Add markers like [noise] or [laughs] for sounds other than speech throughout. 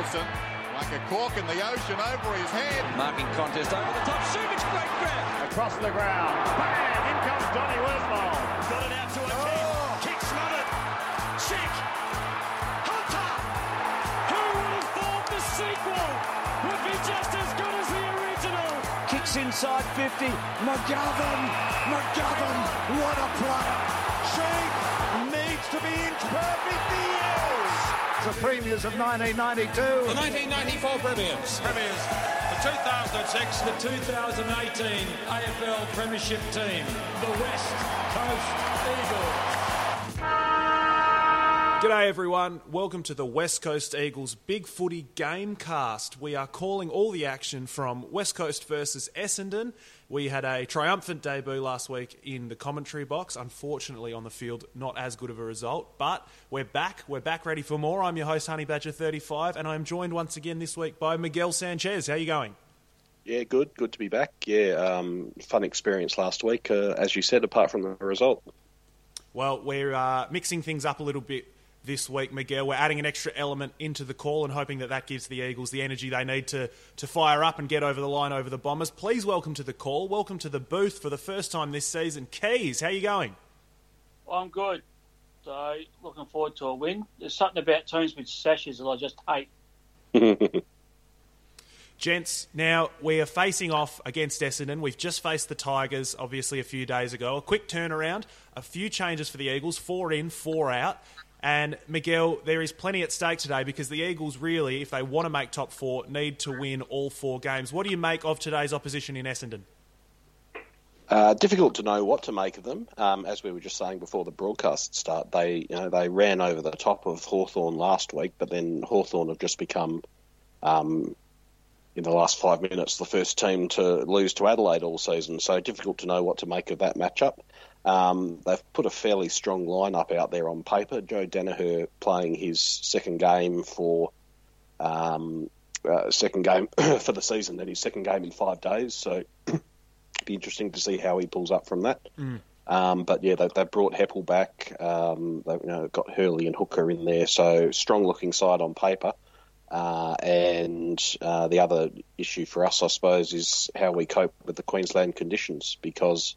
Wilson, like a cork in the ocean over his head. Marking contest over the top. Sumich, great grab. Across the ground. Bang! In comes Johnny Worsfold. Got it out to a kick. Oh! Kick smothered. Check. Hunter. Who would have thought the sequel would be just as good as the original? Kicks inside 50. McGovern. McGovern. What a player. Sheed needs to be inch perfect. He is. The premiers of 1992. The 1994 Premiers. Premiers. The 2006, the 2018 AFL Premiership team, the West Coast Eagles. G'day everyone, welcome to the West Coast Eagles Big Footy Gamecast. We are calling all the action from West Coast versus Essendon. We had a triumphant debut last week in the commentary box. Unfortunately, on the field, not as good of a result, but we're back. We're back ready for more. I'm your host, Honey Badger 35, and I'm joined once again this week by Miguel Sanchez. How are you going? Yeah, good. Good to be back. Yeah, um, fun experience last week, uh, as you said, apart from the result. Well, we're uh, mixing things up a little bit this week, Miguel. We're adding an extra element into the call and hoping that that gives the Eagles the energy they need to, to fire up and get over the line over the Bombers. Please welcome to the call. Welcome to the booth for the first time this season. Keys, how are you going? I'm good. So, looking forward to a win. There's something about teams with sashes that I just hate. [laughs] Gents, now we are facing off against Essendon. We've just faced the Tigers, obviously, a few days ago. A quick turnaround, a few changes for the Eagles, four in, four out. And Miguel, there is plenty at stake today because the Eagles really, if they want to make top four, need to win all four games. What do you make of today's opposition in Essendon? Uh, difficult to know what to make of them. Um, as we were just saying before the broadcast start, they you know they ran over the top of Hawthorn last week, but then Hawthorn have just become, um, in the last five minutes, the first team to lose to Adelaide all season. So difficult to know what to make of that matchup. Um, they've put a fairly strong lineup out there on paper. Joe Daniher playing his second game for um, uh, second game [coughs] for the season, then his second game in five days. So it'd [coughs] be interesting to see how he pulls up from that. Mm. Um, but yeah, they, they brought Heppell back. Um, they you know, got Hurley and Hooker in there, so strong looking side on paper. Uh, and uh, the other issue for us, I suppose, is how we cope with the Queensland conditions because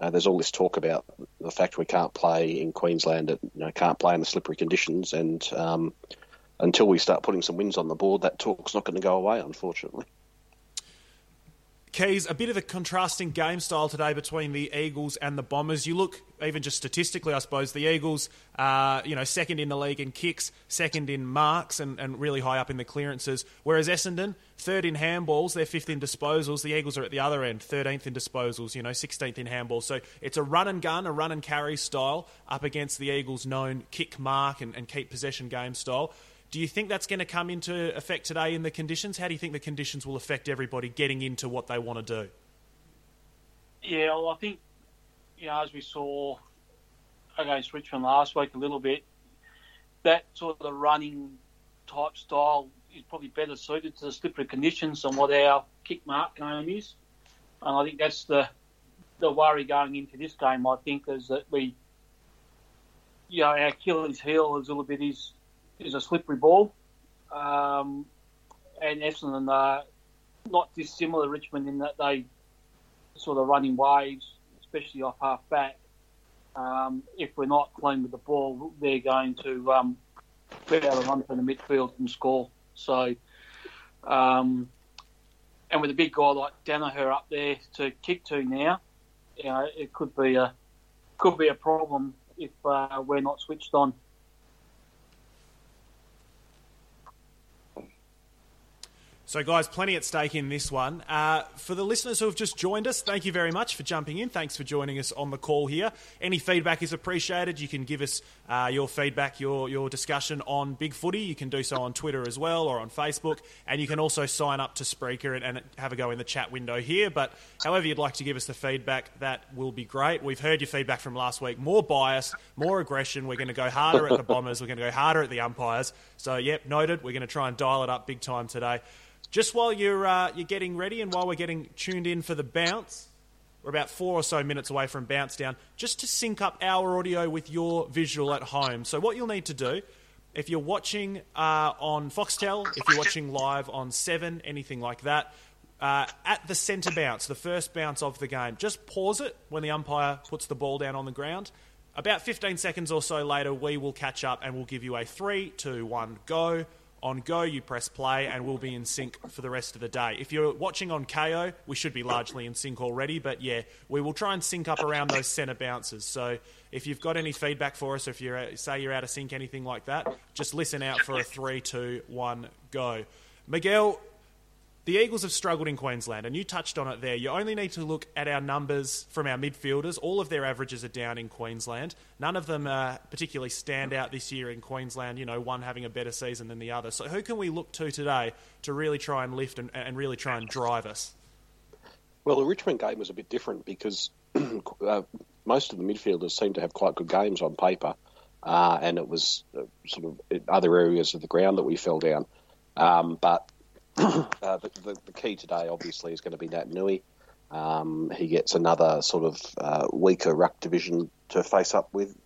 uh, there's all this talk about the fact we can't play in Queensland, you know, can't play in the slippery conditions, and um, until we start putting some wins on the board, that talk's not going to go away, unfortunately. Keys, a bit of a contrasting game style today between the Eagles and the Bombers. You look, even just statistically, I suppose, the Eagles, uh, you know, second in the league in kicks, second in marks, and, and really high up in the clearances. Whereas Essendon, third in handballs, they're fifth in disposals. The Eagles are at the other end, 13th in disposals, you know, 16th in handballs. So it's a run and gun, a run and carry style up against the Eagles' known kick, mark, and, and keep possession game style. Do you think that's going to come into effect today in the conditions? How do you think the conditions will affect everybody getting into what they want to do? Yeah, well, I think, you know, as we saw against Richmond last week a little bit, that sort of running type style is probably better suited to the slippery conditions than what our kick mark game is. And I think that's the the worry going into this game, I think, is that we, you know, our Achilles heel is a little bit is is a slippery ball. Um, and Essendon are not dissimilar to Richmond in that they sort of run in waves, especially off half back. Um, if we're not clean with the ball, they're going to um, be able to run from the midfield and score. So, um, and with a big guy like Daniher up there to kick to now, you know, it could be a could be a problem if uh, we're not switched on. So, guys, plenty at stake in this one. Uh, for the listeners who have just joined us, thank you very much for jumping in. Thanks for joining us on the call here. Any feedback is appreciated. You can give us uh, your feedback, your, your discussion on Big Footy. You can do so on Twitter as well or on Facebook. And you can also sign up to Spreaker and, and have a go in the chat window here. But however you'd like to give us the feedback, that will be great. We've heard your feedback from last week. More bias, more aggression. We're going to go harder at the [laughs] Bombers. We're going to go harder at the umpires. So, yep, noted. We're going to try and dial it up big time today. Just while you're uh, you're getting ready and while we're getting tuned in for the bounce, we're about four or so minutes away from bounce down. Just to sync up our audio with your visual at home. So what you'll need to do, If you're watching uh, on Foxtel, if you're watching live on Seven, anything like that, uh, at the centre bounce, the first bounce of the game, just pause it when the umpire puts the ball down on the ground. About 15 seconds or so later, we will catch up and we'll give you a three, two, one, go. On go, you press play, and we'll be in sync for the rest of the day. If you're watching on Kayo, we should be largely in sync already, but yeah, we will try and sync up around those centre bounces. So if you've got any feedback for us, if you say you're out of sync, anything like that, just listen out for a three, two, one, go. Miguel, the Eagles have struggled in Queensland, and you touched on it there. You only need to look at our numbers from our midfielders. All of their averages are down in Queensland. None of them uh, particularly stand out this year in Queensland, you know, one having a better season than the other. So, who can we look to today to really try and lift and, and really try and drive us? Well, the Richmond game was a bit different because [clears throat] uh, most of the midfielders seemed to have quite good games on paper, uh, and it was uh, sort of other areas of the ground that we fell down. Um, but uh, the, the, the, key today, obviously, is going to be Nat Nui. Um, he gets another sort of uh, weaker ruck division to face up with.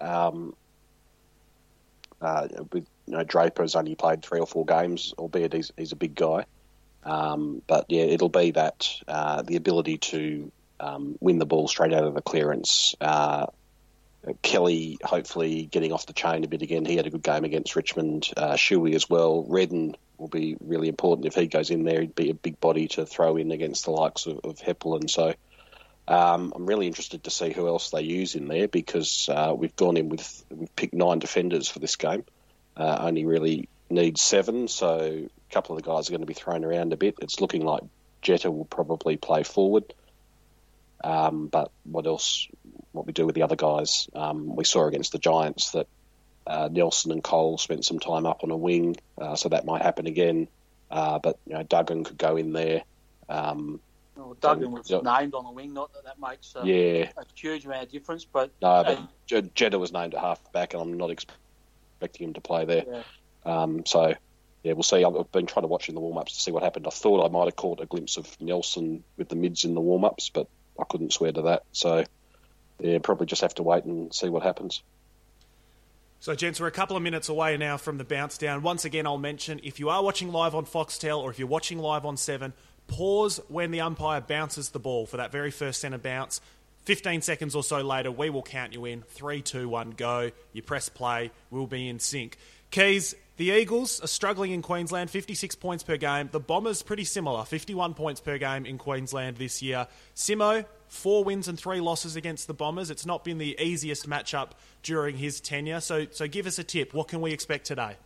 Um, uh, with you know, Draper has only played three or four games, albeit he's, he's a big guy. Um, but yeah, it'll be that uh, the ability to um, win the ball straight out of the clearance. Kelly hopefully getting off the chain a bit again. He had a good game against Richmond. Uh, Shuey as well. Redden will be really important if he goes in there. He'd be a big body to throw in against the likes of, of Heppell, and so um, I'm really interested to see who else they use in there because uh, we've gone in with we've picked nine defenders for this game. Uh, only really need seven, so a couple of the guys are going to be thrown around a bit. It's looking like Jetta will probably play forward. Um, but what else? What we do with the other guys? Um, we saw against the Giants that uh, Nelson and Cole spent some time up on a wing, uh, so that might happen again. Uh, but you know, Duggan could go in there. Um, well, Duggan was named on the wing, not that that makes a, yeah. a huge amount of difference. But no, but uh, Jetta was named at half back, and I'm not expecting him to play there. Yeah. Um, so yeah, we'll see. I've been trying to watch in the warm ups to see what happened. I thought I might have caught a glimpse of Nelson with the mids in the warm ups, but I couldn't swear to that. So yeah, probably just have to wait and see what happens. So, gents, we're a couple of minutes away now from the bounce down. Once again, I'll mention if you are watching live on Foxtel or if you're watching live on 7, pause when the umpire bounces the ball for that very first centre bounce. 15 seconds or so later, we will count you in. Three, two, one, go. You press play, we'll be in sync. Keys, the Eagles are struggling in Queensland, 56 points per game. The Bombers, pretty similar, 51 points per game in Queensland this year. Simo, four wins and three losses against the Bombers. It's not been the easiest matchup during his tenure. So, so give us a tip. What can we expect today?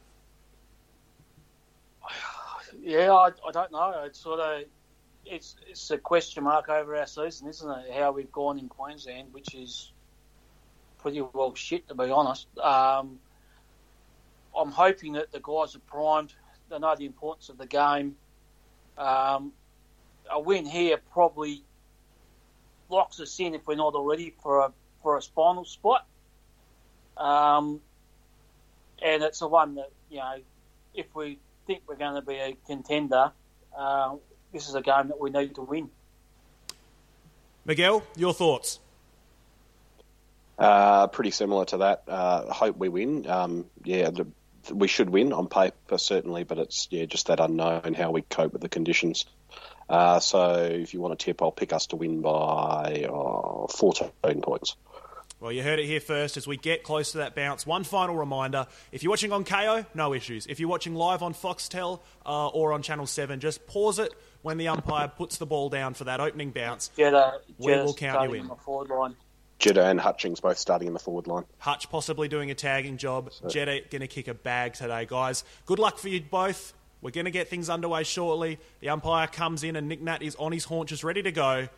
Yeah, I, I don't know. It's sort of it's it's a question mark over our season, isn't it? How we've gone in Queensland, which is pretty well shit to be honest. Um, I'm hoping that the guys are primed. They know the importance of the game. Um, a win here probably locks us in if we're not already for a for a spinal spot. Um, and it's a one that you know, if we think we're going to be a contender, uh, this is a game that we need to win. Miguel, your thoughts? Uh, pretty similar to that. Uh, hope we win. Um, yeah, the, we should win on paper certainly, but it's yeah just that unknown how we cope with the conditions. Uh, so if you want a tip, I'll pick us to win by uh, 14 points. Well, you heard it here first as we get close to that bounce. One final reminder if you're watching on Kayo, no issues. If you're watching live on Foxtel uh, or on Channel 7, just pause it when the umpire puts the ball down for that opening bounce. Jetta, we will count you in. Forward line. Jetta and Hutchings both starting in the forward line. Hutch possibly doing a tagging job. So. Jetta going to kick a bag today, guys. Good luck for you both. We're going to get things underway shortly. The umpire comes in and Nick Nat is on his haunches, ready to go.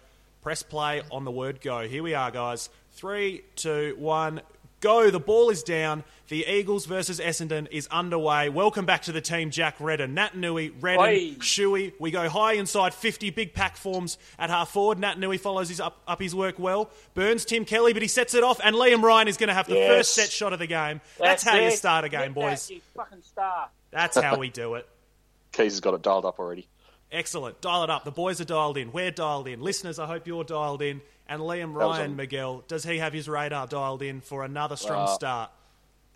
Press play on the word go. Here we are, guys. Three, two, one, go. The ball is down. The Eagles versus Essendon is underway. Welcome back to the team, Jack Redden. Nat Nui, Redden, Oi. Shuey. We go high inside 50 big pack forms at half forward. Nat Nui follows his up, up his work well. Burns Tim Kelly, but he sets it off, and Liam Ryan is going to have the Yes. first set shot of the game. That's, how you start a game, Get that, boys. you fucking star. That's how we do it. [laughs] Keys has got it dialed up already. Excellent. Dial it up. The boys are dialed in. We're dialed in. Listeners, I hope you're dialed in. And Liam Ryan, on. Miguel, does he have his radar dialed in for another strong Uh, start?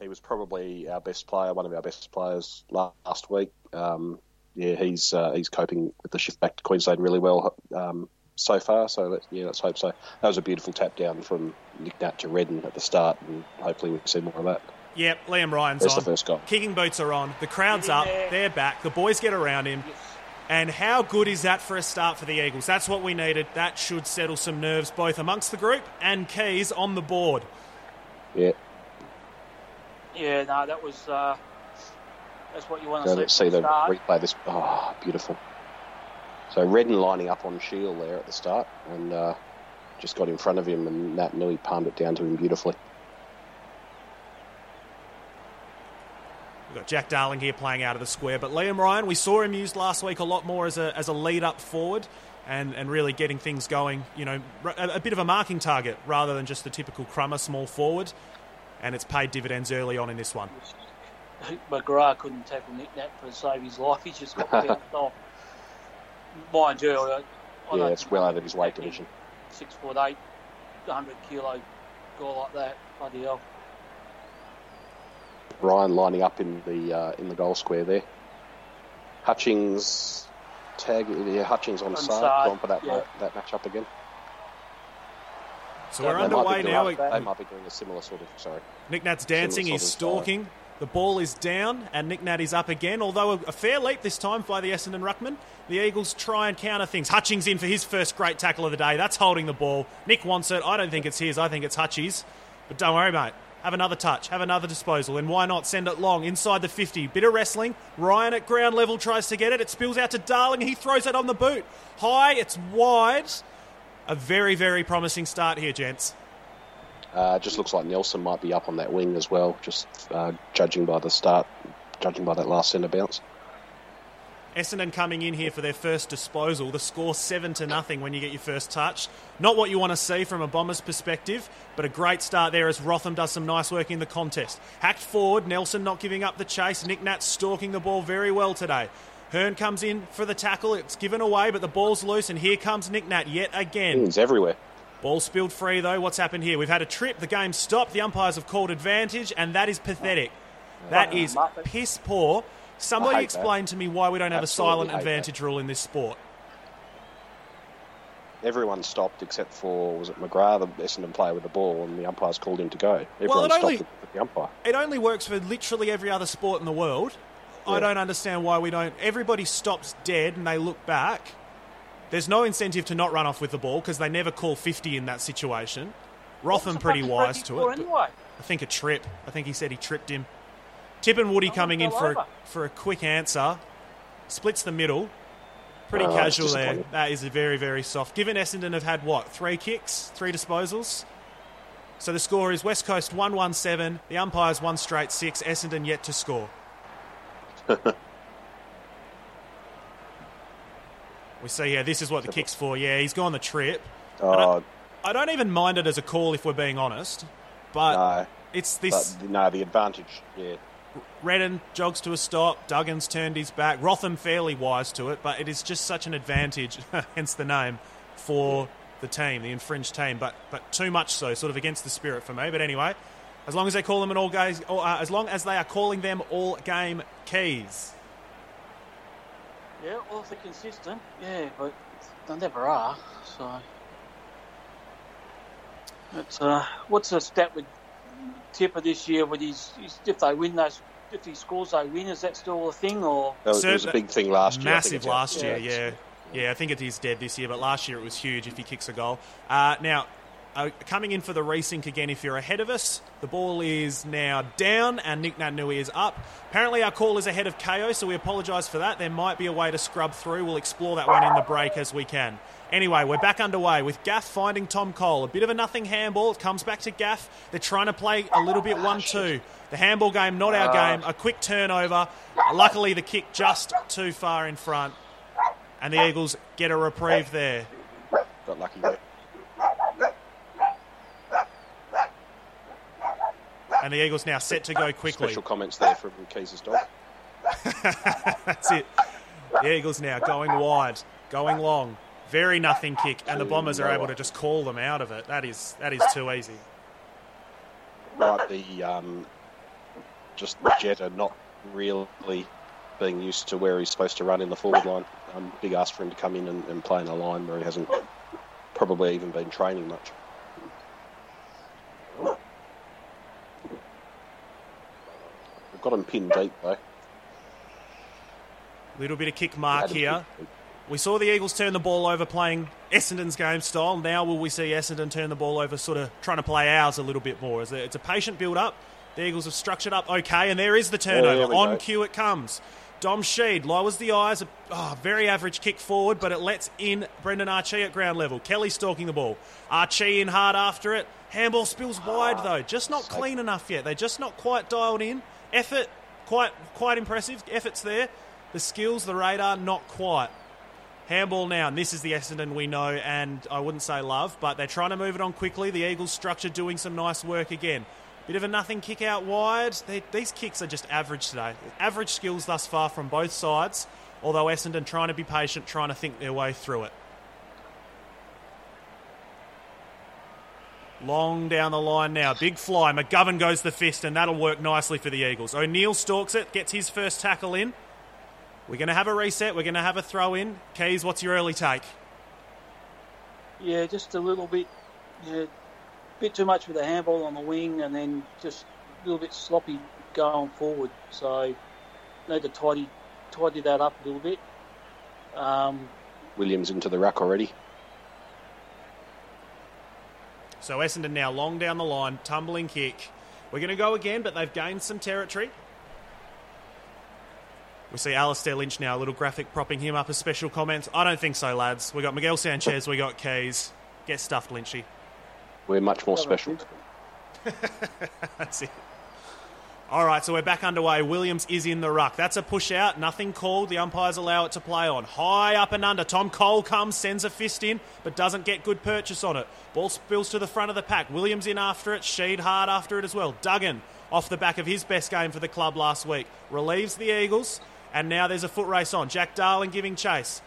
he was probably our best player, one of our best players last week. Um, yeah, he's uh, he's coping with the shift back to Queensland really well um, so far. So let, yeah, let's hope so. That was a beautiful tap down from Nick Nat to Redden at the start, and hopefully we can see more of that. Yep, Liam Ryan's There's on. the first goal. Kicking boots are on. The crowd's up. They're back. The boys get around him. And how good is that for a start for the Eagles? That's what we needed. That should settle some nerves both amongst the group and Keys on the board. Yeah. Yeah, no, that was uh, that's what you want to So see. let's see the start. replay. This oh, beautiful. So Redden lining up on Shiel there at the start, and uh, just got in front of him, and Nat Nui palmed it down to him beautifully. We've got Jack Darling here playing out of the square, but Liam Ryan, we saw him used last week a lot more as a, as a lead up forward and, and really getting things going. You know, a, a bit of a marking target rather than just the typical crummer small forward, and it's paid dividends early on in this one. [laughs] McGrath couldn't tackle Nick Nat to save his life. [laughs] He's just got bounced [laughs] off. Mind you, I, I Yeah, don't it's well I out of his weight division. Six foot eight, 100 kilo guy like that. Bloody hell. Ryan lining up in the uh, in the goal square there. Hutchings tag yeah, Hutchings on On side, side, going for that yeah. that match up again. So we're They might underway doing- now. They might be doing a similar sort of sorry. Nick Nat's dancing, he's sort of stalking. The ball is down, and Nick Nat is up again, although a, a fair leap this time by the Essendon Ruckman. The Eagles try and counter things. Hutchings in for his first great tackle of the day. That's holding the ball. Nick wants it. I don't think it's his. I think it's Hutchie's. But don't worry, mate. Have another touch. Have another disposal. And why not send it long inside the 50? Bit of wrestling. Ryan at ground level tries to get it. It spills out to Darling. He throws it on the boot. High. It's wide. A very, very promising start here, gents. Uh, just looks like Nelson might be up on that wing as well, just uh, judging by the start, judging by that last centre bounce. Essendon coming in here for their first disposal. The score seven to nothing when you get your first touch. Not what you want to see from a Bombers perspective, but a great start there as Rotham does some nice work in the contest. Hacked forward, Nelson not giving up the chase. Nick Nat stalking the ball very well today. Hurn comes in for the tackle. It's given away, but the ball's loose, and here comes Nick Nat yet again. He's everywhere. Ball spilled free though. What's happened here? We've had a trip. The game stopped. The umpires have called advantage, and that is pathetic. That is piss poor. Somebody I hate that. explain to me why we don't have Absolutely a silent hate advantage rule in this sport. Everyone stopped except for was it McGrath, the Essendon player with the ball, and the umpires called him to go. Everyone it stopped only- with the umpire. It only works for literally every other sport in the world. I don't understand why we don't. Everybody stops dead and they look back. There's no incentive to not run off with the ball because they never call 50 in that situation. Rotham pretty wise Freddie to it. Anyway. I think a trip. I think he said he tripped him. Tip and Woody coming in for a, for a quick answer. Splits the middle. Pretty Oh, casual there. That is very, very soft. Given Essendon have had, what, three kicks, three disposals? So the score is West Coast 117, the umpires one straight six, Essendon yet to score. [laughs] we see here, this is what the kick's for. Yeah, he's gone the trip. Oh, I don't even mind it as a call if we're being honest, but no. it's this. But, no, the advantage, yeah. Redden jogs to a stop. Duggan's turned his back. Rotham fairly wise to it, but it is just such an advantage, [laughs] hence the name, for the team, the infringed team. But but too much so, sort of against the spirit for me. But anyway, as long as they call them an all games, or, uh, as long as they are calling them all game keys. Yeah, well, consistent, yeah, but they never are. So, it's, uh, what's the stat with Tipper this year? With his, his if they win those, if he scores, they win. Is that still a thing, or That was, it was a big thing last year. Massive last year, yeah. Yeah, I think it is dead this year, but last year it was huge if he kicks a goal. Uh, now, uh, coming in for the resync again, if you're ahead of us, the ball is now down and Nick Nui is up. Apparently, our call is ahead of Kayo, so we apologise for that. There might be a way to scrub through. We'll explore that one in the break as we can. Anyway, we're back underway with Gaff finding Tom Cole. A bit of a nothing handball. It comes back to Gaff. They're trying to play a little bit 1 2. The handball game, not our ah. game. A quick turnover. Luckily, the kick just too far in front. And the Eagles get a reprieve there. Got lucky there. And the Eagles now set to go quickly. Special comments there from Keys' dog. [laughs] That's it. The Eagles now going wide, going long. Very nothing kick, and the Bombers are able to just call them out of it. That is that is too easy. Right, the um, just Jetta not really being used to where he's supposed to run in the forward line. Um, big ask for him to come in and, and play in a line where he hasn't probably even been training much. We've got him pinned deep though. Little bit of kick mark here. pinned. We saw the Eagles turn the ball over playing Essendon's game style. Now will we see Essendon turn the ball over sort of trying to play ours a little bit more? It's a, it's a patient build up. The Eagles have structured up okay, and there is the turnover. we On go. cue it comes. Dom Sheed lowers the eyes. Oh, very average kick forward, but it lets in Brendan Archie at ground level. Kelly stalking the ball. Archie in hard after it. Handball spills wide ah, though. Just not clean enough yet. They're just not quite dialed in. Effort, quite quite impressive. Effort's there. The skills, the radar, not quite. Handball now, and this is the Essendon we know, and I wouldn't say love, but they're trying to move it on quickly. The Eagles structure doing some nice work again. Bit of a nothing kick out wide. They, these kicks are just average today. Average skills thus far from both sides, although Essendon trying to be patient, trying to think their way through it. Long down the line now. Big fly. McGovern goes the fist, and that'll work nicely for the Eagles. O'Neill stalks it, gets his first tackle in. We're going to have a reset. We're going to have a throw in. Keys, what's your early take? Yeah, just a little bit, yeah, bit too much with the handball on the wing, and then just a little bit sloppy going forward. So need to tidy tidy that up a little bit. Um, Williams into the ruck already. So Essendon now long down the line, tumbling kick. We're going to go again, but they've gained some territory. We see Alistair Lynch now, a little graphic propping him up as special comments. I don't think so, lads. We got Miguel Sanchez, we got Keys. Get stuffed, Lynchy. We're much more special. [laughs] That's it. All right, so we're back underway. Williams is in the ruck. That's a push out. Nothing called. The umpires allow it to play on. High up and under. Tom Cole comes, sends a fist in, but doesn't get good purchase on it. Ball spills to the front of the pack. Williams in after it. Sheed hard after it as well. Duggan off the back of his best game for the club last week. Relieves the Eagles, and now there's a foot race on. Jack Darling giving chase.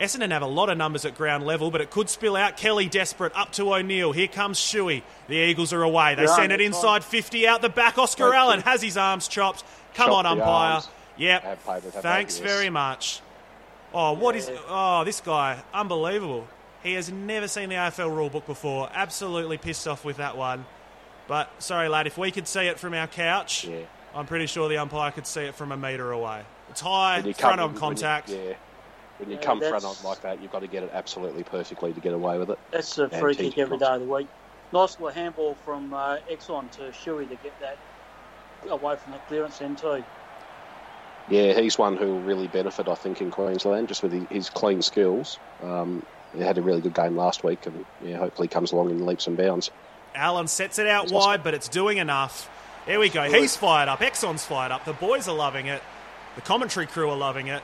Essendon have a lot of numbers at ground level, but it could spill out. Kelly desperate up to O'Neill. Here comes Shuey. The Eagles are away. They Yeah, send it inside 50 out the back. Oscar Allen has his arms chopped. Come on, umpire. Yep. Have paid it, have Thanks very much. Oh, what is? Oh, this guy, unbelievable. He has never seen the AFL rulebook before. Absolutely pissed off with that one. But sorry, lad, if we could see it from our couch, Yeah. I'm pretty sure the umpire could see it from a metre away. It's high, When you front come- on when you- contact. yeah. When you Yeah, come front on like that, you've got to get it absolutely perfectly to get away with it. that's a And free kick every cross. day of the week. Nice little handball from uh, Exxon to Shuey to get that away from the clearance end too. Yeah, he's one who will really benefit, I think, in Queensland, just with his, his clean skills. Um, he had a really good game last week, and yeah, hopefully comes along in leaps and bounds. Allen sets it out It's wide, awesome. but it's doing enough. There we go. He's fired up. Exxon's fired up. The boys are loving it. The commentary crew are loving it.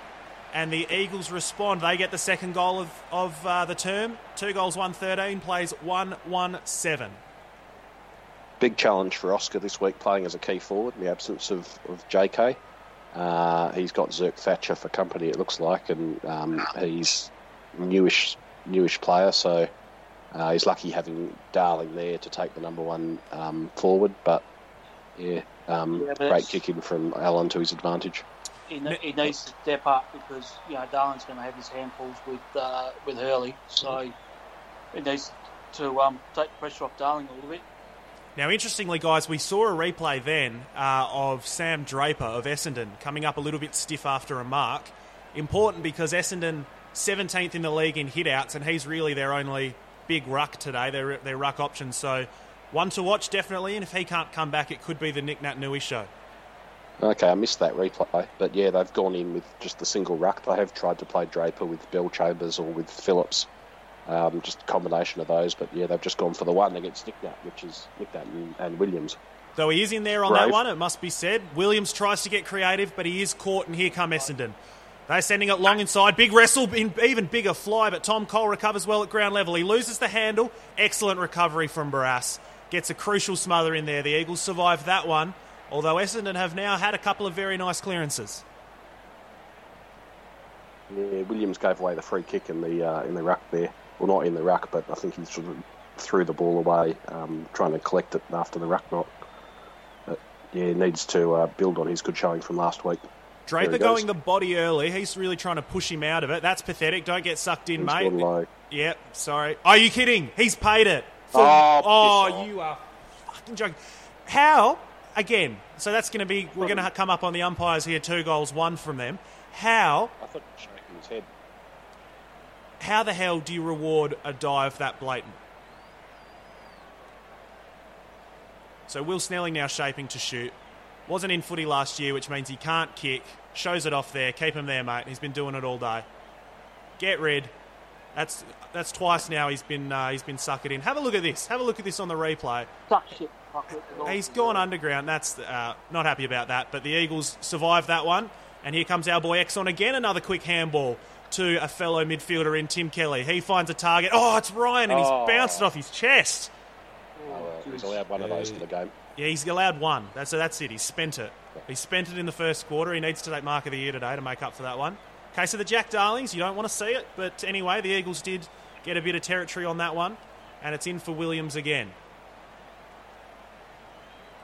And the Eagles respond. They get the second goal of, of uh, the term. Two goals, 113, plays 1 1 7. Big challenge for Oscar this week, playing as a key forward in the absence of, of JK. Uh, he's got Zerk Thatcher for company, it looks like, and um, he's newish, newish player, so uh, he's lucky having Darling there to take the number one um, forward. But yeah, um, Yeah, but great kick in from Allen to his advantage. He, he needs to step up because you know Darlin's going to have his handfuls with uh, with Hurley, so he needs to um, take pressure off Darling a little bit. Now, interestingly, guys, we saw a replay then uh, of Sam Draper of Essendon coming up a little bit stiff after a mark. Important because Essendon 17th in the league in hitouts, and he's really their only big ruck today, their, their ruck option. So, one to watch definitely, and if he can't come back, it could be the Nick Nat Nui show. Okay, I missed that replay, but yeah, they've gone in with just the single ruck. They have tried to play Draper with Bellchambers or with Phillips, um, just a combination of those. But yeah, they've just gone for the one against Nick Nat, which is Nick Nat and, and Williams. Though he is in there on that one, it must be said. Williams tries to get creative, but he is caught, and here come Essendon. They're sending it long inside. Big wrestle, in- even bigger fly, but Tom Cole recovers well at ground level. He loses the handle. Excellent recovery from Barrass. Gets a crucial smother in there. The Eagles survive that one, although Essendon have now had a couple of very nice clearances. Yeah, Williams gave away the free kick in the uh, in the ruck there. Well, not in the ruck, but I think he sort of threw the ball away, um, trying to collect it after the ruck knock. But yeah, needs to uh, build on his good showing from last week. Draper going the body early. He's really trying to push him out of it. That's pathetic. Don't get sucked in, He's mate. low. Yep, sorry. Are you kidding? He's paid it. For- Oh, oh you are fucking joking. How? Again, so that's going to be, we're going to come up on the umpires here, two goals, one from them. How, I thought shaking his head. how the hell do you reward a dive that blatant? So Will Snelling now shaping to shoot. Wasn't in footy last year, which means he can't kick. Shows it off there. Keep him there, mate. He's been doing it all day. Get rid. That's that's twice now he's been uh, he's been suckered in. Have a look at this. Have a look at this on the replay. Suck shit. Fuck it, it all- He's gone underground. That's uh, not happy about that. But the Eagles survived that one. And here comes our boy Exxon again. Another quick handball to a fellow midfielder in Tim Kelly. He finds a target. Oh, it's Ryan, and he's Oh. bounced it off his chest. Oh, he's allowed one of those for the game. Yeah, he's allowed one. That's, so that's it. He's spent it. He spent it in the first quarter. He needs to take mark of the year today to make up for that one. Okay, so the Jack Darlings. You don't want to see it. But anyway, the Eagles did get a bit of territory on that one. And it's in for Williams again.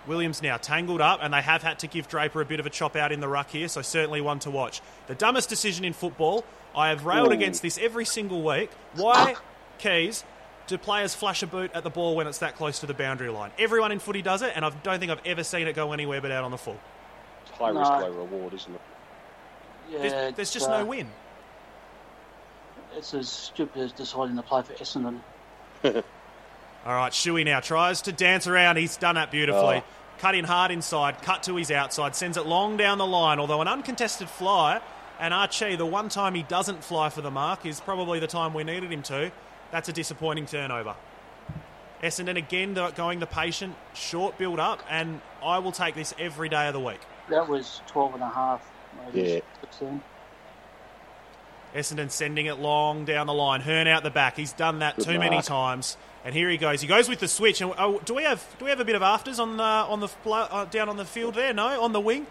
Williams now tangled up, and they have had to give Draper a bit of a chop out in the ruck here, so certainly one to watch. The dumbest decision in football. I have railed against this every single week. Why, Keys, do players flash a boot at the ball when it's that close to the boundary line? Everyone in footy does it, and I don't think I've ever seen it go anywhere but out on the full. It's high No. risk, low reward, isn't it? Yeah, There's, there's just uh, no win. It's as stupid as deciding to play for Essendon. [laughs] All right, Shuey now tries to dance around. He's done that beautifully. Oh. Cut in hard inside, cut to his outside, sends it long down the line. Although an uncontested fly, and Archie, the one time he doesn't fly for the mark is probably the time we needed him to. That's a disappointing turnover. Essendon again going the patient, short build up, and I will take this every day of the week. That was 12 and a half. Maybe Yeah. 16. Essendon sending it long down the line. Hurn out the back. He's done that Good too many times. And here he goes. He goes with the switch. And oh, do we have do we have a bit of afters on the on the uh, down on the field there? No, on the wing.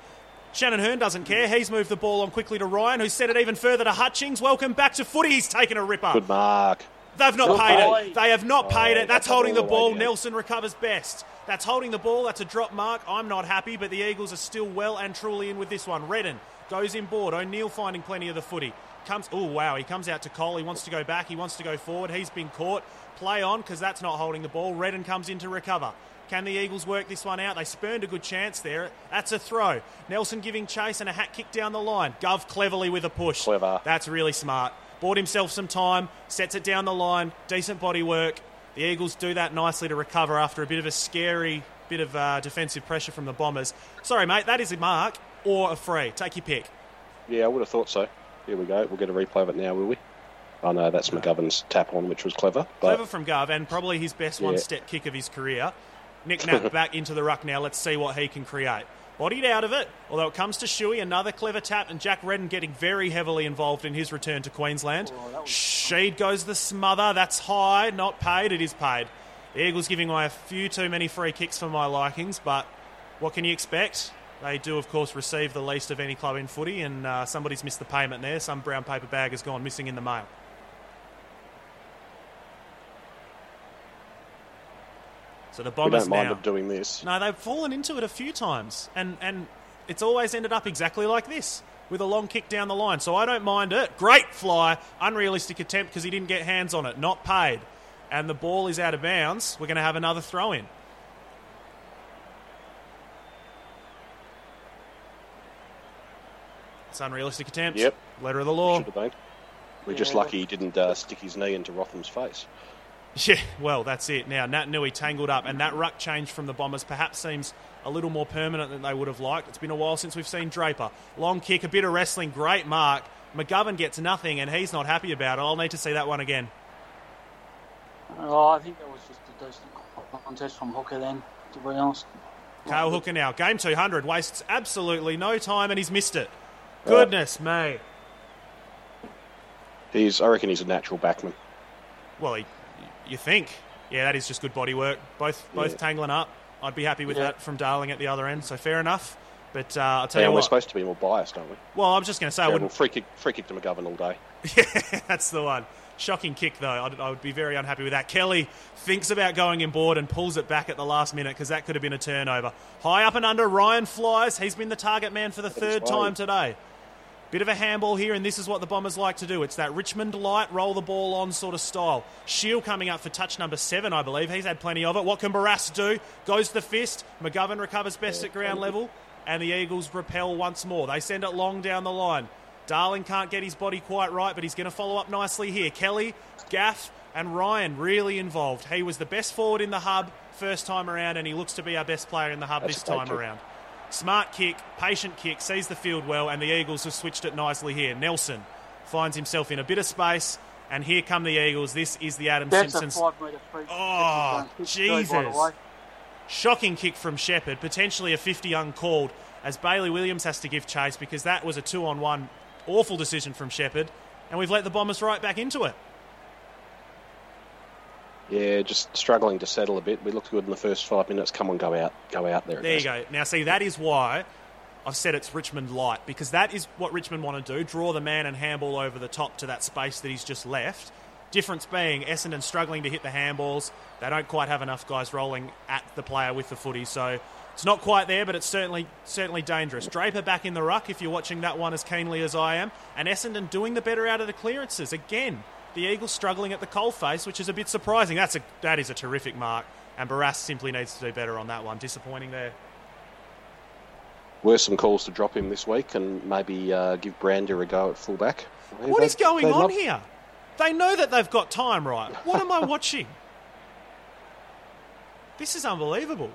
Shannon Hurn doesn't care. He's moved the ball on quickly to Ryan, who set it even further to Hutchings. Welcome back to footy. He's taken a ripper. Good mark. They've not Good paid it. They have not paid Oh, it. That's that's holding the ball ball. away, yeah. Nelson recovers best. That's holding the ball. That's a drop mark. I'm not happy, but the Eagles are still well and truly in with this one. Redden goes in board. O'Neill finding plenty of the footy. Comes. Oh wow! He comes out to Cole. He wants to go back. He wants to go forward. He's been caught. Play on because that's not holding the ball. Redden comes in to recover. Can the Eagles work this one out? They spurned a good chance there. That's a throw. Nelson giving chase and a hat kick down the line. Gov cleverly with a push. Clever. That's really smart. Bought himself some time, sets it down the line, decent body work. The Eagles do that nicely to recover after a bit of a scary bit of uh, defensive pressure from the Bombers. Sorry, mate, that is a mark or a free. Take your pick. Yeah, I would have thought so. Here we go. We'll get a replay of it now, will we? Oh no, that's McGovern's tap on, which was clever. But Clever from Gov, and probably his best Yeah. one step kick of his career. Nick [laughs] Nat back into the ruck now. Let's see what he can create. Bodied out of it, although it comes to Shuey, another clever tap, and Jack Redden getting very heavily involved in his return to Queensland. Oh, Sheed goes the smother. That's high, not paid. It is paid. The Eagles giving away a few too many free kicks for my likings, but what can you expect? They do, of course, receive the least of any club in footy, and uh, somebody's missed the payment there. Some brown paper bag has gone missing in the mail. So the Bombers we don't mind now. them doing this. No, they've fallen into it a few times, and and it's always ended up exactly like this with a long kick down the line. So I don't mind it. Great fly, unrealistic attempt because he didn't get hands on it, not paid, and the ball is out of bounds. We're going to have another throw in. It's unrealistic attempt. Yep. Letter of the law. Should have been. We're just lucky he didn't uh, stick his knee into Rotham's face. [laughs] Yeah, well, that's it. Now, Nat Nui tangled up, and that ruck change from the Bombers perhaps seems a little more permanent than they would have liked. It's been a while since we've seen Draper. Long kick, a bit of wrestling, great mark. McGovern gets nothing, and he's not happy about it. I'll need to see that one again. Oh, I think that was just a decent contest from Hooker then, to be honest. Cale Hooker now, game 200, wastes absolutely no time, and he's missed it. Goodness me. He's, I reckon he's a natural backman. Well, he, you think. Yeah, that is just good body work. Both both Yeah. tangling up. I'd be happy with Yeah. that from Darling at the other end, so fair enough. But uh, I'll tell Yeah, you we're what. supposed to be more biased, aren't we? Well, I'm just going to say, I wouldn't well, free kick, free kick to McGovern all day. [laughs] Yeah, that's the one. Shocking kick, though. I'd, I would be very unhappy with that. Kelly thinks about going in board and pulls it back at the last minute because that could have been a turnover. High up and under, Ryan flies. He's been the target man for the third time today. Bit of a handball here, and this is what the Bombers like to do. It's that Richmond light, roll the ball on sort of style. Shiel coming up for touch number seven, I believe. He's had plenty of it. What can Barrass do? Goes the fist. McGovern recovers best at ground level, and the Eagles repel once more. They send it long down the line. Darling can't get his body quite right, but he's going to follow up nicely here. Kelly, Gaff, and Ryan really involved. He was the best forward in the hub first time around, and he looks to be our best player in the hub That's this time around. Smart kick, patient kick, sees the field well, and the Eagles have switched it nicely here. Nelson finds himself in a bit of space, and here come the Eagles. This is the Adam That's Simpsons. Oh, a five free. Oh, Jesus. Shocking kick from Sheppard, potentially a 50 uncalled, as Bailey Williams has to give chase because that was a two on one. Awful decision from Sheppard, and we've let the Bombers right back into it. Yeah, just struggling to settle a bit. We looked good in the first five minutes. Come on, go out, go out there. There you go. Now, see, that is why I've said it's Richmond light, because that is what Richmond want to do draw the man and handball over the top to that space that he's just left. Difference being Essendon struggling to hit the handballs. They don't quite have enough guys rolling at the player with the footy, so it's not quite there, but it's certainly certainly dangerous. Draper back in the ruck if you're watching that one as keenly as I am, and Essendon doing the better out of the clearances again. The Eagles struggling at the coalface, which is a bit surprising. That's a that is a terrific mark, and Barrass simply needs to do better on that one. Disappointing there. Were some calls to drop him this week and maybe uh, give Brander a go at fullback. What They- is going on not- here? They know that they've got time, right? What am I [laughs] watching? This is unbelievable.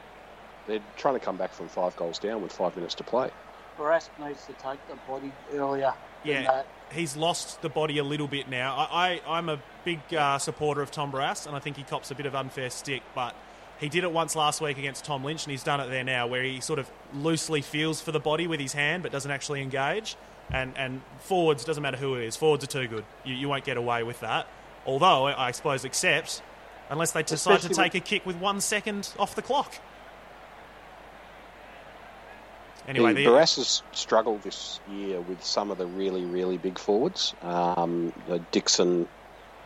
They're trying to come back from five goals down with five minutes to play. Barrass needs to take the body earlier. than Yeah, that. He's lost the body a little bit now. I, I, I'm a big uh, supporter of Tom Barrass, and I think he cops a bit of unfair stick, but he did it once last week against Tom Lynch, and he's done it there now, where he sort of loosely feels for the body with his hand, but doesn't actually engage. And, and forwards, doesn't matter who it is, forwards are too good. You, you won't get away with that. Although, I suppose, except unless they decide to Especially take a kick with one second off the clock. Anyway, the, the, Barrass has struggled this year with some of the really, really big forwards. Um, the Dixon,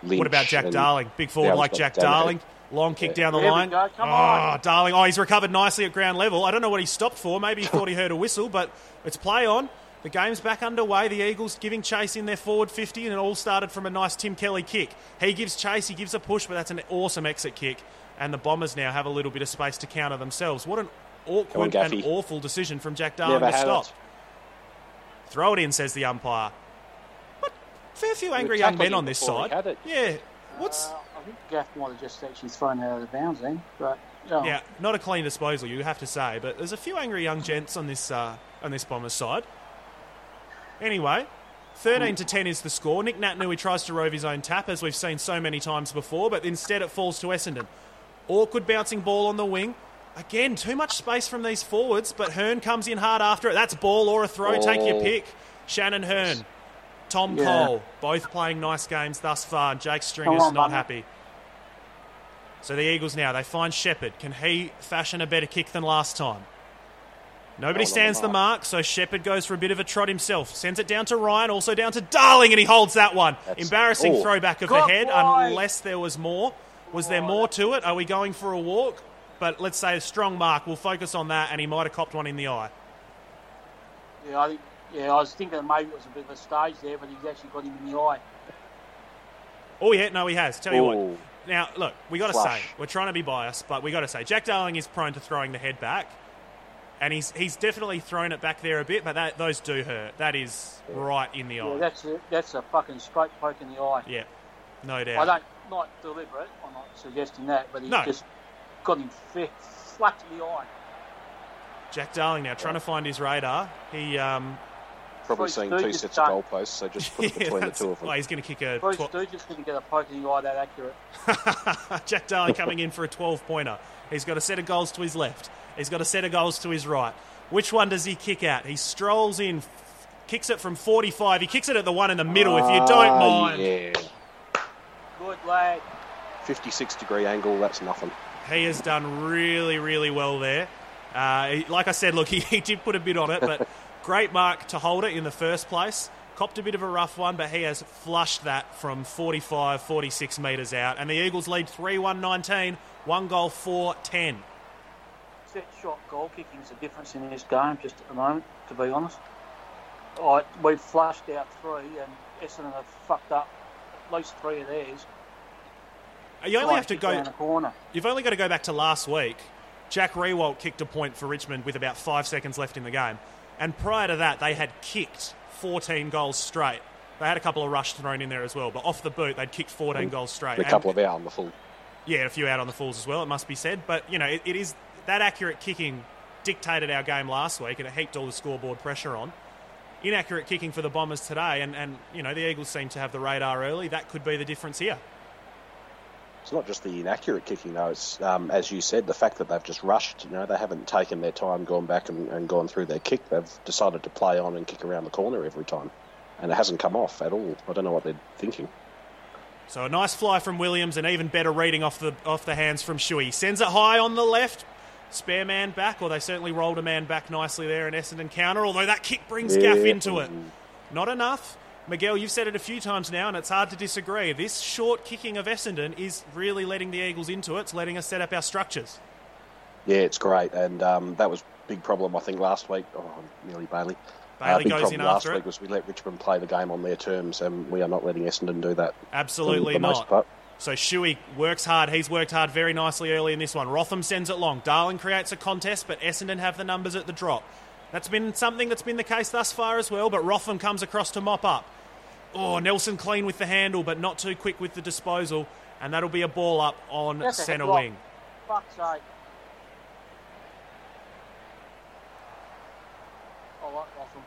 Lynch. What about Jack Darling? Big forward like Jack Darling. Darling. Long kick down the There we line. go, come oh, on. Darling. Oh, he's recovered nicely at ground level. I don't know what he stopped for. Maybe he thought he heard a whistle, but it's play on. The game's back underway. The Eagles giving chase in their forward 50, and it all started from a nice Tim Kelly kick. He gives chase, he gives a push, but that's an awesome exit kick. And the Bombers now have a little bit of space to counter themselves. What an awkward Gaffey. and awful decision from Jack Darling Never to stop. it. Throw it in, says the umpire. But fair few angry young men on this side. had it. Yeah. What's Uh, I think Gaff might have just actually thrown it out of bounds then. But oh, Yeah, not a clean disposal, you have to say, but there's a few angry young gents on this uh, on this Bombers side. Anyway, 13 to 10 is the score. Nick Naitanui tries to rove his own tap, as we've seen so many times before, but instead it falls to Essendon. Awkward bouncing ball on the wing. Again, too much space from these forwards, but Hurn comes in hard after it. That's ball or a throw, take your Oh. pick. Shannon Hurn, Tom Yeah. Cole, both playing nice games thus far. Jake Stringer's on, not happy. So the Eagles now, they find Sheppard. Can he fashion a better kick than last time? Nobody stands the mark, so Sheppard goes for a bit of a trot himself. Sends it down to Ryan, also down to Darling, and he holds that one. That's- Embarrassing oh. throwback of Good the head, boy. unless there was more. Was there more to it? Are we going for a walk? But let's say a strong mark. We'll focus on that, and he might have copped one in the eye. yeah, I think, yeah, I was thinking maybe it was a bit of a stage there, but he's actually got him in the eye. Oh, yeah, no, he has. Tell you what. Now, look, we got to say, we're trying to be biased, but we got to say, Jack Darling is prone to throwing the head back, and he's he's definitely thrown it back there a bit, but that, those do hurt. That is right in the Yeah, eye. that's a, that's a fucking straight poke in the eye. Yeah, no doubt. I don't not deliberate. I'm not suggesting that, but he No. just got him fa- flat to the eye. Jack Darling now trying to find his radar. He um, Probably Bruce seeing Stooges two sets of done. goalposts, so just put it [laughs] yeah, between the that's- two of them. well, he's going to kick a Bruce tw- Stooges didn't get a poke in the eye that accurate. [laughs] Jack Darling coming in for a 12 pointer. He's got a set of goals to his left. He's got a set of goals to his right. Which one does he kick out? He strolls in, f- kicks it from 45. He kicks it at the one in the middle, if you don't Ah, mind. Yeah. Good lad. 56 degree angle, that's nothing. He has done really, really well there. Uh, like I said, look, [laughs] he, he did put a bit on it, but [laughs] great mark to hold it in the first place. Copped a bit of a rough one, but he has flushed that from 45, 46 metres out. And the Eagles lead 3 1 19, one goal, 4 10. Set shot goal kicking is the difference in this game, just at the moment, to be honest. All right, we've flushed out three, and Essendon have fucked up at least three of theirs. You only Trying have to go. the corner. You've only got to go back to last week. Jack Riewoldt kicked a point for Richmond with about five seconds left in the game. And prior to that, they had kicked 14 goals straight. They had a couple of rush thrown in there as well, but off the boot, they'd kicked 14 goals straight. A And- couple of out on the full. yeah, a few out on the falls as well, it must be said. But, you know, it, it is that accurate kicking dictated our game last week and it heaped all the scoreboard pressure on. Inaccurate kicking for the Bombers today, and, and you know, the Eagles seem to have the radar early. That could be the difference here. It's not just the inaccurate kicking, though. It's, um, as you said, the fact that they've just rushed. You know, they haven't taken their time, gone back and, and gone through their kick. They've decided to play on and kick around the corner every time. And it hasn't come off at all. I don't know what they're thinking. So a nice fly from Williams, and even better reading off the off the hands from Shuey. Sends it high on the left. Spare man back, or they certainly rolled a man back nicely there in Essendon counter, although that kick brings Gaff into it. Not enough. Miguel, you've said it a few times now, and it's hard to disagree. This short kicking of Essendon is really letting the Eagles into it. It's letting us set up our structures. Yeah, it's great. And um, that was a big problem, I think, last week. Oh, nearly Bailey. Bailey Uh, big goes problem in last after week it. was we let Richmond play the game on their terms, and we are not letting Essendon do that. Absolutely for the most not. part. So Shuey works hard. He's worked hard very nicely early in this one. Rotham sends it long. Darling creates a contest, but Essendon have the numbers at the drop. That's been something that's been the case thus far as well, but Rotham comes across to mop up. Oh, Nelson clean with the handle, but not too quick with the disposal, and that'll be a ball up on That's centre wing. Fuck's sake. Oh, Rotham.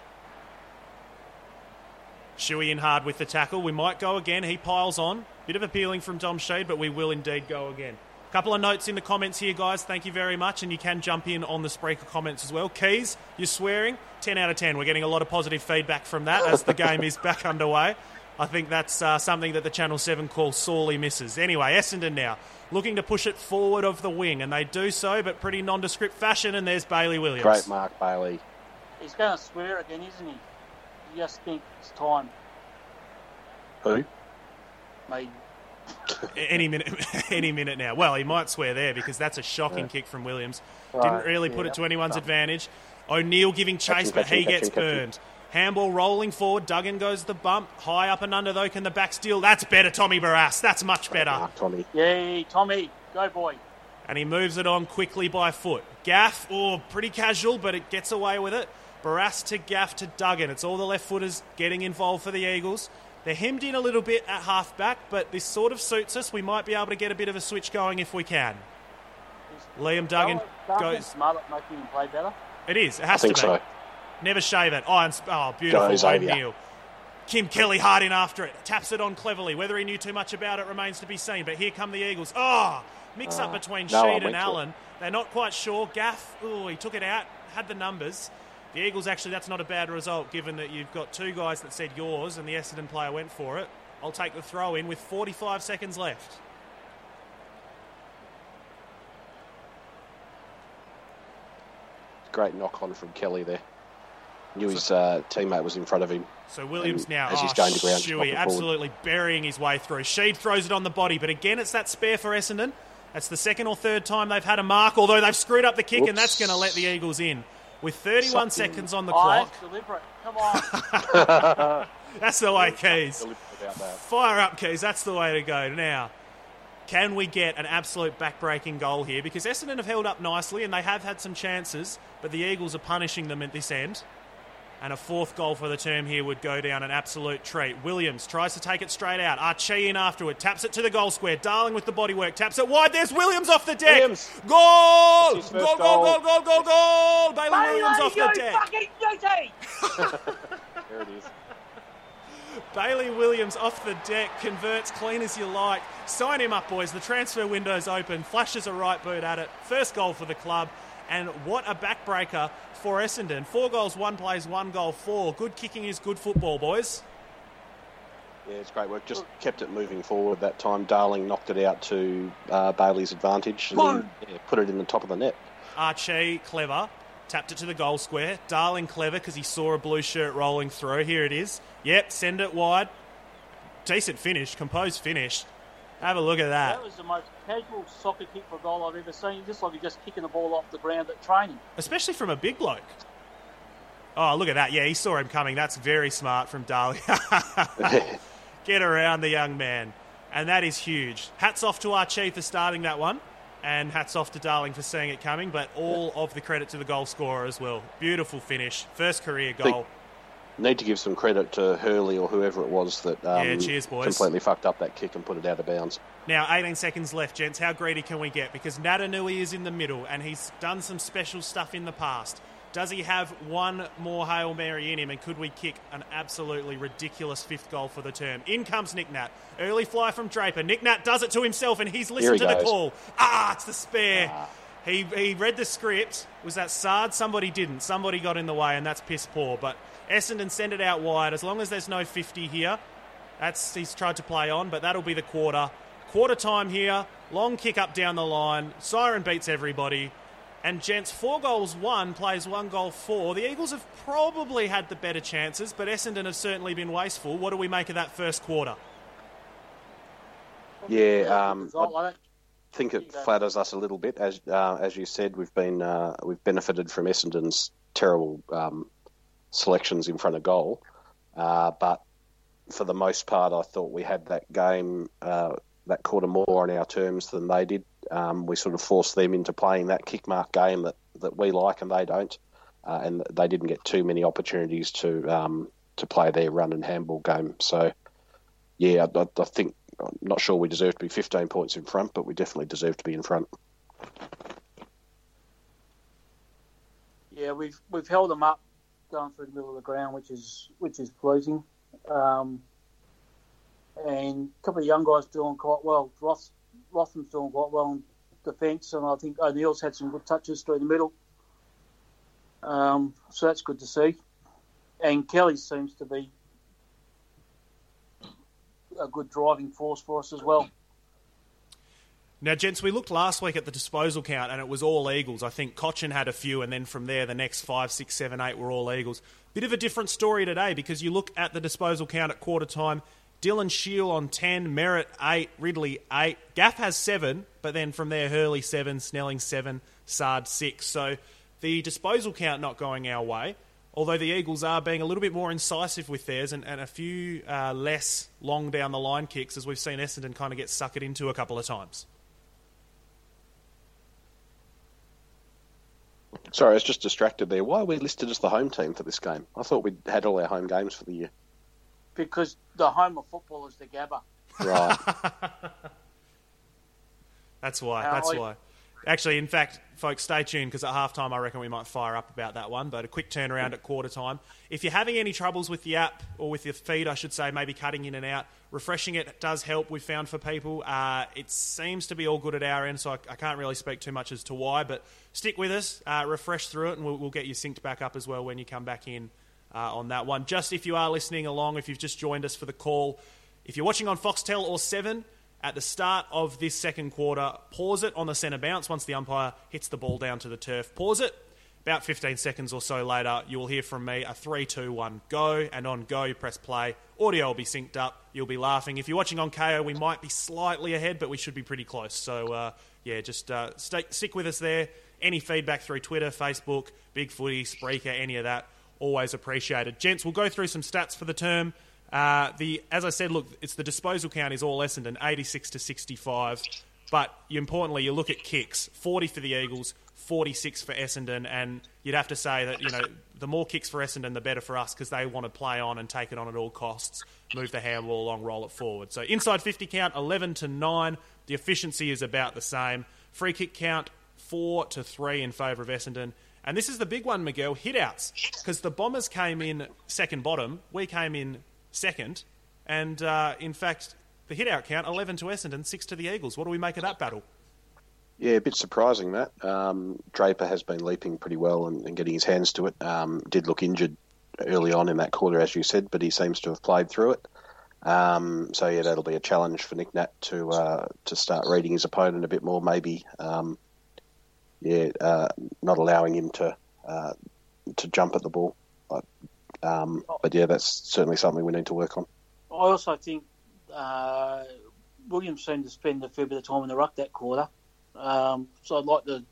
Shuey in hard with the tackle. We might go again. He piles on. Bit of appealing from Dom Sheed, but we will indeed go again. Couple of notes in the comments here, guys. Thank you very much, and you can jump in on the Spreaker comments as well. Keys, you're swearing. 10 out of 10. We're getting a lot of positive feedback from that as the game is back underway. I think that's uh, something that the Channel 7 call sorely misses. Anyway, Essendon now looking to push it forward of the wing, and they do so, but pretty nondescript fashion, and there's Bailey Williams. Great Mark Bailey. He's going to swear again, isn't he? You just think it's time. Who? Mate, [laughs] any minute, [laughs] any minute now. Well, he might swear there because that's a shocking kick from Williams. Didn't really put yeah. it to anyone's advantage. O'Neill giving chase, him, but catch him, he catch gets him, catch him. burned. Handball rolling forward. Duggan goes the bump. High up and under though. Can the back steal? That's better, Tommy Barrass. That's much better. Mark Tommy. yay, Tommy, go boy. And he moves it on quickly by foot. Gaff, oh, pretty casual, but it gets away with it. Barrass to Gaff to Duggan. It's all the left footers getting involved for the Eagles. They're hemmed in a little bit at half back, but this sort of suits us. We might be able to get a bit of a switch going if we can. Liam Duggan Duggan goes. smart at making him play better. It is. It I has think to be. so. Never shave it. Oh, and, oh beautiful. Go, Xavier. O'Neill. Tim Kelly hard in after it. Taps it on cleverly. Whether he knew too much about it remains to be seen. But here come the Eagles. Oh, mix up uh, between no, Sheed and. Allen. They're not quite sure. Gaff, oh, he took it out, had the numbers. The Eagles, actually, that's not a bad result given that you've got two guys that said yours and the Essendon player went for it. I'll take the throw in with 45 seconds left. Great knock on from Kelly there. Knew his uh, teammate was in front of him. So Williams now, as he's oh, going to ground, Shuey, forward. absolutely burying his way through. Sheed throws it on the body, but again, it's that spare for Essendon. That's the second or third time they've had a mark, although they've screwed up the kick, and that's going to let the Eagles in. With 31 Something- seconds on the clock, deliberate. Come on. [laughs] that's the way, Keys. Deliberate about that. Fire up, Keys. That's the way to go. Now, can we get an absolute back-breaking goal here? Because Essendon have held up nicely, and they have had some chances, but the Eagles are punishing them at this end. And a fourth goal for the term here would go down an absolute treat. Williams tries to take it straight out. Archie in afterward. Taps it to the goal square. Darling with the bodywork. Taps it wide. There's Williams off the deck. Williams. Goal! That's Goal, goal, goal, goal. goal, goal, goal! Bailey Bailey, Williams off the deck. fucking beauty! [laughs] [laughs] There it is. Bailey Williams off the deck, converts clean as you like. Sign him up, boys. The transfer window's open. Flashes a right boot at it. First goal for the club. And what a backbreaker for Essendon. Four goals, one plays, one goal, four. Good kicking is good football, boys. Yeah, it's great work. Just kept it moving forward that time. Darling knocked it out to uh, Bailey's advantage and then yeah, put it in the top of the net. Archie, clever. Tapped it to the goal square. Darling clever because he saw a blue shirt rolling through. Here it is. Yep, send it wide. Decent finish, composed finish. Have a look at that. That was the most casual soccer kick for goal I've ever seen. Just like you're just kicking the ball off the ground at training. Especially from a big bloke. Oh, look at that. Yeah, he saw him coming. That's very smart from Darling. [laughs] Get around the young man. And that is huge. Hats off to our chief for starting that one. And hats off to Darling for seeing it coming, but all of the credit to the goal scorer as well. Beautiful finish. First career goal. Need to give some credit to Hurley or whoever it was that um, Yeah, cheers, boys. completely fucked up that kick and put it out of bounds. Now, 18 seconds left, gents. How greedy can we get? Because Naitanui is in the middle and he's done some special stuff in the past. Does he have one more Hail Mary in him and could we kick an absolutely ridiculous fifth goal for the term? In comes Nick Nat. Early fly from Draper. Nick Nat does it to himself and he's listened he to the call. Ah, it's the spare. He, he read the script. Was that Saad? Somebody didn't. Somebody got in the way and that's piss poor. But Essendon send it out wide. As long as there's no 50 here, that's he's tried to play on, but that'll be the quarter. Quarter time here. Long kick up down the line. Siren beats everybody. And gents, four goals one plays one goal four. The Eagles have probably had the better chances, but Essendon have certainly been wasteful. What do we make of that first quarter? Yeah, um, I think it flatters us a little bit. As uh, as you said, we've been uh, we've benefited from Essendon's terrible um, selections in front of goal, uh, but for the most part, I thought we had that game uh, that quarter more on our terms than they did. Um, we sort of forced them into playing that kick mark game that, that we like and they don't, uh, and they didn't get too many opportunities to um, to play their run and handball game. So, yeah, I, I think I'm not sure we deserve to be 15 points in front, but we definitely deserve to be in front. Yeah, we've we've held them up going through the middle of the ground, which is which is pleasing. Um, and a couple of young guys doing quite well. Roth, Rotham's doing quite well in defence, and I think O'Neill's had some good touches through the middle. Um, so that's good to see. And Kelly seems to be a good driving force for us as well. Now, gents, we looked last week at the disposal count, and it was all Eagles. I think Cotchin had a few, and then from there, the next five, six, seven, eight were all Eagles. Bit of a different story today because you look at the disposal count at quarter time. Dylan Shiel on 10, Merrett 8, Ridley 8. Gaff has 7, but then from there, Hurley 7, Snelling 7, Saad 6. So the disposal count not going our way, although the Eagles are being a little bit more incisive with theirs and, and a few uh, less long down the line kicks, as we've seen Essendon kind of get suckered into a couple of times. Sorry, I was just distracted there. Why are we listed as the home team for this game? I thought we'd had all our home games for the year. Because the home of football is the Gabba. Right. [laughs] That's why. That's I- why. Actually, in fact, folks, stay tuned because at halftime, I reckon we might fire up about that one. But a quick turnaround at quarter time. If you're having any troubles with the app or with your feed, I should say, maybe cutting in and out, refreshing it does help. We've found for people. Uh, it seems to be all good at our end, so I, I can't really speak too much as to why. But stick with us, uh, refresh through it, and we'll, we'll get you synced back up as well when you come back in uh, on that one. Just if you are listening along, if you've just joined us for the call, if you're watching on Foxtel or Seven at the start of this second quarter, pause it on the centre bounce once the umpire hits the ball down to the turf. Pause it. About 15 seconds or so later, you will hear from me a 3 2 1 go, and on go, you press play. Audio will be synced up. You'll be laughing. If you're watching on Kayo, we might be slightly ahead, but we should be pretty close. So, uh, yeah, just uh, stay, stick with us there. Any feedback through Twitter, Facebook, Big Footy, Spreaker, any of that, always appreciated. Gents, we'll go through some stats for the term. Uh, the as I said, look, it's the disposal count is all Essendon, 86 to 65. But importantly, you look at kicks, 40 for the Eagles, 46 for Essendon, and you'd have to say that you know the more kicks for Essendon, the better for us because they want to play on and take it on at all costs, move the handball along, roll it forward. So inside 50 count, 11 to 9. The efficiency is about the same. Free kick count, 4 to 3 in favour of Essendon. And this is the big one, Miguel, hitouts. Because the Bombers came in second bottom, we came in second. And uh, in fact, the hit out count 11 to Essendon, 6 to the Eagles. What do we make of that battle? Yeah, a bit surprising that. Um, Draper has been leaping pretty well and, and getting his hands to it. Um, did look injured early on in that quarter, as you said, but he seems to have played through it. Um, so yeah, that'll be a challenge for Nick Nat to uh, to start reading his opponent a bit more. Maybe, um, yeah, uh, not allowing him to uh, to jump at the ball. But, um, but yeah, that's certainly something we need to work on. I also think uh, Williams seemed to spend a fair bit of time in the ruck that quarter. Um, so I'd like to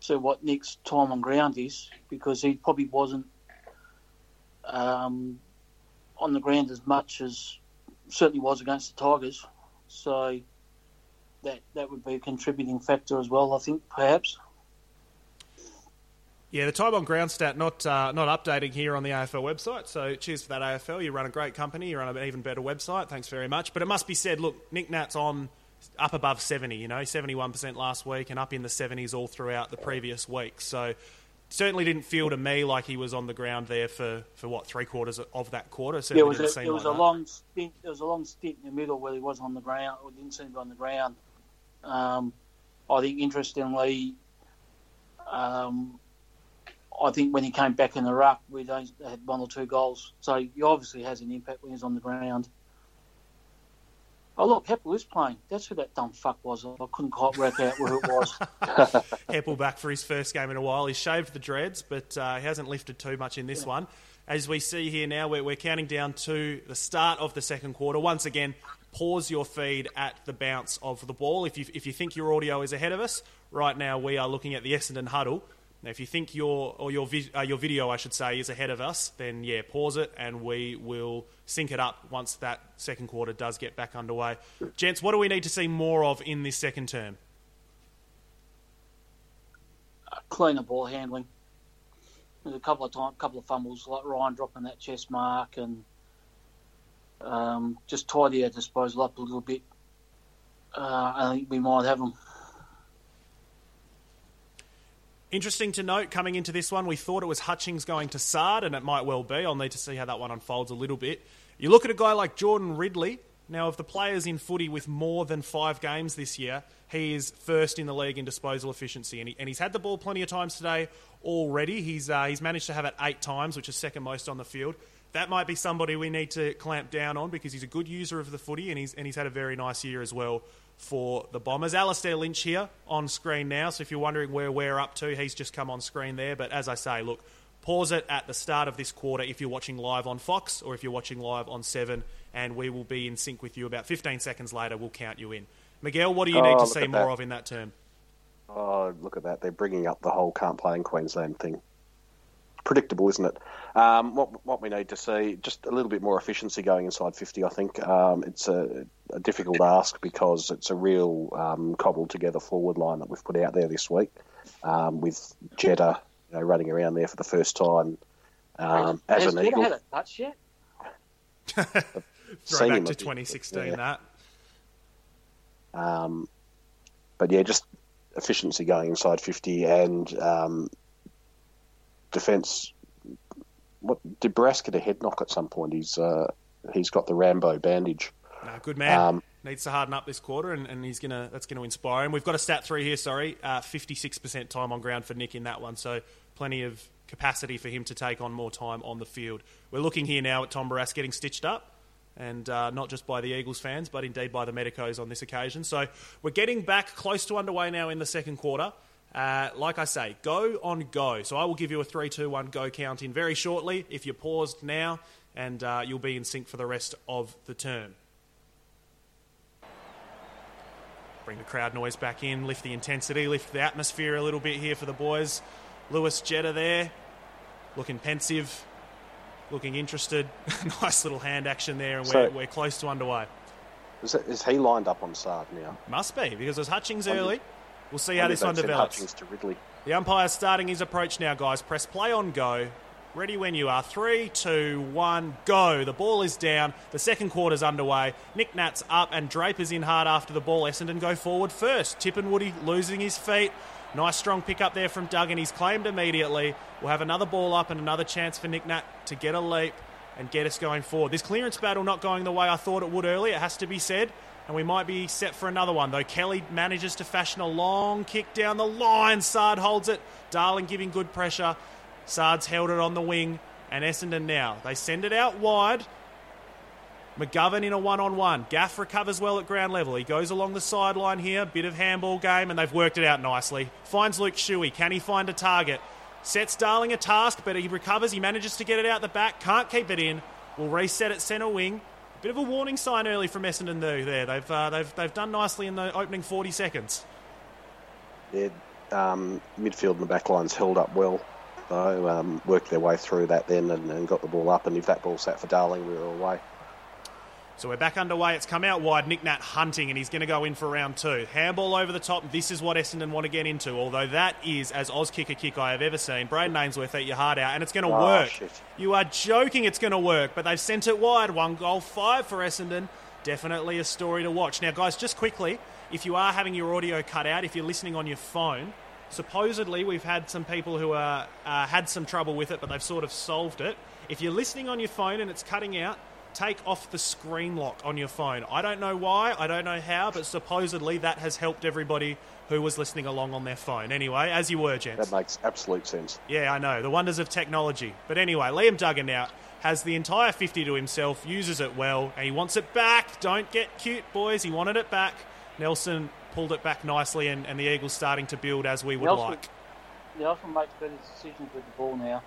see what Nick's time on ground is because he probably wasn't um, on the ground as much as certainly was against the Tigers. So that that would be a contributing factor as well. I think perhaps. Yeah, the time on ground stat not uh, not updating here on the AFL website. So cheers for that AFL. You run a great company. You run an even better website. Thanks very much. But it must be said, look, Nick Nat's on up above 70. You know, 71 percent last week and up in the 70s all throughout the previous week. So certainly didn't feel to me like he was on the ground there for, for what three quarters of that quarter. Certainly yeah, it was a, it was like a long stint. There was a long stint in the middle where he was on the ground or didn't seem to be on the ground. Um, I think interestingly. Um, I think when he came back in the ruck, we had one or two goals. So he obviously has an impact when he's on the ground. Oh look, Heppell is playing. That's who that dumb fuck was. I couldn't quite work out who it was. [laughs] Heppell back for his first game in a while. He's shaved the dreads, but uh, he hasn't lifted too much in this yeah. one. As we see here now, we're, we're counting down to the start of the second quarter. Once again, pause your feed at the bounce of the ball. If you, if you think your audio is ahead of us, right now we are looking at the Essendon huddle now, if you think your or your vi- uh, your video, I should say, is ahead of us, then yeah, pause it and we will sync it up once that second quarter does get back underway. Gents, what do we need to see more of in this second term? Uh, cleaner ball handling. There's a couple of time, couple of fumbles, like Ryan dropping that chest mark, and um, just tidy our disposal up a little bit. Uh, I think we might have them. Interesting to note coming into this one, we thought it was Hutchings going to Saad, and it might well be. I'll need to see how that one unfolds a little bit. You look at a guy like Jordan Ridley. Now, of the players in footy with more than five games this year, he is first in the league in disposal efficiency, and, he, and he's had the ball plenty of times today already. He's uh, he's managed to have it eight times, which is second most on the field. That might be somebody we need to clamp down on because he's a good user of the footy, and he's and he's had a very nice year as well for the Bombers. Alastair Lynch here on screen now. So if you're wondering where we're up to, he's just come on screen there. But as I say, look, pause it at the start of this quarter if you're watching live on Fox or if you're watching live on Seven, and we will be in sync with you about 15 seconds later. We'll count you in. Miguel, what do you oh, need to see more of in that term? Oh, look at that! They're bringing up the whole can't play in Queensland thing predictable, isn't it? Um, what, what we need to see, just a little bit more efficiency going inside 50, I think. Um, it's a, a, difficult ask because it's a real um, cobbled together forward line that we've put out there this week um, with Jetta you know, running around there for the first time um, as Has an Eagle. had [laughs] a touch yet? Throw back to 2016, yeah. that. Um, but yeah, just efficiency going inside 50 and um, defence. What did Barrass get a head knock at some point? He's uh, he's got the Rambo bandage. No, good man. Um, Needs to harden up this quarter, and, and he's gonna that's gonna inspire him. We've got a stat three here. Sorry, uh, fifty six percent time on ground for Nick in that one. So plenty of capacity for him to take on more time on the field. We're looking here now at Tom Barrass getting stitched up, and uh, not just by the Eagles fans, but indeed by the Medicos on this occasion. So we're getting back close to underway now in the second quarter. Uh, like I say, go on go. So I will give you a 3 2 1 go count in very shortly if you're paused now, and uh, you'll be in sync for the rest of the term. Bring the crowd noise back in, lift the intensity, lift the atmosphere a little bit here for the boys. Lewis Jetta there, looking pensive, looking interested. [laughs] nice little hand action there, and we're, we're close to underway. Is, it, is he lined up on Saad now? Must be, because it was Hutchings early. We'll see how this one develops. Hutchings to Ridley. The umpire's starting his approach now, guys. Press play on go. Ready when you are. Three, two, one, go. The ball is down. The second quarter's underway. Nick Nat's up and Draper's in hard after the ball. Essendon go forward first. Tip and Woody losing his feet. Nice strong pick up there from Duggan. He's claimed immediately. We'll have another ball up and another chance for Nick Nat to get a leap and get us going forward. This clearance battle not going the way I thought it would early, it has to be said and we might be set for another one. Though Kelly manages to fashion a long kick down the line. Saad holds it. Darling giving good pressure. Saad's held it on the wing, and Essendon now. They send it out wide. McGovern in a one on one. Gaff recovers well at ground level. He goes along the sideline here. Bit of handball game, and they've worked it out nicely. Finds Luke Shuey. Can he find a target? Sets Darling a task, but he recovers. He manages to get it out the back. Can't keep it in. Will reset at centre wing. Bit of a warning sign early from Essendon though. There, they've uh, they've they've done nicely in the opening 40 seconds. Their um, midfield and the back lines held up well, though. Um, worked their way through that then and, and got the ball up. And if that ball sat for Darling, we were away. So we're back underway. It's come out wide. Nick Nat hunting, and he's going to go in for round two. Handball over the top. This is what Essendon want to get into. Although that is as Oz kick a kick I have ever seen. Brayden Ainsworth eat your heart out, and it's going to Oh, work. shit. You are joking. It's going to work, but they've sent it wide. One goal, five for Essendon. Definitely a story to watch. Now, guys, just quickly, if you are having your audio cut out, if you're listening on your phone, supposedly we've had some people who are, uh, had some trouble with it, but they've sort of solved it. If you're listening on your phone and it's cutting out, take off the screen lock on your phone. I don't know why, I don't know how, but supposedly that has helped everybody who was listening along on their phone. Anyway, as you were, gents. That makes absolute sense. Yeah, I know. The wonders of technology. But anyway, Liam Duggan now has the entire 50 to himself, uses it well, and he wants it back. Don't get cute, boys. He wanted it back. Nelson pulled it back nicely, and, and the Eagles starting to build as we would Nelson- like. Nelson makes better decisions with the ball now.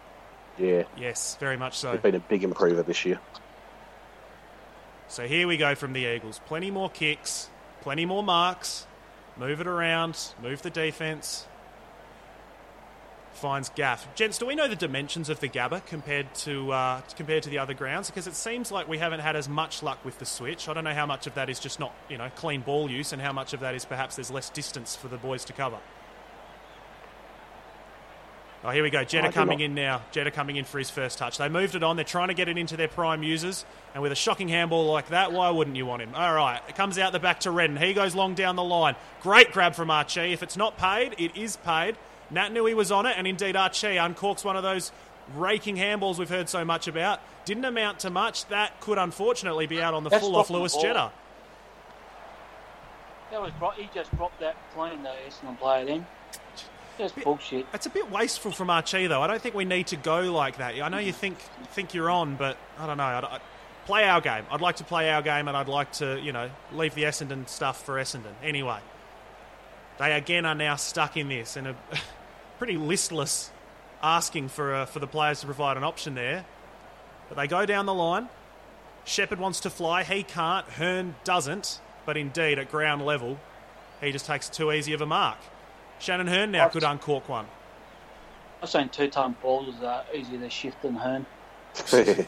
Yeah, Yes, very much so. they've been a big improver this year. So here we go from the Eagles. Plenty more kicks, plenty more marks. Move it around, move the defense. Finds Gaff. Gents, do we know the dimensions of the Gabba compared to uh, compared to the other grounds? Because it seems like we haven't had as much luck with the switch. I don't know how much of that is just not you know clean ball use, and how much of that is perhaps there's less distance for the boys to cover. Oh, here we go. Jetta coming in now. Jetta coming in for his first touch. They moved it on. They're trying to get it into their prime users. And with a shocking handball like that, why wouldn't you want him? All right. It comes out the back to Redden. He goes long down the line. Great grab from Archie. If it's not paid, it is paid. Nat knew he was on it. And indeed, Archie uncorks one of those raking handballs we've heard so much about. Didn't amount to much. That could unfortunately be out on the That's full off Lewis ball. Jetta. That was dro- he just dropped that clean, the Essendon player then. That's bullshit. It's a bit wasteful from Archie, though. I don't think we need to go like that. I know you think think you're on, but I don't know. I'd, i play our game. I'd like to play our game, and I'd like to, you know, leave the Essendon stuff for Essendon. Anyway, they again are now stuck in this and are [laughs] pretty listless, asking for uh, for the players to provide an option there. But they go down the line. Sheppard wants to fly. He can't. Hurn doesn't. But indeed, at ground level, he just takes too easy of a mark. Shannon Hurn now could uncork one. I've seen two time balls are easier to shift than Hurn. [laughs]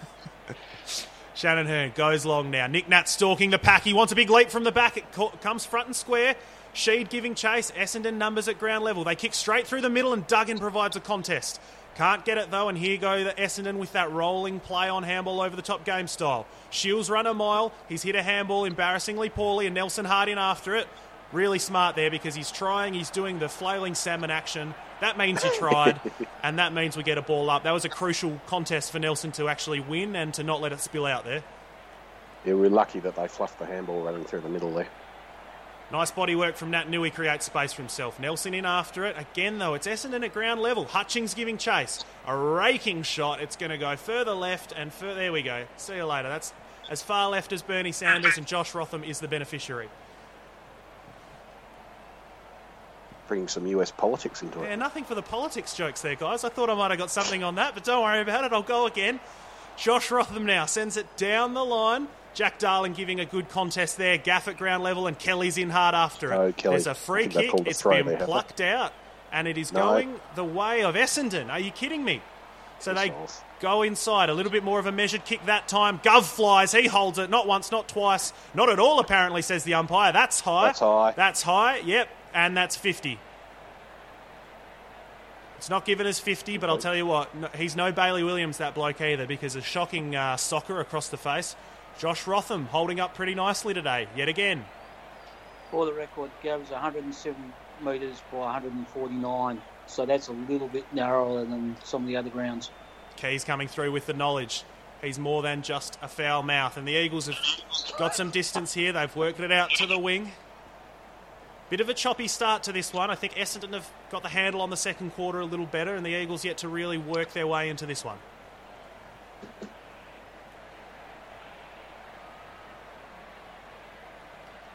Shannon Hurn goes long now. Nick Nat stalking the pack. He wants a big leap from the back. It co- comes front and square. Sheed giving chase. Essendon numbers at ground level. They kick straight through the middle, and Duggan provides a contest. Can't get it though, and here go the Essendon with that rolling play on handball over the top game style. Shiel's run a mile. He's hit a handball embarrassingly poorly, and Nelson Hard in after it. Really smart there because he's trying. He's doing the flailing salmon action. That means he tried, [laughs] and that means we get a ball up. That was a crucial contest for Nelson to actually win and to not let it spill out there. yeah, we're lucky that they fluffed the handball running through the middle there. Nice body work from Naitanui creates space for himself. Nelson in after it. Again, though, it's Essendon at ground level. Hutchings giving chase. A raking shot. It's going to go further left and further. There we go. See you later. That's as far left as Bernie Sanders, and Josh Rotham is the beneficiary. Bringing some US politics into it. Yeah, nothing for the politics jokes there, guys. I thought I might have got something on that, but don't worry about it. I'll go again. Josh Rotham now sends it down the line. Jack Darling giving a good contest there. Gaff at ground level, and Kelly's in hard after it. Oh, Kelly. There's a free kick. a It's been there, they? plucked out, and it is No. going the way of Essendon. Are you kidding me? So they go inside. A little bit more of a measured kick that time. Gov flies. He holds it. Not once, not twice. Not at all, apparently, says the umpire. That's high. That's high. That's high. Yep. And that's 50. It's not given as 50, but I'll tell you what, no, he's no Bailey Williams, that bloke either, because a shocking uh, soccer across the face. Josh Rotham holding up pretty nicely today, yet again. For the record, Gav's 107 metres by 149, so that's a little bit narrower than some of the other grounds. Keys coming through with the knowledge. He's more than just a foul mouth. And the Eagles have got some distance here. They've worked it out to the wing. Bit of a choppy start to this one. I think Essendon have got the handle on the second quarter a little better, and the Eagles yet to really work their way into this one.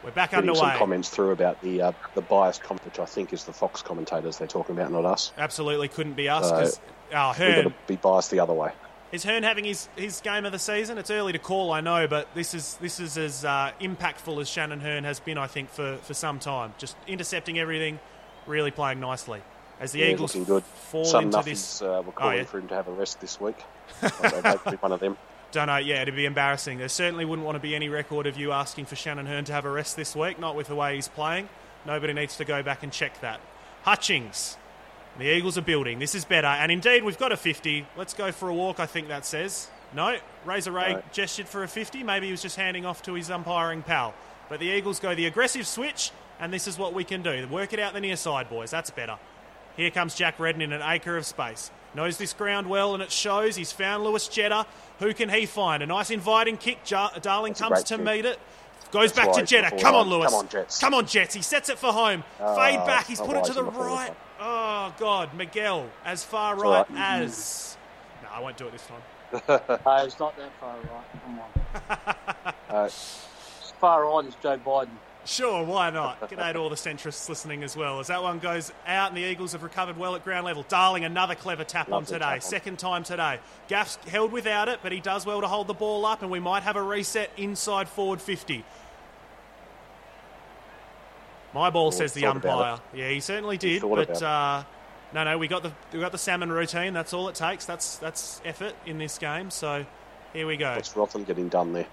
We're back Getting underway. some comments through about the uh, the biased comment, which I think is the Fox commentators they're talking about, not us. Absolutely couldn't be us. So, oh, We've got to be biased the other way. Is Hurn having his, his game of the season? It's early to call, I know, but this is this is as uh, impactful as Shannon Hurn has been, I think, for, for some time. Just intercepting everything, really playing nicely. As the Yeah, Eagles looking good. fall Some into this, uh, were calling yeah. for him to have a rest this week. I'd hope to be one of them. Don't know. Yeah, it'd be embarrassing. There certainly wouldn't want to be any record of you asking for Shannon Hurn to have a rest this week. Not with the way he's playing. Nobody needs to go back and check that. Hutchings. The Eagles are building. This is better. And indeed, we've got a 50. Let's go for a walk, I think that says. No, Razor Ray No. gestured for a 50. Maybe he was just handing off to his umpiring pal. But the Eagles go the aggressive switch, and this is what we can do. Work it out the near side, boys. That's better. Here comes Jack Redden in an acre of space. Knows this ground well, and it shows. He's found Lewis Jetta. Who can he find? A nice inviting kick. Jar- Darling That's comes to kick. meet it. Goes That's back to wide Jetta. Come on. Lewis. Come on, Jets. Come on, Jets. He sets it for home. Oh, Fade back. He's put it to wise the right. Lewis. Oh, God. Miguel, as far It's right all right. as. No, I won't do it this time. [laughs] No, it's not that far right. Come on. [laughs] Uh, As far right as Joe Biden. Sure, why not? [laughs] G'day to all the centrists listening as well. As that one goes out and the Eagles have recovered well at ground level. Darling, another clever tap on today. tap on. Second time today. Gaff's held without it, but he does well to hold the ball up, and we might have a reset inside forward 50. My ball says the umpire. Yeah, he certainly did, but uh, no, no, we got the we got the salmon routine. That's all it takes. That's that's effort in this game. So here we go. what's Rotham getting done there?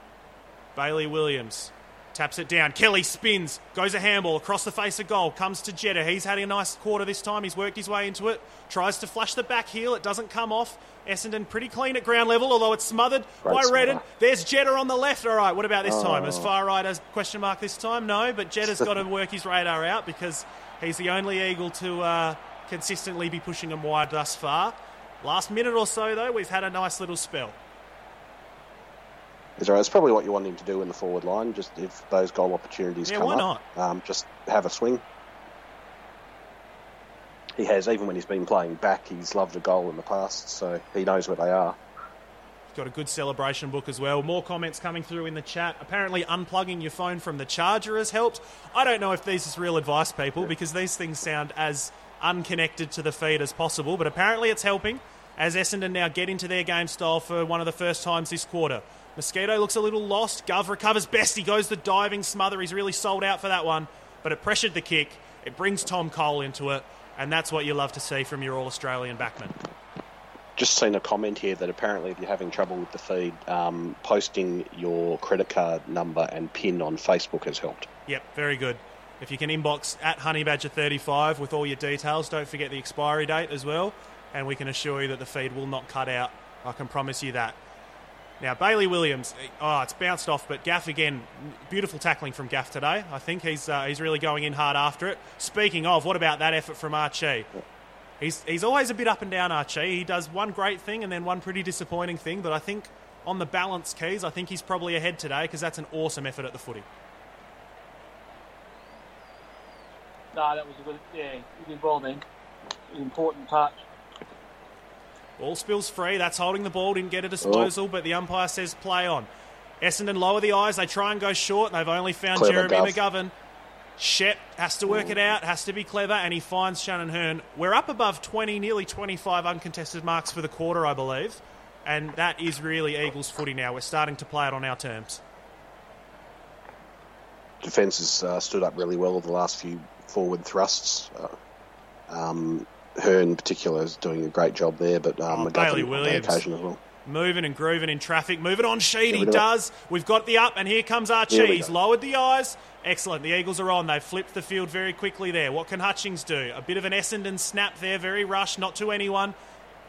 Bailey Williams taps it down. Kelly spins, goes a handball across the face of goal, comes to Jetta. He's had a nice quarter this time. He's worked his way into it. Tries to flush the back heel. It doesn't come off. Essendon pretty clean at ground level, although it's smothered Great by Redden. There's Jetta on the left. All right, what about this time? As Oh. far right as question mark this time? No, but Jetta's got to work his radar out because he's the only Eagle to uh, consistently be pushing him wide thus far. Last minute or so, though, we've had a nice little spell. Is right. It's probably what you want him to do in the forward line. Just if those goal opportunities Yeah, come why up, Um, just have a swing. He has, even when he's been playing back, he's loved a goal in the past, so he knows where they are. Got a good celebration book as well. More comments coming through in the chat. Apparently, unplugging your phone from the charger has helped. I don't know if this is real advice, people, because these things sound as unconnected to the feed as possible, but apparently it's helping as Essendon now get into their game style for one of the first times this quarter. Mosquito looks a little lost. Gov recovers best. He goes the diving smother. He's really sold out for that one, but it pressured the kick. It brings Tom Cole into it, and that's what you love to see from your All Australian backman. Just seen a comment here that apparently, if you're having trouble with the feed, um, posting your credit card number and PIN on Facebook has helped. Yep, very good. If you can inbox at honeybadger35 with all your details, don't forget the expiry date as well, and we can assure you that the feed will not cut out. I can promise you that. Now, Bailey Williams, oh, it's bounced off, but Gaff again, beautiful tackling from Gaff today. I think he's, uh, he's really going in hard after it. Speaking of, what about that effort from Archie? He's, he's always a bit up and down, Archie. He does one great thing and then one pretty disappointing thing, but I think on the balance keys, I think he's probably ahead today because that's an awesome effort at the footy. No, that was a good. Yeah, he did important touch. Ball spills free. That's holding the ball. Didn't get a disposal, but the umpire says play on. Essendon lower the eyes. They try and go short. They've only found Clever, Jeremy Gov. McGovern. Shep has to work it out, has to be clever, and he finds Shannon Hurn. We're up above 20, nearly 25 uncontested marks for the quarter, I believe. And that is really Eagles footy now. We're starting to play it on our terms. Defence has uh, stood up really well over the last few forward thrusts. Uh, um, Hurn in particular is doing a great job there, but um, Oh, Bailey Williams. occasion as well. Moving and grooving in traffic. Moving on Sheed. He we do it. does. We've got the up, and here comes Archie. Here He's lowered the eyes. Excellent. The Eagles are on. They've flipped the field very quickly there. What can Hutchings do? A bit of an Essendon snap there. Very rushed. Not to anyone.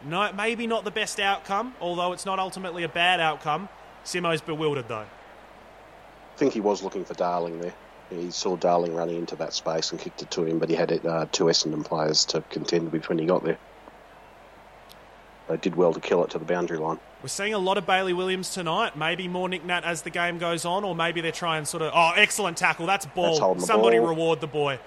No, maybe not the best outcome, although it's not ultimately a bad outcome. Simo's bewildered, though. I think he was looking for Darling there. He saw Darling running into that space and kicked it to him, but he had uh, two Essendon players to contend with when he got there. They did well to kill it to the boundary line. We're seeing a lot of Bailey Williams tonight. Maybe more Nick Nat as the game goes on, or maybe they're trying sort of. Oh, excellent tackle. That's ball. That's Somebody ball. reward the boy.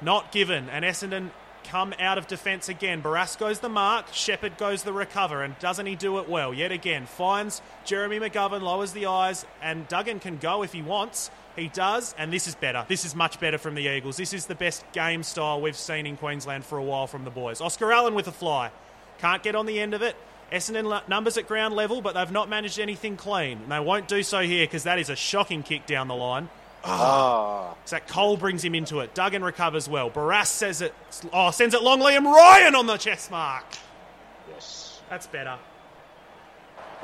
Not given. And Essendon come out of defence again. Barrass goes the mark. Sheppard goes the recover. And doesn't he do it well? Yet again. Finds Jeremy McGovern, lowers the eyes, and Duggan can go if he wants. He does, and this is better. This is much better from the Eagles. This is the best game style we've seen in Queensland for a while from the boys. Oscar Allen with a fly. Can't get on the end of it. Essendon numbers at ground level, but they've not managed anything clean. And they won't do so here because that is a shocking kick down the line. Ah, So that Cole brings him into it. Duggan recovers well. Barrass says it. Oh, sends it long. Liam Ryan on the chest mark. yes. That's better.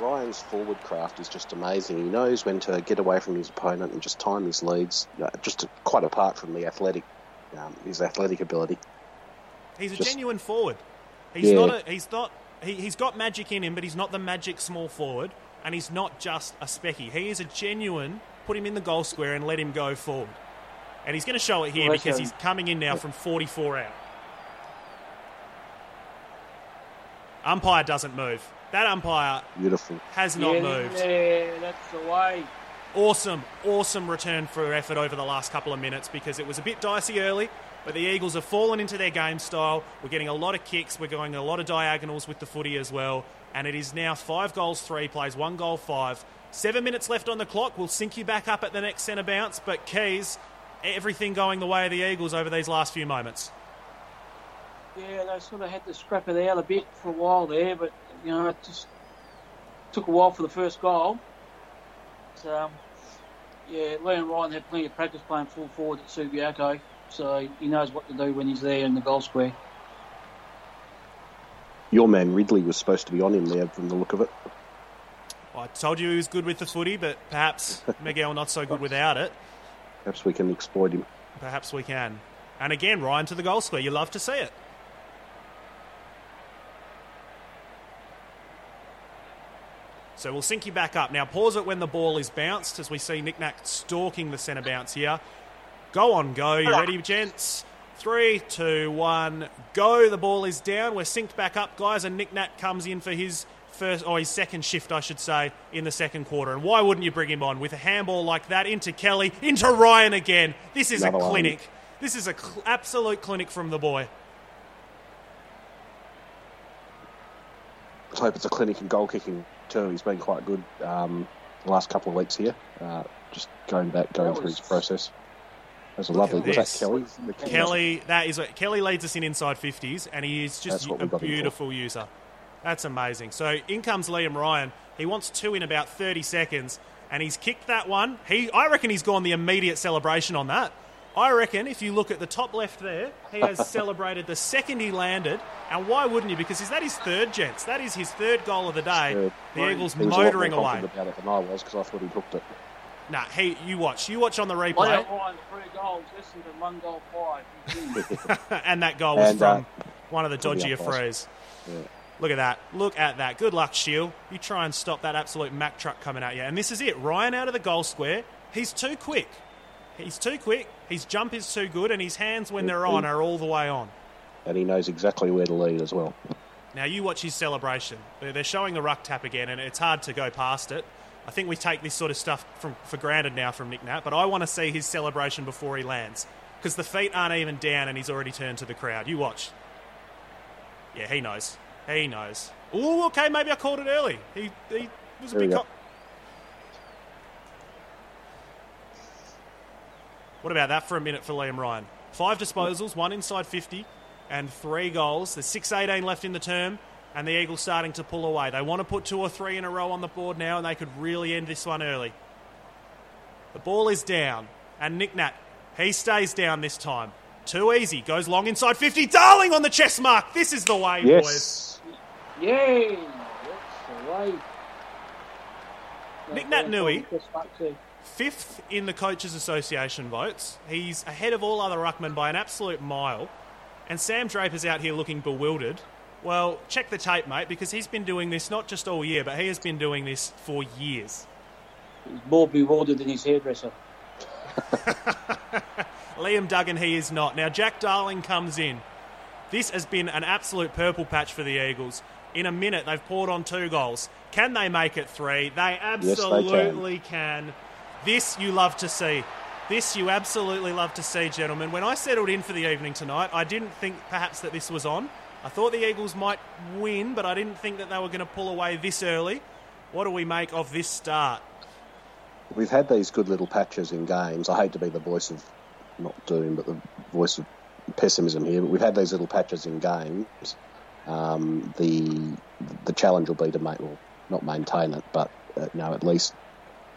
Ryan's forward craft is just amazing. He knows when to get away from his opponent and just time his leads. uh, Just quite apart from the athletic, um, his athletic ability. He's a Just- genuine forward. He's Yeah. not. A, he's not. He, he's got magic in him, but he's not the magic small forward, and he's not just a specky. He is a genuine. Put him in the goal square and let him go forward. And he's going to show it here Well, because he's coming in now from 44 out. Umpire doesn't move. That umpire Beautiful. has not yeah, moved. Yeah, that's the way. awesome, awesome return for effort over the last couple of minutes because it was a bit dicey early, but the Eagles have fallen into their game style. We're getting a lot of kicks, we're going a lot of diagonals with the footy as well, and it is now five goals, three plays, one goal, five. Seven minutes left on the clock. We'll sync you back up at the next centre bounce, but Keys, everything going the way of the Eagles over these last few moments. Yeah, they sort of had to scrap it out a bit for a while there, but you know, it just took a while for the first goal. So, um, yeah, Liam Ryan had plenty of practice playing full forward at Subiaco, so he knows what to do when he's there in the goal square. Your man Ridley was supposed to be on him there from the look of it. I told you he was good with the footy, but perhaps [laughs] Miguel not so good without it. Perhaps we can exploit him. Perhaps we can. And again, Ryan to the goal square. You love to see it. So we'll sync you back up. Now pause it when the ball is bounced as we see Nick Nat stalking the centre bounce here. Go on, go. You ready, gents? Three, two, one, go. The ball is down. We're synced back up, guys, and Nick Nat comes in for his first or his second shift, I should say, in the second quarter. And why wouldn't you bring him on with a handball like that into Kelly, into Ryan again? This is Another a one. clinic. This is a cl- absolute clinic from the boy. Let's hope it's a clinic in goal kicking too. He's been quite good um, the last couple of weeks here. Uh, just going back, going That through his process. That was a lovely. Was that Kelly? The Kelly- that is what Kelly leads us in inside fifties, and he is just a we got him for. beautiful user. That's amazing. So in comes Liam Ryan. He wants two in about thirty seconds, and he's kicked that one. He, I reckon, he's gone the immediate celebration on that. I reckon if you look at the top left there, he has [laughs] celebrated the second he landed. And why wouldn't you? Because is that his third, gents? That is his third goal of the day. Third. The Eagles He was a lot motoring more away. confident about it than I was because I thought he'd hooked it. Nah, he, you watch. You watch on the replay, Liam Ryan, three goals, less than one goal five. [laughs] [laughs] And that goal was And, uh, from one of the from the dodgier umpires. frees. Look at that. Look at that. Good luck, Shiel. You try and stop that absolute Mack truck coming at you. And this is it. Ryan out of the goal square. He's too quick. He's too quick. His jump is too good, and his hands, when they're on, are all the way on. And he knows exactly where to lead as well. Now, you watch his celebration. They're showing the ruck tap again, and it's hard to go past it. I think we take this sort of stuff from, for granted now from Nick Nat, but I want to see his celebration before he lands. Because the feet aren't even down, and he's already turned to the crowd. You watch. Yeah, he knows. He knows. Ooh, okay, maybe I called it early. He, he was a There big go. cop. What about that for a minute for Liam Ryan? Five disposals, one inside 50, and three goals. There's 6 18 left in the term, and the Eagles starting to pull away. They want to put two or three in a row on the board now, and they could really end this one early. The ball is down, and Nick Nat, he stays down this time. Too easy. Goes long inside 50. Darling on the chest mark. This is the way, boys. Yes. Yay! That's the way. Nick Naitanui. That's smart too. fifth in the Coaches Association votes. He's ahead of all other ruckmen by an absolute mile. And Sam Draper's out here looking bewildered. Well, check the tape, mate, because he's been doing this not just all year, but he has been doing this for years. He's more bewildered than his hairdresser. [laughs] Liam Duggan, he is not. Now, Jack Darling comes in. This has been an absolute purple patch for the Eagles. In a minute, they've poured on two goals. Can they make it three? They they can. absolutely can. This you love to see. This you absolutely love to see, gentlemen. When I settled in for the evening tonight, I didn't think perhaps that this was on. I thought the Eagles might win, but I didn't think that they were going to pull away this early. What do we make of this start? we've had these good little patches in games. I hate to be the voice of not doom, but the voice of pessimism here. But we've had these little patches in games. Um, the the challenge will be to make, well, not maintain it, but uh, you know at least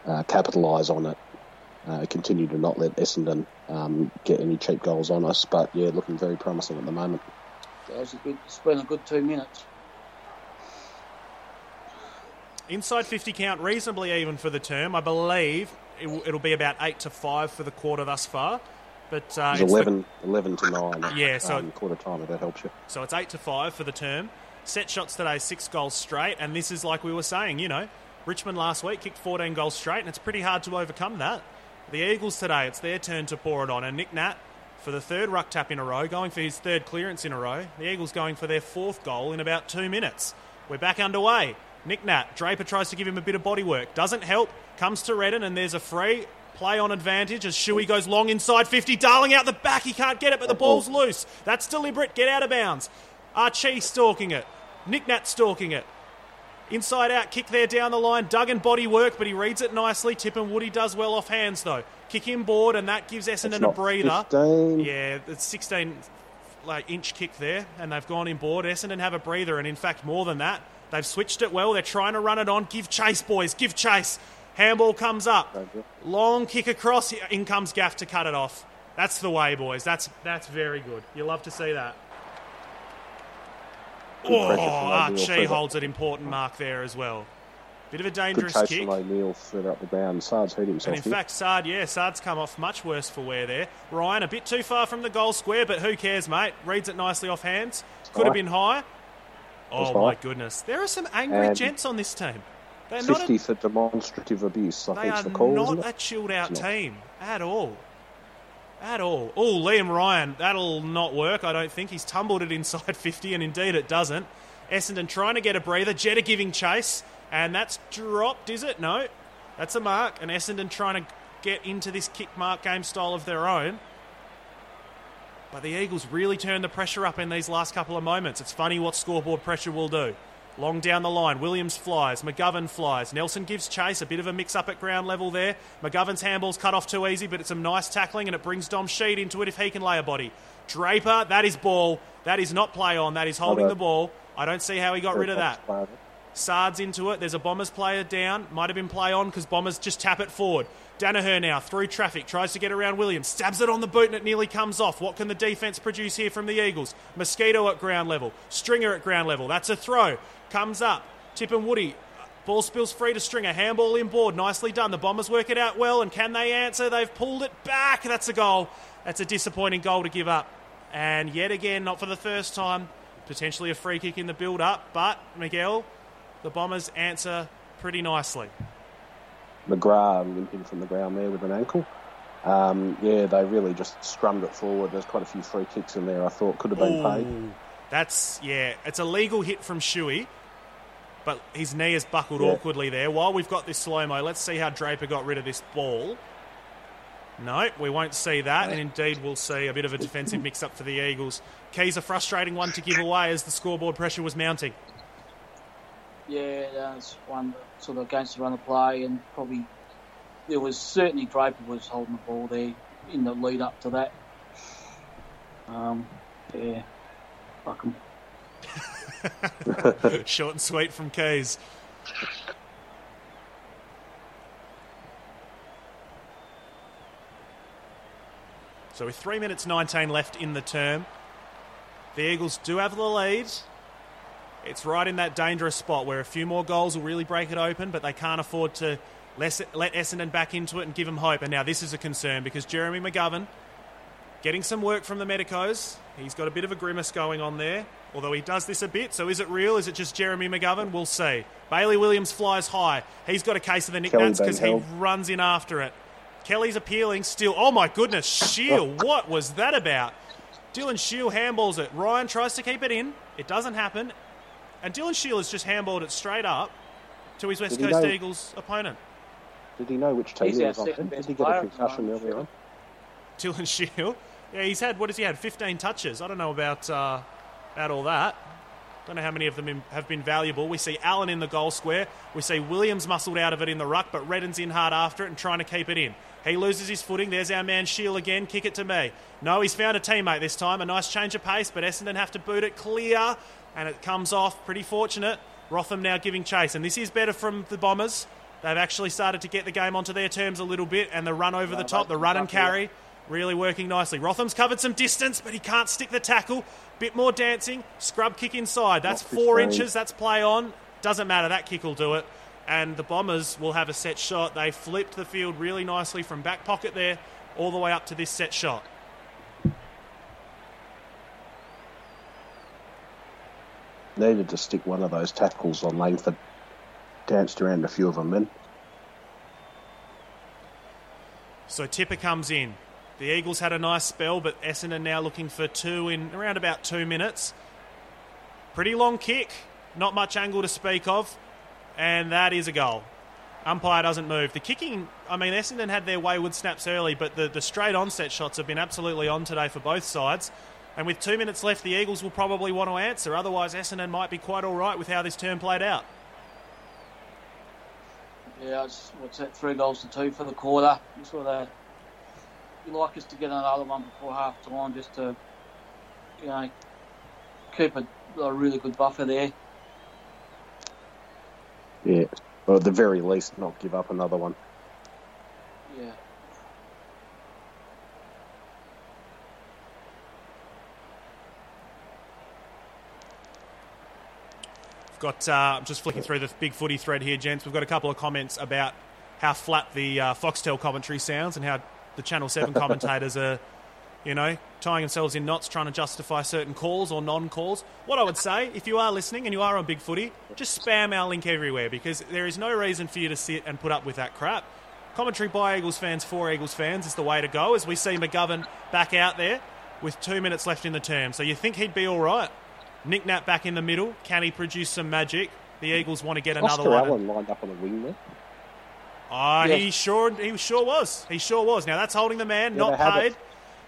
uh, capitalise on it. Uh, continue to not let Essendon um, get any cheap goals on us. But yeah, looking very promising at the moment. That was a good, it's been a good two minutes. Inside 50 count, reasonably even for the term. I believe it will, it'll be about 8 to 5 for the quarter thus far. But uh, It's it's the- 11, 11 to 9 Yeah, so- um, quarter time, if that helps you. So it's eight to five for the term. Set shots today, six goals straight, and this is like we were saying, you know, Richmond last week kicked 14 goals straight, and it's pretty hard to overcome that. The Eagles today, it's their turn to pour it on, and Nick Nat for the third ruck tap in a row, going for his third clearance in a row. The Eagles going for their fourth goal in about two minutes. We're back underway. Nick Nat, Draper tries to give him a bit of body work, doesn't help, comes to Redden, and there's a free play on advantage as Shuey goes long inside 50. Darling out the back, he can't get it, but the ball's loose. That's deliberate, get out of bounds. Archie stalking it. Nick Nat stalking it. Inside out, kick there down the line. Duggan body work, but he reads it nicely. Tip and Woody does well off hands though. Kick in board, and that gives Essendon a breather. 15. Yeah, it's 16 like inch kick there, and they've gone inboard. Essendon have a breather, and in fact more than that. They've switched it well. They're trying to run it on. Give chase, boys. Give chase. Handball comes up. Long kick across. In comes Gaff to cut it off. That's the way, boys. That's that's very good. You love to see that. Good Oh, Archie holds an important mark there as well. Bit of a Good dangerous chase kick. from O'Neill further up the ground. Saad's hurt himself And in here. fact, Saad, yeah, Saad's come off much worse for wear there. Ryan, a bit too far from the goal square, but who cares, mate? Reads it nicely off hands. Could have been high. Oh, It's my high. goodness. There are some angry And gents on this team. They're not 50 a, for demonstrative abuse, I they think are the call, not a chilled out team at all. At all. Oh, Liam Ryan, that'll not work, I don't think. He's tumbled it inside [laughs] 50, and indeed it doesn't. Essendon trying to get a breather. Jetta giving chase, and that's dropped, is it? No. That's a mark, and Essendon trying to get into this kick mark game style of their own. But the Eagles really turned the pressure up in these last couple of moments. It's funny what scoreboard pressure will do. Long down the line, Williams flies, McGovern flies. Nelson gives chase, a bit of a mix up at ground level there. McGovern's handball's cut off too easy, but it's some nice tackling and it brings Dom Sheed into it if he can lay a body. Draper, that is ball. That is not play on. That is holding the ball. I don't see how he got rid of that. Saad's into it. There's a Bombers player down. Might have been play on because Bombers just tap it forward. Daniher now through traffic tries to get around Williams. Stabs it on the boot and it nearly comes off. What can the defence produce here from the Eagles? Mosquito at ground level. Stringer at ground level. That's a throw. Comes up. Tip and Woody. Ball spills free to Stringer. Handball inboard. Nicely done. The Bombers work it out well. And can they answer? They've pulled it back. That's a goal. That's a disappointing goal to give up. And yet again, not for the first time. Potentially a free kick in the build up. But Miguel, the Bombers answer pretty nicely. McGrath limping from the ground there with an ankle. Um, yeah, they really just scrummed it forward. There's quite a few free kicks in there. I thought could have been paid. That's, yeah, it's a legal hit from Shuey, but his knee is buckled Yeah. awkwardly there. While we've got this slow mo, let's see how Draper got rid of this ball. No, we won't see that, and indeed we'll see a bit of a defensive mix up for the Eagles. Key's a frustrating one to give away as the scoreboard pressure was mounting. Yeah, that's one that sort of against the run of play, and probably there was certainly Draper was holding the ball there in the lead up to that. Um, yeah, fuck 'em. [laughs] Short and sweet from Keys. So with 3 minutes 19 left in the term, the Eagles do have the lead. It's right in that dangerous spot where a few more goals will really break it open, but they can't afford to let let Essendon back into it and give them hope. And now this is a concern because Jeremy McGovern getting some work from the Medicos. He's got a bit of a grimace going on there, although he does this a bit. So is it real? Is it just Jeremy McGovern? We'll see. Bailey Williams flies high. He's got a case of the Kelly nicknames because he runs in after it. Kelly's appealing still. Oh my goodness, Shiel, [laughs] what was that about? Dylan Shiel handballs it. Ryan tries to keep it in. It doesn't happen. And Dylan Shiel has just handballed it straight up to his West Coast know- Eagles opponent. Did he know which team He's he was on? Did he get a concussion earlier on? Dylan Shiel. Yeah, he's had, what has he had? 15 touches. I don't know about, uh, about all that. Don't know how many of them have been valuable. We see Allen in the goal square. We see Williams muscled out of it in the ruck, but Redden's in hard after it and trying to keep it in. He loses his footing. There's our man Shiel again. Kick it to me. No, he's found a teammate this time. A nice change of pace, but Essendon have to boot it clear, and it comes off. Pretty fortunate. Rotham now giving chase, and this is better from the Bombers. They've actually started to get the game onto their terms a little bit, and the run over the top, the run and carry, really working nicely. Rotham's covered some distance, but he can't stick the tackle. Bit more dancing. Scrub kick inside. That's four inches. That's play on. Doesn't matter. That kick will do it. And the Bombers will have a set shot. They flipped the field really nicely from back pocket there all the way up to this set shot. Needed to stick one of those tackles on Langford. Danced around a few of them then. So Tipper comes in. The Eagles had a nice spell, but Essendon now looking for two in around about two minutes. Pretty long kick, not much angle to speak of, and that is a goal. Umpire doesn't move. The kicking, I mean, Essendon had their wayward snaps early, but the, the straight onset shots have been absolutely on today for both sides. And with two minutes left, the Eagles will probably want to answer. Otherwise, Essendon might be quite all right with how this term played out. Yeah, it's, what's that? Three goals to two for the quarter. Sort of, you like us to get another one before half time, just to, you know, keep a, a really good buffer there. Yeah, or at the very least, not give up another one. Yeah. We've got uh, I'm just flicking through the big footy thread here, gents. We've got a couple of comments about how flat the uh, Foxtel commentary sounds and how the Channel Seven commentators are, you know, tying themselves in knots trying to justify certain calls or non-calls. What I would say, if you are listening and you are on Big Footy, just spam our link everywhere because there is no reason for you to sit and put up with that crap. Commentary by Eagles fans for Eagles fans is the way to go as we see McGovern back out there with two minutes left in the term. So you think he'd be all right? Nick Nat back in the middle. Can he produce some magic? The Eagles want to get another Oscar one. Allen lined up on the wing there. Ah, Yeah. he sure he sure was. He sure was. Now that's holding the man, Yeah, not paid.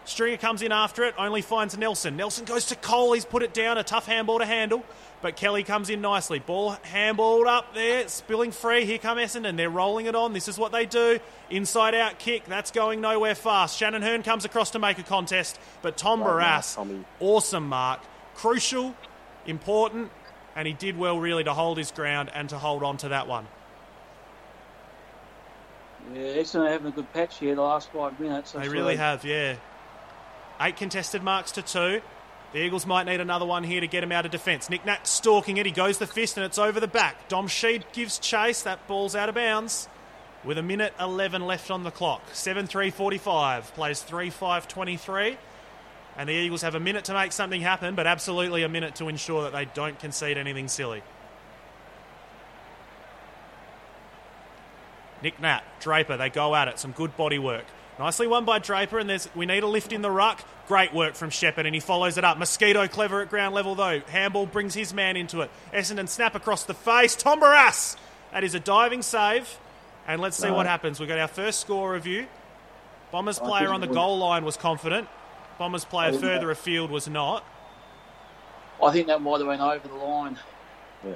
Stringer comes in after it, only finds Nelson. Nelson goes to Cole. He's put it down, a tough handball to handle. But Kelly comes in nicely. Ball handballed up there, spilling free. Here come Essendon. They're rolling it on. This is what they do. Inside out kick. That's going nowhere fast. Shannon Hurn comes across to make a contest. But Tom Right, Barrass, Tommy. awesome mark. Crucial, important, and he did well really to hold his ground and to hold on to that one. Yeah, Essendon having a good patch here the last five minutes. They really have, yeah. Eight contested marks to two. The Eagles might need another one here to get him out of defence. Nick Nat stalking it. He goes the fist and it's over the back. Dom Sheed gives chase. That ball's out of bounds. With a minute 11 left on the clock. 7 3 45. Plays 3 5 23. And the Eagles have a minute to make something happen, but absolutely a minute to ensure that they don't concede anything silly. Nick Nat, Draper, they go at it. Some good body work. Nicely won by Draper, and there's we need a lift in the ruck. Great work from Sheppard, and he follows it up. Mosquito clever at ground level though. Handball brings his man into it. Essendon snap across the face. Tom Barrass. That is a diving save. And let's see what happens. We've got our first score review. Bombers player on the goal line was confident. Bombers player further afield was not. I think that might have went over the line. Yeah.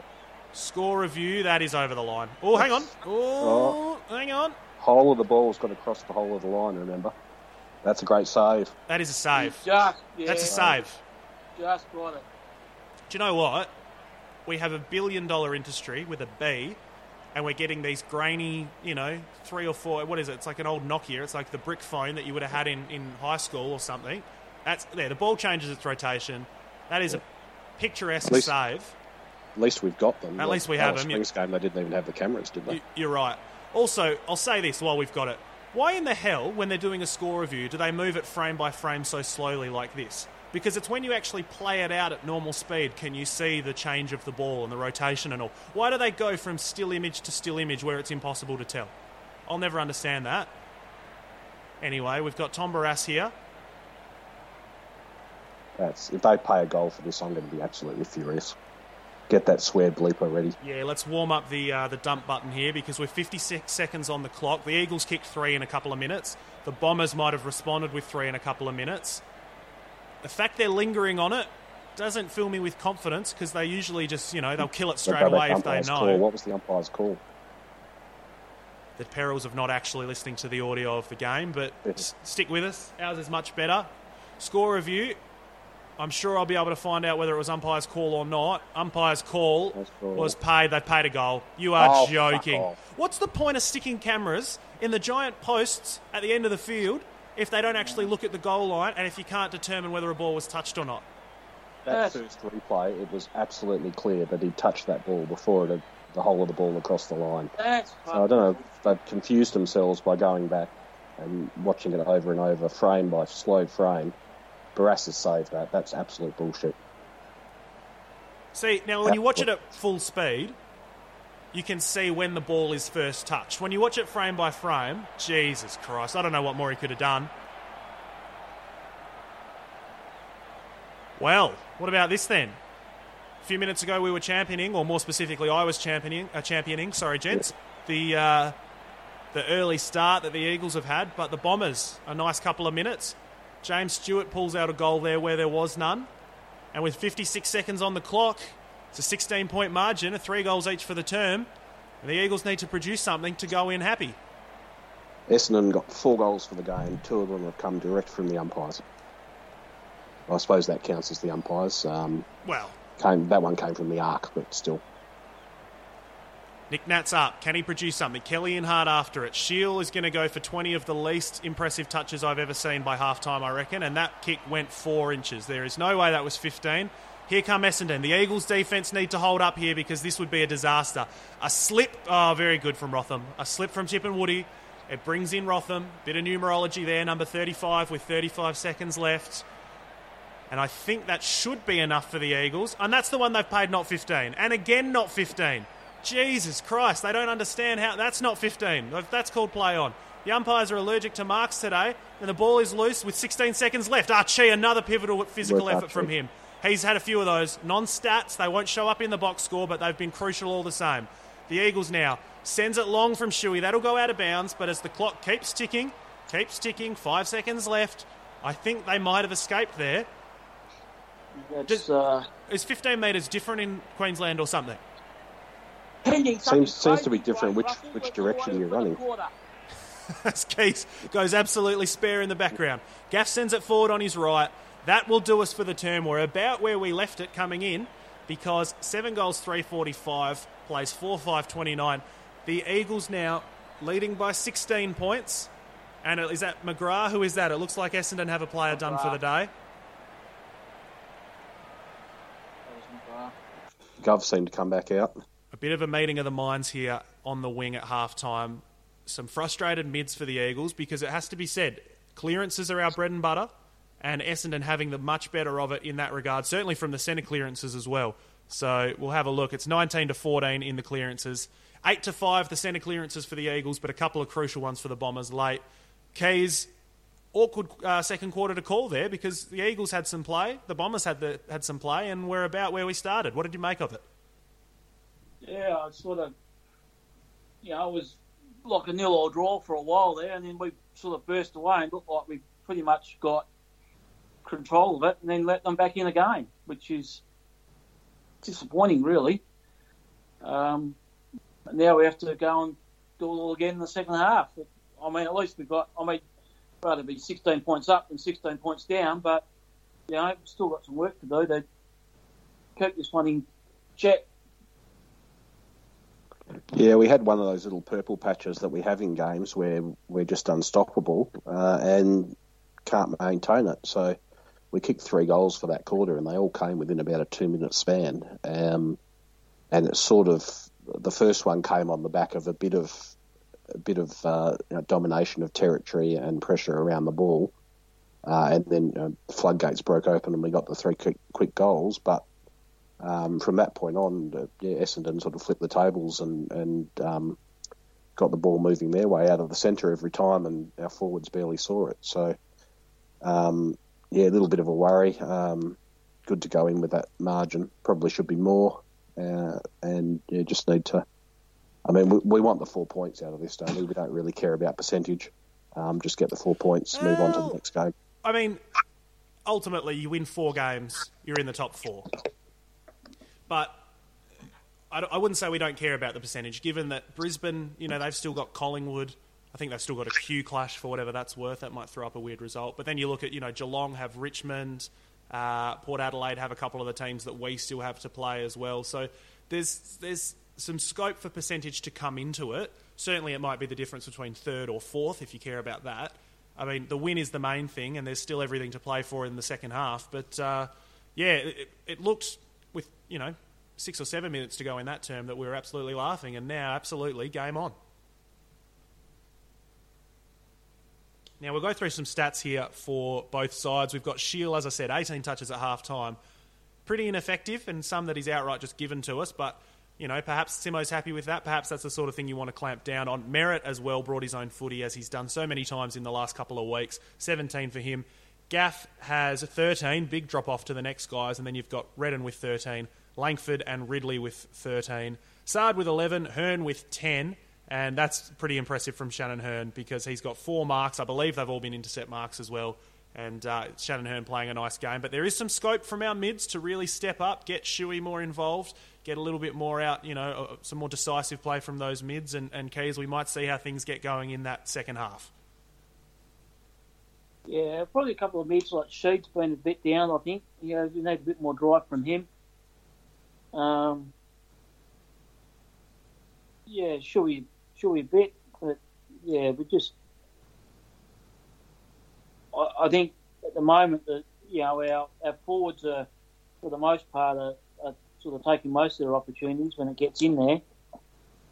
Score review, that is over the line. Oh, hang on. Oh, hang on. Whole of the ball's got to cross the whole of the line, remember? That's a great save. That is a save. Just, yeah, That's a save. Just got it. Do you know what? We have a billion dollar industry with a B, and we're getting these grainy, you know, three or four. What is it? It's like an old Nokia. It's like the brick phone that you would have had in, in high school or something. That's there. The ball changes its rotation. That is a picturesque least- save. At least we've got them. At least we Alice have them, yeah. Springs game, they didn't even have the cameras, did they? You- You're right. Also, I'll say this while we've got it. Why in the hell, when they're doing a score review, do they move it frame by frame so slowly like this? Because it's when you actually play it out at normal speed can you see the change of the ball and the rotation and all. Why do they go from still image to still image where it's impossible to tell? I'll never understand that. Anyway, we've got Tom Barrass here. That's if they pay a goal for this, I'm going to be absolutely furious. Get that swear bleeper ready. Yeah, let's warm up the uh, the dump button here because we're 56 seconds on the clock. The Eagles kicked three in a couple of minutes. The Bombers might have responded with three in a couple of minutes. The fact they're lingering on it doesn't fill me with confidence because they usually just, you know, they'll kill it straight away if they know. Call. What was the umpire's call? the perils of not actually listening to the audio of the game, but s- stick with us. Ours is much better. Score review. I'm sure I'll be able to find out whether it was umpire's call or not. Umpire's call Umpire's call. was paid. They paid a goal. You are Oh, joking. What's the point of sticking cameras in the giant posts at the end of the field if they don't actually look at the goal line and if you can't determine whether a ball was touched or not? That first replay, it was absolutely clear that he touched that ball before it had the whole of the ball across the line. That's So I don't know if they've confused themselves by going back and watching it over and over, frame by slow frame. Barrass has saved that. That's absolute bullshit. See, now when you watch it at full speed, you can see when the ball is first touched. When you watch it frame by frame, Jesus Christ, I don't know what more he could have done. Well, what about this then? A few minutes ago, we were championing, or more specifically, I was championing. Uh, championing, sorry, gents, the uh, the early start that the Eagles have had, but the Bombers a nice couple of minutes. James Stewart pulls out a goal there where there was none. And with 56 seconds on the clock, it's a 16 point margin, a three goals each for the term. And the Eagles need to produce something to go in happy. Essendon got four goals for the game. Two of them have come direct from the umpires. I suppose that counts as the umpires. Um, Well, came that one came from the arc, but still. Nick Nat's up. Can he produce something? Kelly in hard after it. Shiel is going to go for 20 of the least impressive touches I've ever seen by half time, I reckon. And that kick went four inches. There is no way that was 15. Here come Essendon. The Eagles' defence need to hold up here because this would be a disaster. A slip. Oh, very good from Rotham. A slip from Chip and Woody. It brings in Rotham. Bit of numerology there, number 35 with 35 seconds left. And I think that should be enough for the Eagles. And that's the one they've paid not 15. And again, not 15. Jesus Christ, they don't understand how. That's not 15. That's called play on. The umpires are allergic to marks today, and the ball is loose with 16 seconds left. Archie, another pivotal physical effort from him. He's had a few of those. Non stats, they won't show up in the box score, but they've been crucial all the same. The Eagles now sends it long from Shuey. That'll go out of bounds, but as the clock keeps ticking, keeps ticking, five seconds left, I think they might have escaped there. That's, uh, Is 15 metres different in Queensland or something? Pending Seems- seems to be different which- which direction you're running. quarter. [laughs] as Keys goes absolutely spare in the background. Gaff sends it forward on his right. That will do us for the term. We're about where we left it coming in because seven goals, 345, plays 4 5 29. The Eagles now leading by 16 points. And is that McGrath? Who is that? It looks like Essendon have a player done for the day. Gov seemed to come back out. A bit of a meeting of the minds here on the wing at halftime. Some frustrated mids for the Eagles because it has to be said, clearances are our bread and butter, and Essendon having the much better of it in that regard, certainly from the centre clearances as well. So we'll have a look. It's 19 to 14 in the clearances. 8 to 5 the centre clearances for the Eagles, but a couple of crucial ones for the Bombers late. Keys, awkward uh, second quarter to call there because the Eagles had some play, the Bombers had the, had some play, and we're about where we started. What did you make of it? Yeah, I sort of, you know, it was like a nil or draw for a while there, and then we sort of burst away and looked like we pretty much got control of it, and then let them back in again, which is disappointing, really. Um, now we have to go and do it all again in the second half. I mean, at least we've got. I mean, rather be 16 points up than 16 points down, but you know, still got some work to do. They keep this one in check. Yeah, we had one of those little purple patches that we have in games where we're just unstoppable uh, and can't maintain it. So we kicked three goals for that quarter, and they all came within about a two-minute span. Um, and it's sort of the first one came on the back of a bit of a bit of uh, you know, domination of territory and pressure around the ball, uh, and then uh, floodgates broke open and we got the three quick, quick goals. But um, from that point on, uh, yeah, Essendon sort of flipped the tables and and um, got the ball moving their way out of the centre every time, and our forwards barely saw it. So, um, yeah, a little bit of a worry. Um, good to go in with that margin. Probably should be more, uh, and yeah, just need to. I mean, we, we want the four points out of this, don't we? We don't really care about percentage. Um, just get the four points, move on to the next game. I mean, ultimately you win four games, you're in the top four. But I, I wouldn't say we don't care about the percentage, given that Brisbane, you know, they've still got Collingwood. I think they've still got a Q clash for whatever that's worth. That might throw up a weird result. But then you look at, you know, Geelong have Richmond, uh, Port Adelaide have a couple of the teams that we still have to play as well. So there's there's some scope for percentage to come into it. Certainly, it might be the difference between third or fourth if you care about that. I mean, the win is the main thing, and there's still everything to play for in the second half. But uh, yeah, it, it looked with you know six or seven minutes to go in that term that we were absolutely laughing, and now absolutely game on. Now we'll go through some stats here for both sides. We've got Shiel, as I said, 18 touches at half time. Pretty ineffective, and some that he's outright just given to us, but you know, perhaps Simo's happy with that. Perhaps that's the sort of thing you want to clamp down on. Merrett as well brought his own footy as he's done so many times in the last couple of weeks. 17 for him. Gaff has 13, big drop off to the next guys, and then you've got Redden with 13, Langford and Ridley with 13, Saad with 11, Hurn with 10, and that's pretty impressive from Shannon Hurn because he's got four marks. I believe they've all been intercept marks as well. And uh, Shannon Hurn playing a nice game. But there is some scope from our mids to really step up, get Shuey more involved, get a little bit more out, you know, uh, some more decisive play from those mids. And, and Keys, we might see how things get going in that second half. Yeah, probably a couple of mids like Sheed's been a bit down, I think. You know, we need a bit more drive from him. Um, yeah, Shuey, Shuey a bit, but yeah, we just I, I think at the moment that you know our, our forwards are for the most part are, are, sort of taking most of their opportunities when it gets in there,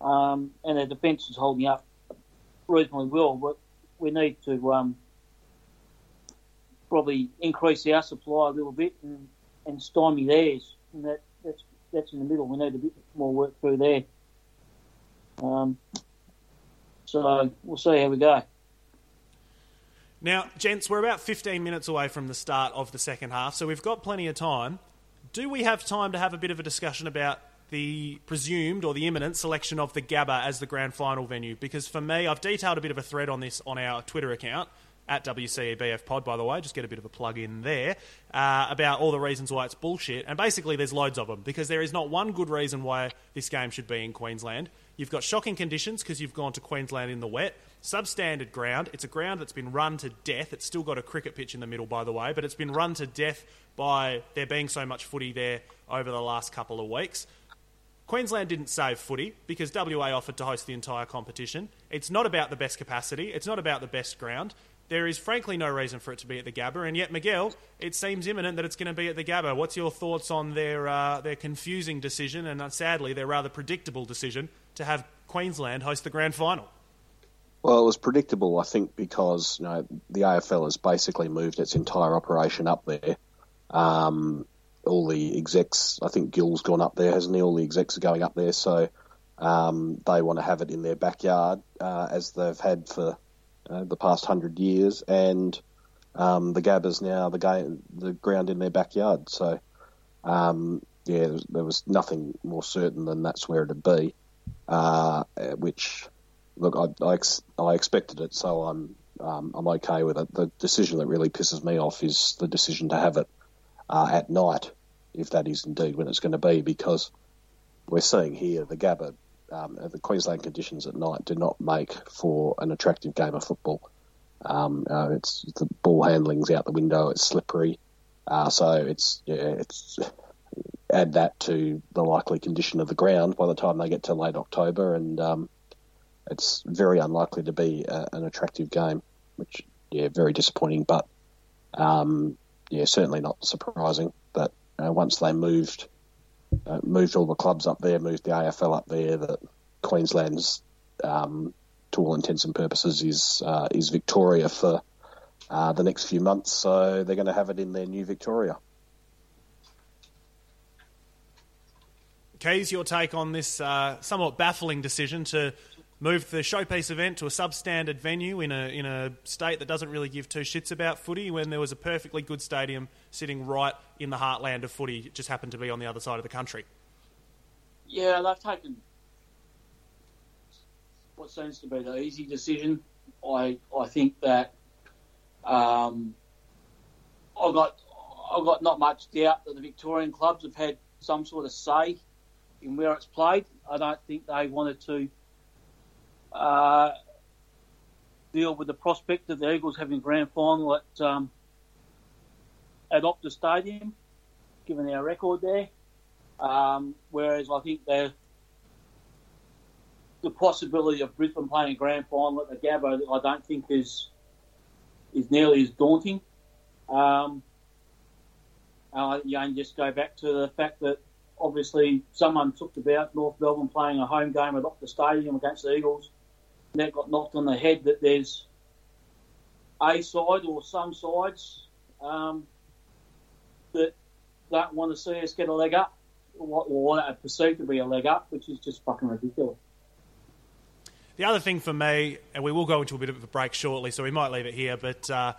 um, and their defence is holding up reasonably well. But we need to um, probably increase our supply a little bit and, and stymie theirs, and that, that's in the middle. We need a bit more work through there. Um, so we'll see how we go. Now, gents, we're about 15 minutes away from the start of the second half, so we've got plenty of time. Do we have time to have a bit of a discussion about the presumed or the imminent selection of the Gabba as the grand final venue? Because for me, I've detailed a bit of a thread on this on our Twitter account at WCEBF Pod, by the way, just get a bit of a plug in there, uh, about all the reasons why it's bullshit. And basically, there's loads of them because there is not one good reason why this game should be in Queensland. You've got shocking conditions because you've gone to Queensland in the wet. Substandard ground. It's a ground that's been run to death. It's still got a cricket pitch in the middle, by the way, but it's been run to death by there being so much footy there over the last couple of weeks. Queensland didn't save footy because WA offered to host the entire competition. It's not about the best capacity, it's not about the best ground. There is frankly no reason for it to be at the Gabba, and yet Miguel, it seems imminent that it's going to be at the Gabba. What's your thoughts on their uh, their confusing decision and uh, sadly their rather predictable decision to have Queensland host the grand final? Well, it was predictable, I think, because you know the AFL has basically moved its entire operation up there. Um, all the execs, I think Gill's gone up there, hasn't he? All the execs are going up there, so um, they want to have it in their backyard uh, as they've had for uh, the past hundred years, and um, the Gabba's now the the ground in their backyard. So, um, yeah, there was, there was, nothing more certain than that's where it'd be. Uh, which look, I, I, ex- I, expected it, so I'm um, I'm okay with it. The decision that really pisses me off is the decision to have it uh, at night, if that is indeed when it's going to be, because we're seeing here the Gabba, um, the Queensland conditions at night do not make for an attractive game of football. Um, uh, it's the ball handling's out the window. It's slippery, uh, so it's yeah, it's add that to the likely condition of the ground by the time they get to late October, and um, it's very unlikely to be a, an attractive game, which yeah, very disappointing. But um, yeah, certainly not surprising that uh, once they moved uh, moved all the clubs up there, moved the AFL up there, that Queensland's um, to all intents and purposes is uh, is Victoria for uh, the next few months. So they're going to have it in their new Victoria. Keys, your take on this uh, somewhat baffling decision to move the showpiece event to a substandard venue in a in a state that doesn't really give two shits about footy when there was a perfectly good stadium sitting right in the heartland of footy just happened to be on the other side of the country yeah they've taken what seems to be the easy decision i i think that um, I've got I've got not much doubt that the Victorian clubs have had some sort of say in where it's played. I don't think they wanted to uh, deal with the prospect of the Eagles having grand final at um, at Optus Stadium, given our record there. Um, whereas I think the the possibility of Brisbane playing a grand final at the Gabba, I don't think is is nearly as daunting. Um, you know, just go back to the fact that obviously someone talked about North Melbourne playing a home game at Optus Stadium against the Eagles. And that got knocked on the head that there's a side or some sides um, that don't want to see us get a leg up or, or are perceived to be a leg up, which is just fucking ridiculous. The other thing for me, and we will go into a bit of a break shortly, so we might leave it here, but uh,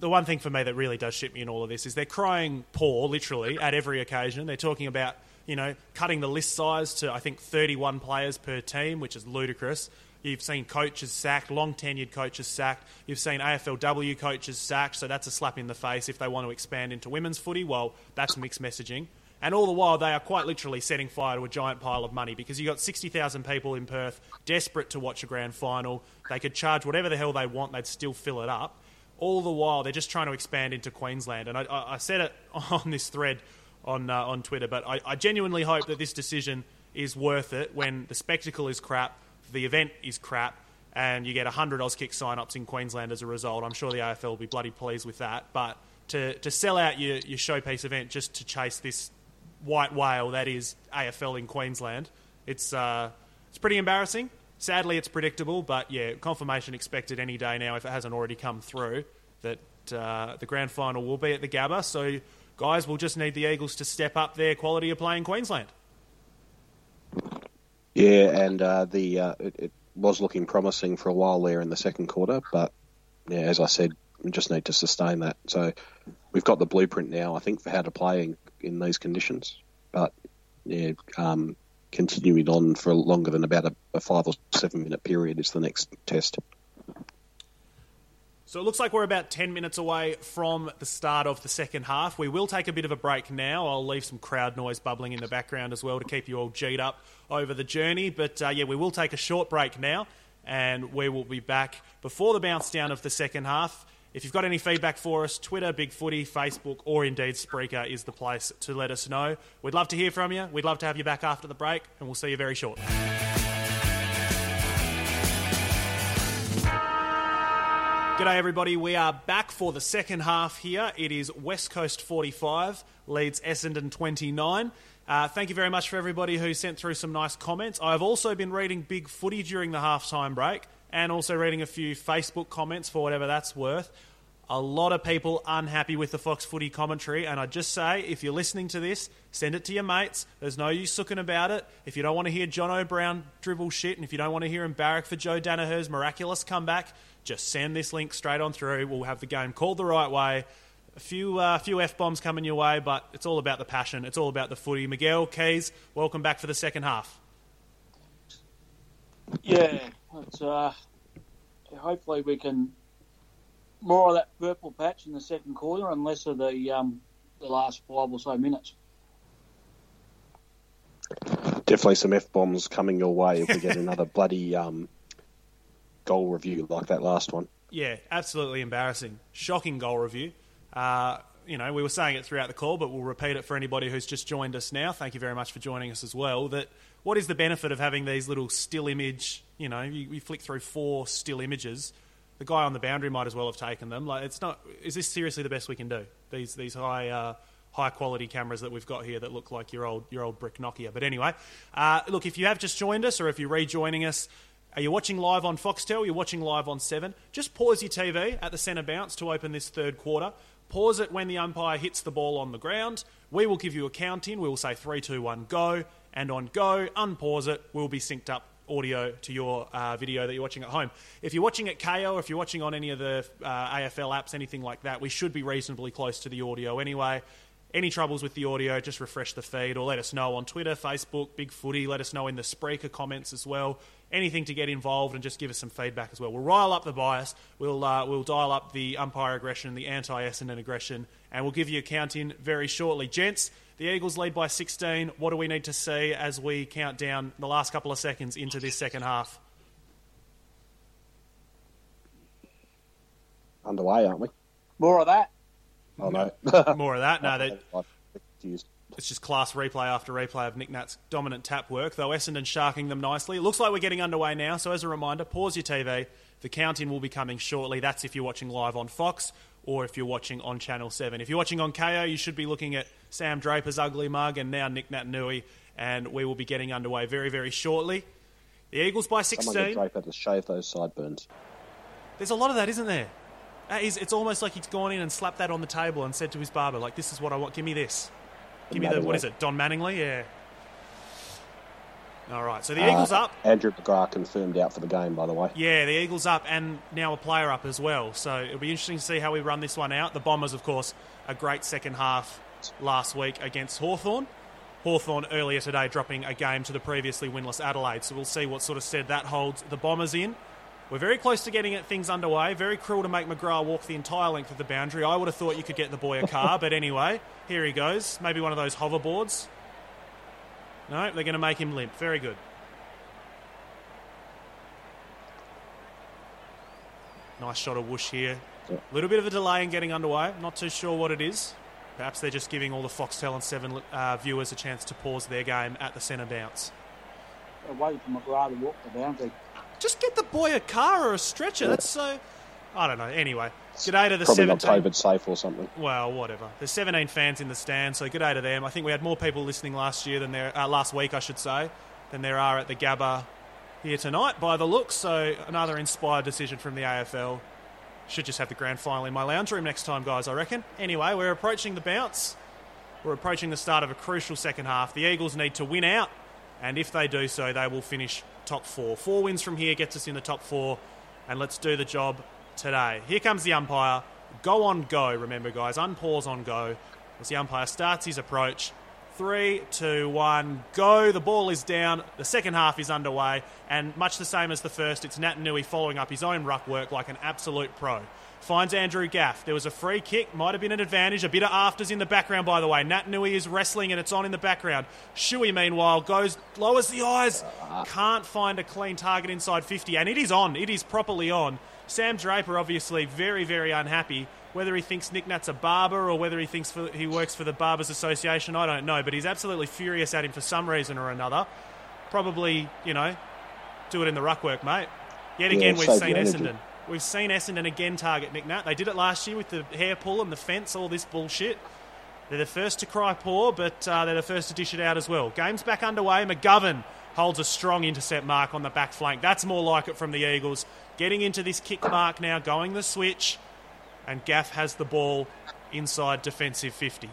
the one thing for me that really does shit me in all of this is they're crying poor, literally, at every occasion. They're talking about, you know, cutting the list size to, I think, 31 players per team, which is ludicrous. You've seen coaches sacked, long tenured coaches sacked. You've seen AFLW coaches sacked, so that's a slap in the face if they want to expand into women's footy. Well, that's mixed messaging. And all the while, they are quite literally setting fire to a giant pile of money because you've got 60,000 people in Perth desperate to watch a grand final. They could charge whatever the hell they want, they'd still fill it up. All the while, they're just trying to expand into Queensland. And I, I said it [laughs] on this thread on, uh, on Twitter, but I, I genuinely hope that this decision is worth it when the spectacle is crap the event is crap and you get 100 Auskick sign-ups in Queensland as a result. I'm sure the AFL will be bloody pleased with that. But to, to sell out your, your showpiece event just to chase this white whale that is AFL in Queensland, it's, uh, it's pretty embarrassing. Sadly, it's predictable, but yeah, confirmation expected any day now if it hasn't already come through that uh, the grand final will be at the Gabba. So, guys, we'll just need the Eagles to step up their quality of play in Queensland. Yeah, and uh, the uh, it, it, was looking promising for a while there in the second quarter, but yeah, as I said, we just need to sustain that. So we've got the blueprint now, I think, for how to play in, in these conditions. But yeah, um, continuing on for longer than about a, a five or seven minute period is the next test. So it looks like we're about 10 minutes away from the start of the second half. We will take a bit of a break now. I'll leave some crowd noise bubbling in the background as well to keep you all G'd up over the journey. But uh, yeah, we will take a short break now and we will be back before the bounce down of the second half. If you've got any feedback for us, Twitter, Big Footy, Facebook, or indeed Spreaker is the place to let us know. We'd love to hear from you. We'd love to have you back after the break, and we'll see you very shortly. G'day, everybody. We are back for the second half here. It is West Coast 45, leads Essendon 29. Uh, thank you very much for everybody who sent through some nice comments. I've also been reading Big Footy during the halftime break and also reading a few Facebook comments for whatever that's worth. A lot of people unhappy with the Fox Footy commentary, and I just say if you're listening to this, send it to your mates. There's no use sooking about it. If you don't want to hear John O'Brien dribble shit, and if you don't want to hear him barrack for Joe Daniher's miraculous comeback, just send this link straight on through. We'll have the game called the right way. A few uh, few f bombs coming your way, but it's all about the passion. It's all about the footy. Miguel Keys, welcome back for the second half. Yeah, it's, uh, hopefully we can more of that purple patch in the second quarter and less of the um, the last five or so minutes. Definitely some f bombs coming your way if we get [laughs] another bloody um, goal review like that last one. Yeah, absolutely embarrassing. Shocking goal review. Uh, you know, we were saying it throughout the call, but we'll repeat it for anybody who's just joined us now. Thank you very much for joining us as well. That what is the benefit of having these little still image? You know, you, you flick through four still images. The guy on the boundary might as well have taken them. Like, it's not. Is this seriously the best we can do? These these high. Uh, high quality cameras that we've got here that look like your old your old brick Nokia. But anyway, uh, look, if you have just joined us or if you're rejoining us, are you watching live on Foxtel? You're watching live on 7? Just pause your TV at the centre bounce to open this third quarter. Pause it when the umpire hits the ball on the ground. We will give you a count in. We will say 3, 2, 1, go. And on go, unpause it. We'll be synced up audio to your uh, video that you're watching at home. If you're watching at Kayo, if you're watching on any of the uh, AFL apps, anything like that, we should be reasonably close to the audio anyway Any troubles with the audio, just refresh the feed or let us know on Twitter, Facebook, Big Footy. Let us know in the Spreaker comments as well. Anything to get involved and just give us some feedback as well. We'll rile up the bias. We'll uh, we'll dial up the umpire aggression, the anti-Essendon aggression, and we'll give you a count in very shortly, gents. The Eagles lead by 16. What do we need to see as we count down the last couple of seconds into this second half? Underway, aren't we? More of that. Oh no. [laughs] More of that. No, they, [laughs] confused. It's just class replay after replay of Nick Nat's dominant tap work, though Essendon sharking them nicely. It looks like we're getting underway now, so as a reminder, pause your TV. The count in will be coming shortly. That's if you're watching live on Fox or if you're watching on Channel 7. If you're watching on Kayo, you should be looking at Sam Draper's ugly mug and now Nick Naitanui, and we will be getting underway very, very shortly. The Eagles by 16. Someone get Draper to shave those sideburns. There's a lot of that, isn't there? That is, it's almost like he's gone in and slapped that on the table and said to his barber, like, this is what I want. Give me this. Give me the, what is it, Don Mattingly? Yeah. All right, so the Uh, Eagles up. Andrew McGrath confirmed out for the game, by the way. Yeah, the Eagles up and now a player up as well. So it'll be interesting to see how we run this one out. The Bombers, of course, a great second half last week against Hawthorn. Hawthorn earlier today dropping a game to the previously winless Adelaide. So we'll see what sort of stead that holds the Bombers in. We're very close to getting it, things underway. Very cruel to make McGrath walk the entire length of the boundary. I would have thought you could get the boy a car, but anyway, here he goes. Maybe one of those hoverboards. No, they're going to make him limp. Very good. Nice shot of whoosh here. A little bit of a delay in getting underway. Not too sure what it is. Perhaps they're just giving all the Foxtel and Seven uh, viewers a chance to pause their game at the centre bounce. They're for McGrath to walk the boundary. Just get the boy a car or a stretcher. That's so. I don't know. Anyway, good day to the Probably not COVID safe or something. Well, whatever. There's 17 fans in the stand, so good day to them. I think we had more people listening last year than there uh, last week, I should say, than there are at the Gabba here tonight. By the looks, so another inspired decision from the AFL. Should just have the grand final in my lounge room next time, guys. I reckon. Anyway, we're approaching the bounce. We're approaching the start of a crucial second half. The Eagles need to win out, and if they do so, they will finish top four. Four wins from here gets us in the top four, and let's do the job today. Here comes the umpire. Go on, go. Remember, guys, unpause on go. As the umpire starts his approach. Three, two, one, go. The ball is down. The second half is underway, and much the same as the first, it's Naitanui following up his own ruck work like an absolute pro. Finds Andrew Gaff. There was a free kick, might have been an advantage. A bit of afters in the background, by the way. Naitanui is wrestling and it's on in the background. Shuey, meanwhile, goes, lowers the eyes. Can't find a clean target inside 50, and it is on. It is properly on. Sam Draper, obviously, very, very unhappy. Whether he thinks Nick Nat's a barber or whether he thinks for, he works for the Barbers Association, I don't know. But he's absolutely furious at him for some reason or another. Probably, you know, do it in the ruck work, mate. Yet Yeah, again, we've seen energy. Essendon. We've seen Essendon again target Nat. They did it last year with the hair pull and the fence, all this bullshit. They're the first to cry poor, but uh, they're the first to dish it out as well. Game's back underway. McGovern holds a strong intercept mark on the back flank. That's more like it from the Eagles. Getting into this kick mark now, going the switch, and Gaff has the ball inside defensive 50.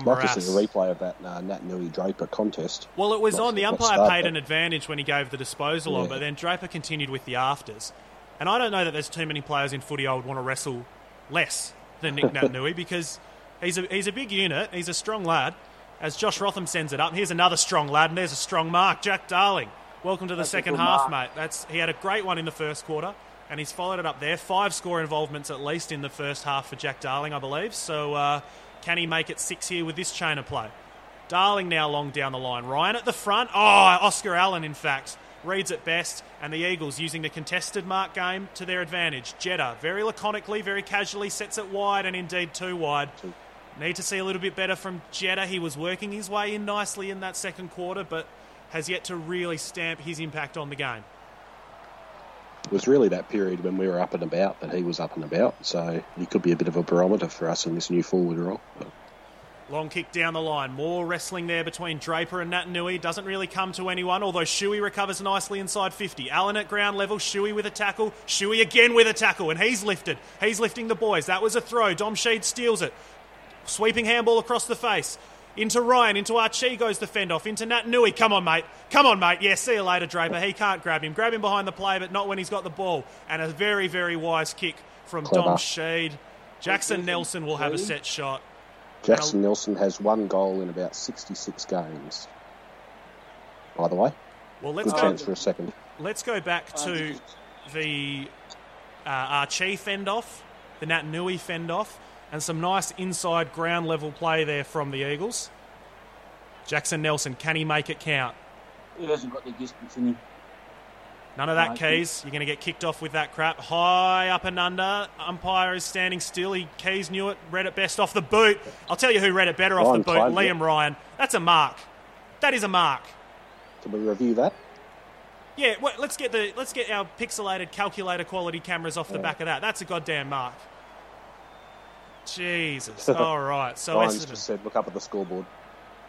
Tom Like to see a replay of that uh, Naitanui Draper contest. Well, it was Not- on. The umpire paid but- an advantage when he gave the disposal on, but then Draper continued with the afters. And I don't know that there's too many players in footy I would want to wrestle less than Nick Nat [laughs] Nui because he's a, he's a big unit, he's a strong lad. As Josh Rotham sends it up, here's another strong lad, and there's a strong mark. Jack Darling, welcome to the That's second half, mark. mate. That's He had a great one in the first quarter, and he's followed it up there. Five score involvements at least in the first half for Jack Darling, I believe. So uh, can he make it six here with this chain of play? Darling now long down the line. Ryan at the front. Oh, Oscar Allen, in fact, reads it best. And the Eagles using the contested mark game to their advantage. Jetta, very laconically, very casually, sets it wide and indeed too wide. Need to see a little bit better from Jetta. He was working his way in nicely in that second quarter, but has yet to really stamp his impact on the game. It was really that period when we were up and about that he was up and about. So he could be a bit of a barometer for us in this new forward role. Long kick down the line. More wrestling there between Draper and Naitanui. Doesn't really come to anyone, although Shuey recovers nicely inside 50. Allen at ground level. Shuey with a tackle. Shuey again with a tackle, and he's lifted. He's lifting the boys. That was a throw. Dom Sheed steals it. Sweeping handball across the face. Into Ryan, into Archie goes the fend off, into Naitanui. Come on, mate. Come on, mate. Yeah, see you later, Draper. He can't grab him. Grab him behind the play, but not when he's got the ball. And a very, very wise kick from Clever. Dom Sheed. Jackson Nelson will have a set shot. Jackson Nelson has one goal in about 66 games. By the way, Well, let's good go. chance for a second. Let's go back to the uh, Archie fend off, the Naitanui fend off, and some nice inside ground level play there from the Eagles. Jackson Nelson, can he make it count? He hasn't got the distance in him. None of that, No, Keys. You're going to get kicked off with that crap. High up and under. Umpire is standing still. He Keys knew it. Read it best off the boot. I'll tell you who read it better off the boot. Klein, Liam Ryan. That's a mark. That is a mark. Can we review that? Yeah, well, let's get the let's get our pixelated calculator quality cameras off the back of that. That's a goddamn mark. Jesus. All right. So Ryan's Essendon- just said, look up at the scoreboard.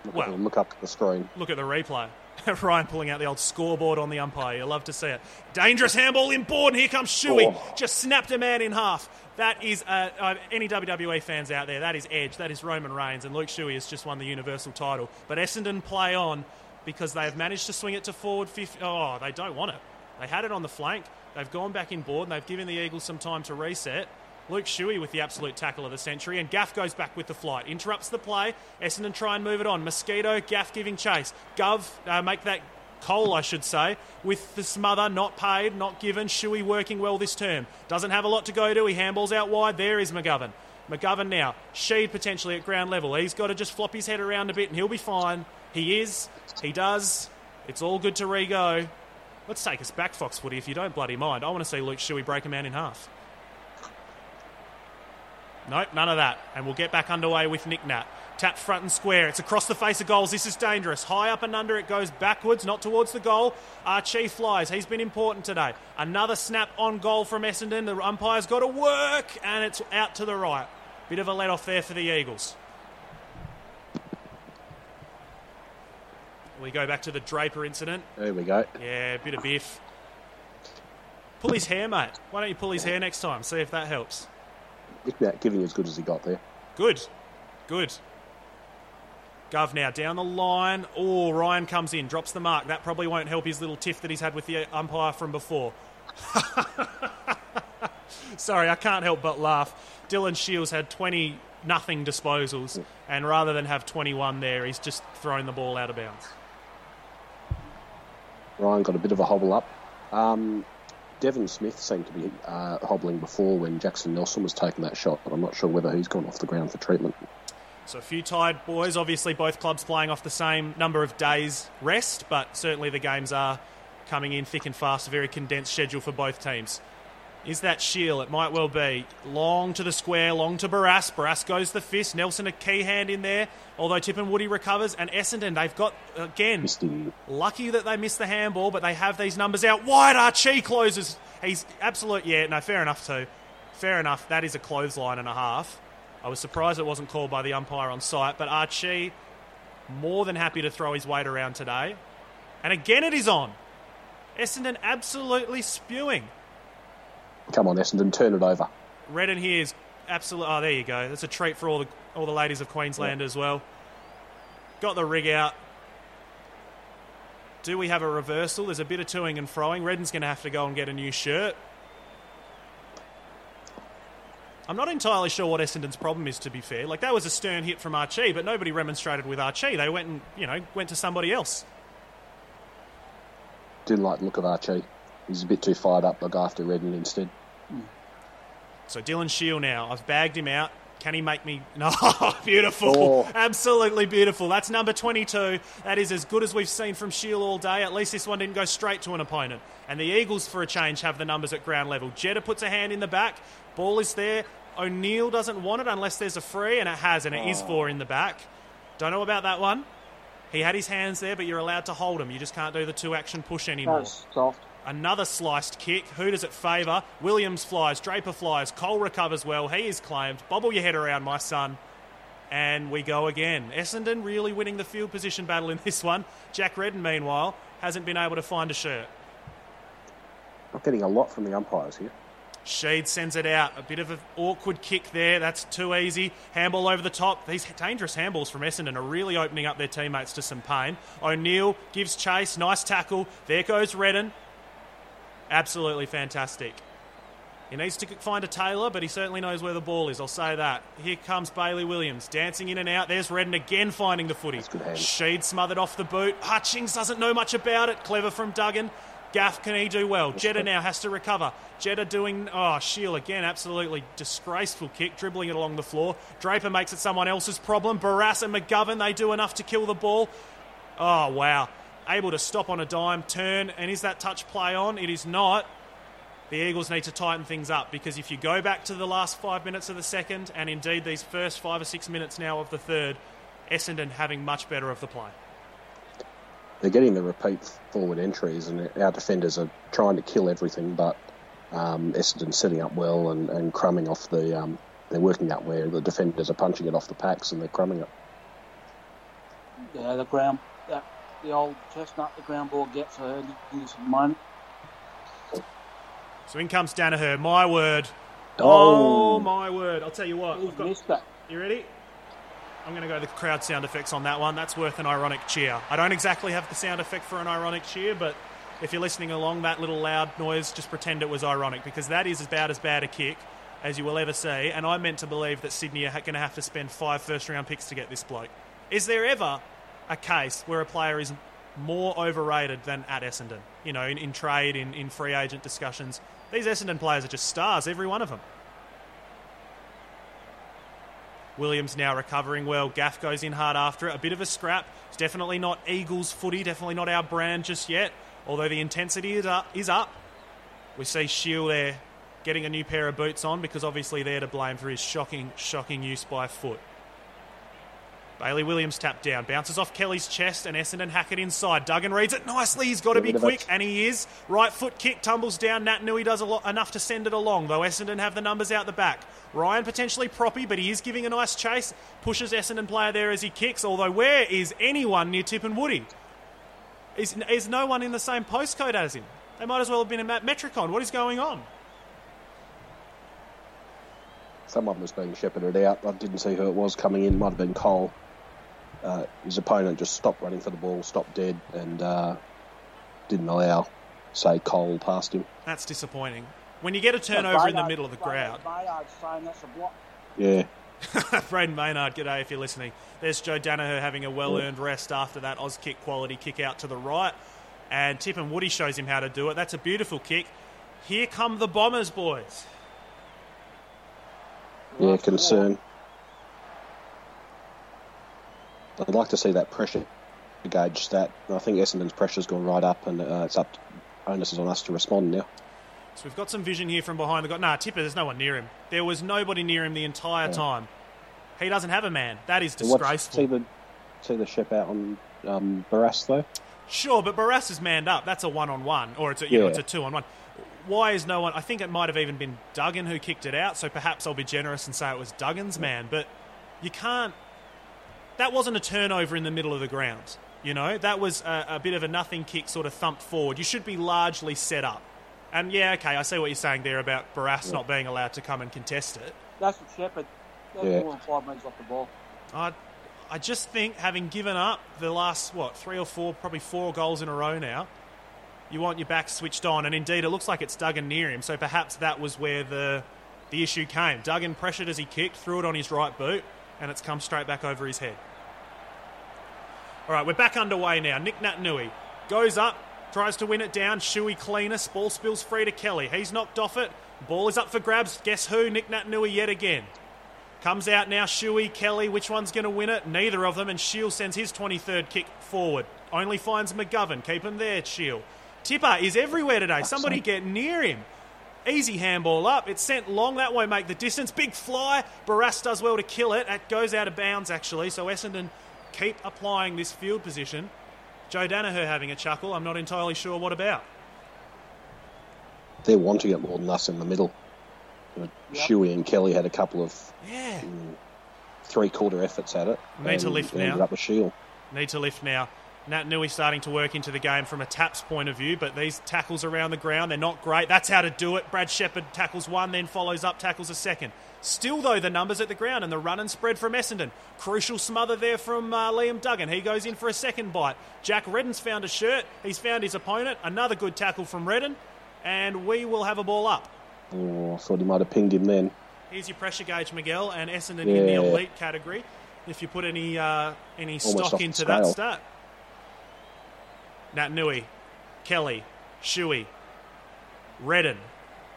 Look, Well- at, look up at the screen. look at the replay. [laughs] Ryan pulling out the old scoreboard on the umpire. You love to see it. Dangerous handball in board, and here comes Shuey. Oh. Just snapped a man in half. That is, uh, uh, any WWE fans out there, that is Edge. That is Roman Reigns, and Luke Shuey has just won the Universal title. But Essendon play on because they have managed to swing it to forward 50. Oh, they don't want it. They had it on the flank. They've gone back in board, and they've given the Eagles some time to reset. Luke Shuey with the absolute tackle of the century, and Gaff goes back with the flight. Interrupts the play. Essendon try and move it on. Mosquito, Gaff giving chase. Gov uh, make that Cole, I should say, with the smother, not paid, not given. Shuey working well this term. Doesn't have a lot to go to. He handballs out wide. There is McGovern. McGovern now. Sheed potentially at ground level. He's got to just flop his head around a bit and he'll be fine. He is. He does. It's all good to re-go. Let's take us back, Fox Footy, if you don't bloody mind. I want to see Luke Shuey break a man in half. Nope, none of that. And we'll get back underway with Nick Nat. Tap front and square. It's across the face of goals. This is dangerous. High up and under. It goes backwards, not towards the goal. Archie flies. He's been important today. Another snap on goal from Essendon. The umpire's got to work, and it's out to the right. Bit of a let off there for the Eagles. We go back to the Draper incident. There we go. Yeah, bit of biff. Pull his hair, mate. Why don't you pull his hair next time? See if that helps. Giving as good as he got there. Good. Good. Gov now down the line. Oh, Ryan comes in, drops the mark. That probably won't help his little tiff that he's had with the umpire from before. [laughs] Sorry, I can't help but laugh. Dylan Shiel's had 20 nothing disposals, and rather than have 21 there, he's just thrown the ball out of bounds. Ryan got a bit of a hobble up. Um, Devon Smith seemed to be uh, hobbling before when Jackson Nelson was taking that shot, but I'm not sure whether he's gone off the ground for treatment. So a few tired boys. Obviously, both clubs playing off the same number of days rest, but certainly the games are coming in thick and fast. A very condensed schedule for both teams. Is that Shiel? It might well be. Long to the square, long to Barrass. Barrass goes the fist. Nelson a key hand in there. Although Tipungwuti recovers. And Essendon, they've got, again, lucky that they missed the handball, but they have these numbers out wide. Archie closes. He's absolute, yeah, no, fair enough too. Fair enough. That is a clothesline and a half. I was surprised it wasn't called by the umpire on site, but Archie more than happy to throw his weight around today. And again, it is on. Essendon absolutely spewing. Come on, Essendon, turn it over. Redden here is absolutely. Oh, there you go. That's a treat for all the all the ladies of Queensland as well. Got the rig out. Do we have a reversal? There's a bit of toing and froing. Redden's going to have to go and get a new shirt. I'm not entirely sure what Essendon's problem is. To be fair, like that was a stern hit from Archie, but nobody remonstrated with Archie. They went and you know went to somebody else. Didn't like the look of Archie. He's a bit too fired up. Go after Redden instead. So Dylan Shiel now. I've bagged him out. Can he make me? [laughs] No, beautiful. Oh. Absolutely beautiful. That's number 22. That is as good as we've seen from Shiel all day. At least this one didn't go straight to an opponent. And the Eagles, for a change, have the numbers at ground level. Jetta puts a hand in the back. Ball is there. O'Neill doesn't want it unless there's a free, and it has, and it is oh. four in the back. Don't know about that one. He had his hands there, but you're allowed to hold him. You just can't do the two action push anymore. That's soft. Another sliced kick. Who does it favour? Williams flies. Draper flies. Cole recovers well. He is claimed. Bobble your head around, my son. And we go again. Essendon really winning the field position battle in [laughs] this one. Jack Redden, meanwhile, hasn't been able to find a shirt. Not getting a lot from the umpires here. Sheed sends it out. A bit of an awkward kick there. That's too easy. Handball over the top. These dangerous handballs from Essendon are really opening up their teammates to some pain. O'Neill gives chase. Nice tackle. There goes Redden. Absolutely fantastic. He needs to find a Taylor, but he certainly knows where the ball is. I'll say that. Here comes Bailey Williams dancing in and out. There's Redden again finding the footy. Sheed smothered off the boot. Hutchings doesn't know much about it. Clever from Duggan. Gaff, can he do well? Jetta now has to recover. Jetta doing, oh, Shiel again, absolutely disgraceful kick, dribbling it along the floor. Draper makes it someone else's problem. Barrass and McGovern, they do enough to kill the ball. Oh, wow. Able to stop on a dime, turn, and is that touch play on? It is not the Eagles need to tighten things up because if you go back to the last five minutes of the second, and indeed these first five or six minutes now of the third, Essendon having much better of the play. They're getting the repeat forward entries, and our defenders are trying to kill everything, but um, Essendon setting up well and, and crumbing off the. Um, they're working out where the defenders are punching it off the packs and they're crumbing it. Yeah, the ground, that, the old chestnut, the ground ball gets her in this moment. So in comes Daniher. My word. Oh, Oh. my word. I'll tell you what. I've got- missed that. you ready? I'm going to go the crowd sound effects on that one. That's worth an ironic cheer. I don't exactly have the sound effect for an ironic cheer, but if you're listening along, that little loud noise, just pretend it was ironic because that is about as bad a kick as you will ever see. And I meant to believe that Sydney are going to have to spend five first round picks to get this bloke. Is there ever a case where a player is more overrated than at Essendon? You know, in, in trade, in, in free agent discussions. These Essendon players are just stars, every one of them. Williams now recovering well. Gaff goes in hard after it. A bit of a scrap. It's definitely not Eagles footy, definitely not our brand just yet. Although the intensity is up. Is up. We see Shiel there getting a new pair of boots on because obviously they're to blame for his shocking, shocking use by foot. Bailey Williams tapped down, bounces off Kelly's chest, and Essendon hack it inside. Duggan reads it nicely. He's got to be quick, and he is. Right foot kick tumbles down. Naitanui does a lot, enough to send it along, though Essendon have the numbers out the back. Ryan potentially proppy, but he is giving a nice chase. Pushes Essendon player there as he kicks. Although where is anyone near Tipungwuti? Is, is no one in the same postcode as him? They might as well have been in Met- Metricon. What is going on? Someone was being shepherded out. I didn't see who it was coming in. Might have been Cole. Uh, his opponent just stopped running for the ball, stopped dead, and uh, didn't allow, say, Cole past him. That's disappointing. When you get a turnover in the middle of the crowd. Maynard's saying that's a block. Yeah, [laughs] Brayden Maynard, g'day if you're listening. There's Joe Daniher having a well earned rest after that Oz kick quality kick out to the right. And Tipungwuti shows him how to do it. That's a beautiful kick. Here come the Bombers, boys. yeah, concern. I'd like to see that pressure gauge stat. I think Essendon's pressure's gone right up, and uh, it's up. To, onus is on us to respond now. So we've got some vision here from behind the guy. Nah, Tipper, there's no one near him. There was nobody near him the entire time. He doesn't have a man. That is disgraceful. See the see the ship out on um, Barrass though. Sure, but Barrass is manned up. That's a one on one, or it's a, you know Yeah. it's a two on one. Why is no one? I think it might have even been Duggan who kicked it out. So perhaps I'll be generous and say it was Duggan's man. But you can't. That wasn't a turnover in the middle of the ground. You know that was a, a bit of a nothing kick, sort of thumped forward. You should be largely set up. And yeah, okay, I see what you're saying there about Barrass not being allowed to come and contest it. That's the Shepherd. That's Yeah. more than five metres off the ball. I, I just think having given up the last what three or four, probably four goals in a row now, you want your back switched on, and indeed it looks like it's Duggan near him. So perhaps that was where the the issue came. Duggan pressured as he kicked, threw it on his right boot, and it's come straight back over his head. All right, we're back underway now. Nick Naitanui goes up, tries to win it down. Shuey cleanest. Ball spills free to Kelly. He's knocked off it. Ball is up for grabs. Guess who? Nick Naitanui yet again. Comes out now, Shuey, Kelly. Which one's going to win it? Neither of them. And Shiel sends his 23rd kick forward. Only finds McGovern. Keep him there, Shiel. Tipper is everywhere today. Somebody get near him. Easy handball up. It's sent long. That won't make the distance. Big fly. Barrass does well to kill it. It goes out of bounds, actually. So Essendon keep applying this field position. Joe Daniher having a chuckle. I'm not entirely sure what about. They're wanting it more than us in the middle. You know, Shuey and Kelly had a couple of Yeah. Mm, three quarter efforts at it. We need to and lift ended now. up with Shiel. Need to lift now. Naitanui starting to work into the game from a taps point of view, but these tackles around the ground, they're not great. That's how to do it. Brad Sheppard tackles one, then follows up, tackles a second. Still, though, the numbers at the ground and the run and spread from Essendon. Crucial smother there from uh, Liam Duggan. He goes in for a second bite. Jack Redden's found a shirt. He's found his opponent. Another good tackle from Redden. And we will have a ball up. Oh, I thought he might have pinged him then. Here's your pressure gauge, Miguel, and Essendon in the elite category. If you put any uh, any Almost stock into that stat. Naitanui, Kelly, Shuey, Redden,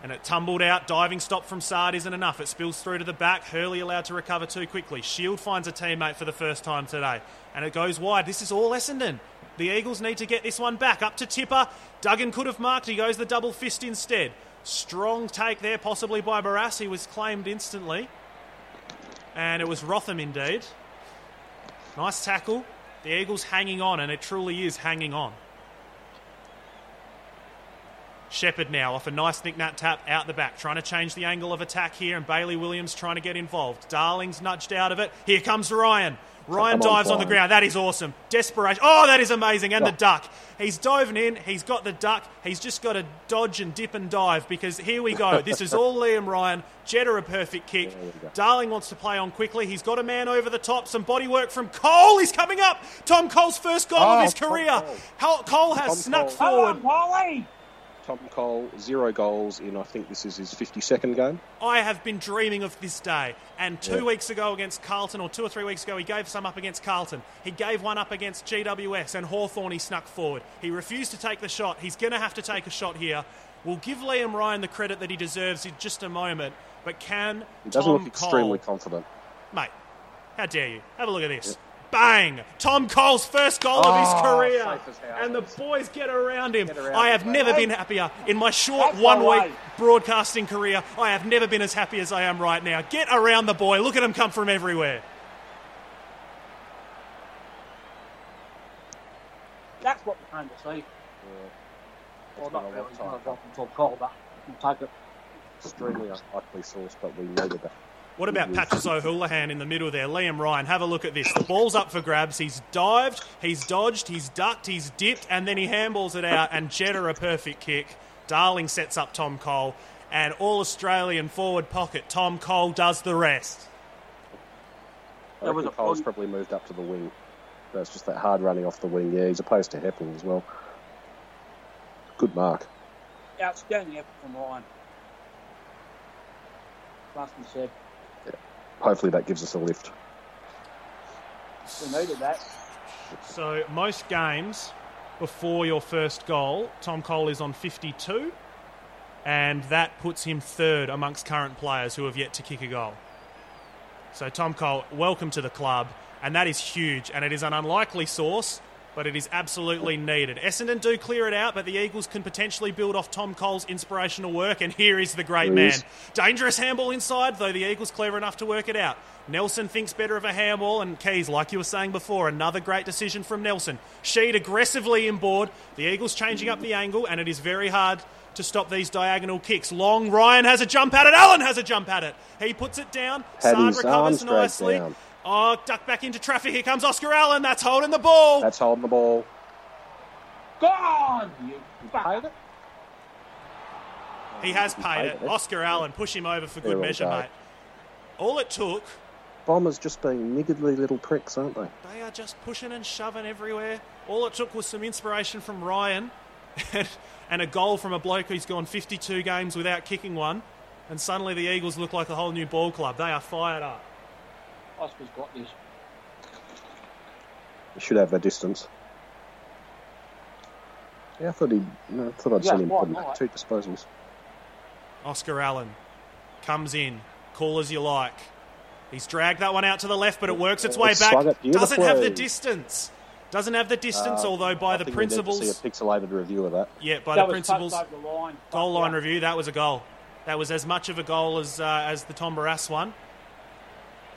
and it tumbled out. Diving stop from Saad isn't enough. It spills through to the back. Hurley allowed to recover too quickly. Shiel finds a teammate for the first time today, and it goes wide. This is all Essendon. The Eagles need to get this one back. Up to Tipper. Duggan could have marked. He goes the double fist instead. Strong take there, possibly by Barassi, was claimed instantly. And it was Rotham indeed. Nice tackle. The Eagles hanging on, and it truly is hanging on. Sheppard now off a nice Nick Nat tap out the back, trying to change the angle of attack here, and Bailey Williams trying to get involved. Darling's nudged out of it. Here comes Ryan. Ryan Come on, dives on the ground. That is awesome. Desperation. Oh, that is amazing. And the Oh. duck. He's diving in. He's got the duck. He's just got to dodge and dip and dive because here we go. This is all [laughs] Liam Ryan. Jetta a perfect kick. Darling wants to play on quickly. He's got a man over the top. Some body work from Cole. He's coming up. Tom Cole's first goal of Oh, his career. Cole. Cole- Cole has Tom snuck Cole. forward. Tom Cole, zero goals in, I think this is his 52nd game. I have been dreaming of this day. And two Yeah. weeks ago against Carlton, or two or three weeks ago, he gave some up against Carlton. He gave one up against GWS and Hawthorn. He snuck forward. He refused to take the shot. He's going to have to take a shot here. We'll give Liam Ryan the credit that he deserves in just a moment. But can He doesn't Tom look extremely Cole, confident. mate? How dare you? Have a look at this. Bang! Tom Cole's first goal of his Oh, career. safe as houses. And the boys get around him. around I him, have mate. never been happier. In my short That's one week broadcasting career, I have never been as happy as I am right now. Get around the boy. Look at him come from everywhere. That's what we're trying to see. Well, not been a really. long It's not a time. drop until cold, but we'll take it. Extremely unlikely source, but we needed that. What about Patches O'Houlihan in the middle there? Liam Ryan, have a look at this. The ball's up for grabs. He's dived, he's dodged, he's ducked, he's dipped, and then he handballs it out, and Jetta a perfect kick. Darling sets up Tom Cole, and all Australian forward pocket. Tom Cole does the rest. I That was reckon a Cole's fun- probably moved up to the wing. That's just that hard running off the wing. Yeah, he's opposed to Heppell as well. Good mark. Outstanding effort from Ryan. Must be said. Hopefully that gives us a lift. We needed that. So, most games before your first goal, Tom Cole is on 52, and that puts him third amongst current players who have yet to kick a goal. So, Tom Cole, welcome to the club, and that is huge, and it is an unlikely source, but it is absolutely needed. Essendon do clear it out, but the Eagles can potentially build off Tom Cole's inspirational work, and here is the great he man. Dangerous handball inside, though the Eagles clever enough to work it out. Nelson thinks better of a handball, and Keys, like you were saying before, another great decision from Nelson. Sheed aggressively inboard. The Eagles changing up the angle, and it is very hard to stop these diagonal kicks. Long Ryan has a jump at it. Allen has a jump at it. He puts it down. Had Saad recovers nicely. down. Oh, duck back into traffic. Here comes Oscar Allen. That's holding the ball. That's holding the ball. Gone! You Paid it? he has paid paid it. it. Oscar Allen, push him over for good measure, go. mate. All it took Bombers just being niggardly little pricks, aren't they? They are just pushing and shoving everywhere. All it took was some inspiration from Ryan [laughs] and a goal from a bloke who's gone 52 games without kicking one. And suddenly the Eagles look like a whole new ball club. They are fired up. Oscar's got this. He should have the distance. Yeah, I thought he. No, I thought I'd Yeah, seen him put not? two disposals. Oscar Allen comes in. Call as you like. He's dragged that one out to the left, but it works its way It's back. it Doesn't have the distance. Doesn't have the distance, Uh, although by I the think we need to principles. see a pixelated review of that. Yeah, by that the was principles. touched over the line. goal line Yeah. review, that was a goal. That was as much of a goal as uh, as the Tom Barrass one.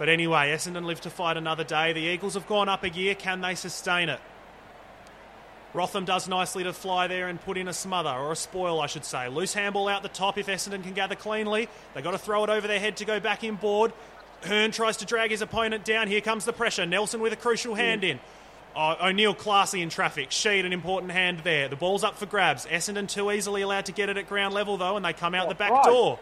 But anyway, Essendon live to fight another day. The Eagles have gone up a gear. Can they sustain it? Rotham does nicely to fly there and put in a smother, or a spoil, I should say. Loose handball out the top if Essendon can gather cleanly. They've got to throw it over their head to go back in board. Hurn tries to drag his opponent down. Here comes the pressure. Nelson with a crucial hand in. Oh, O'Neill classy in traffic. Sheed an important hand there. The ball's up for grabs. Essendon too easily allowed to get it at ground level though, and they come out the back right. door.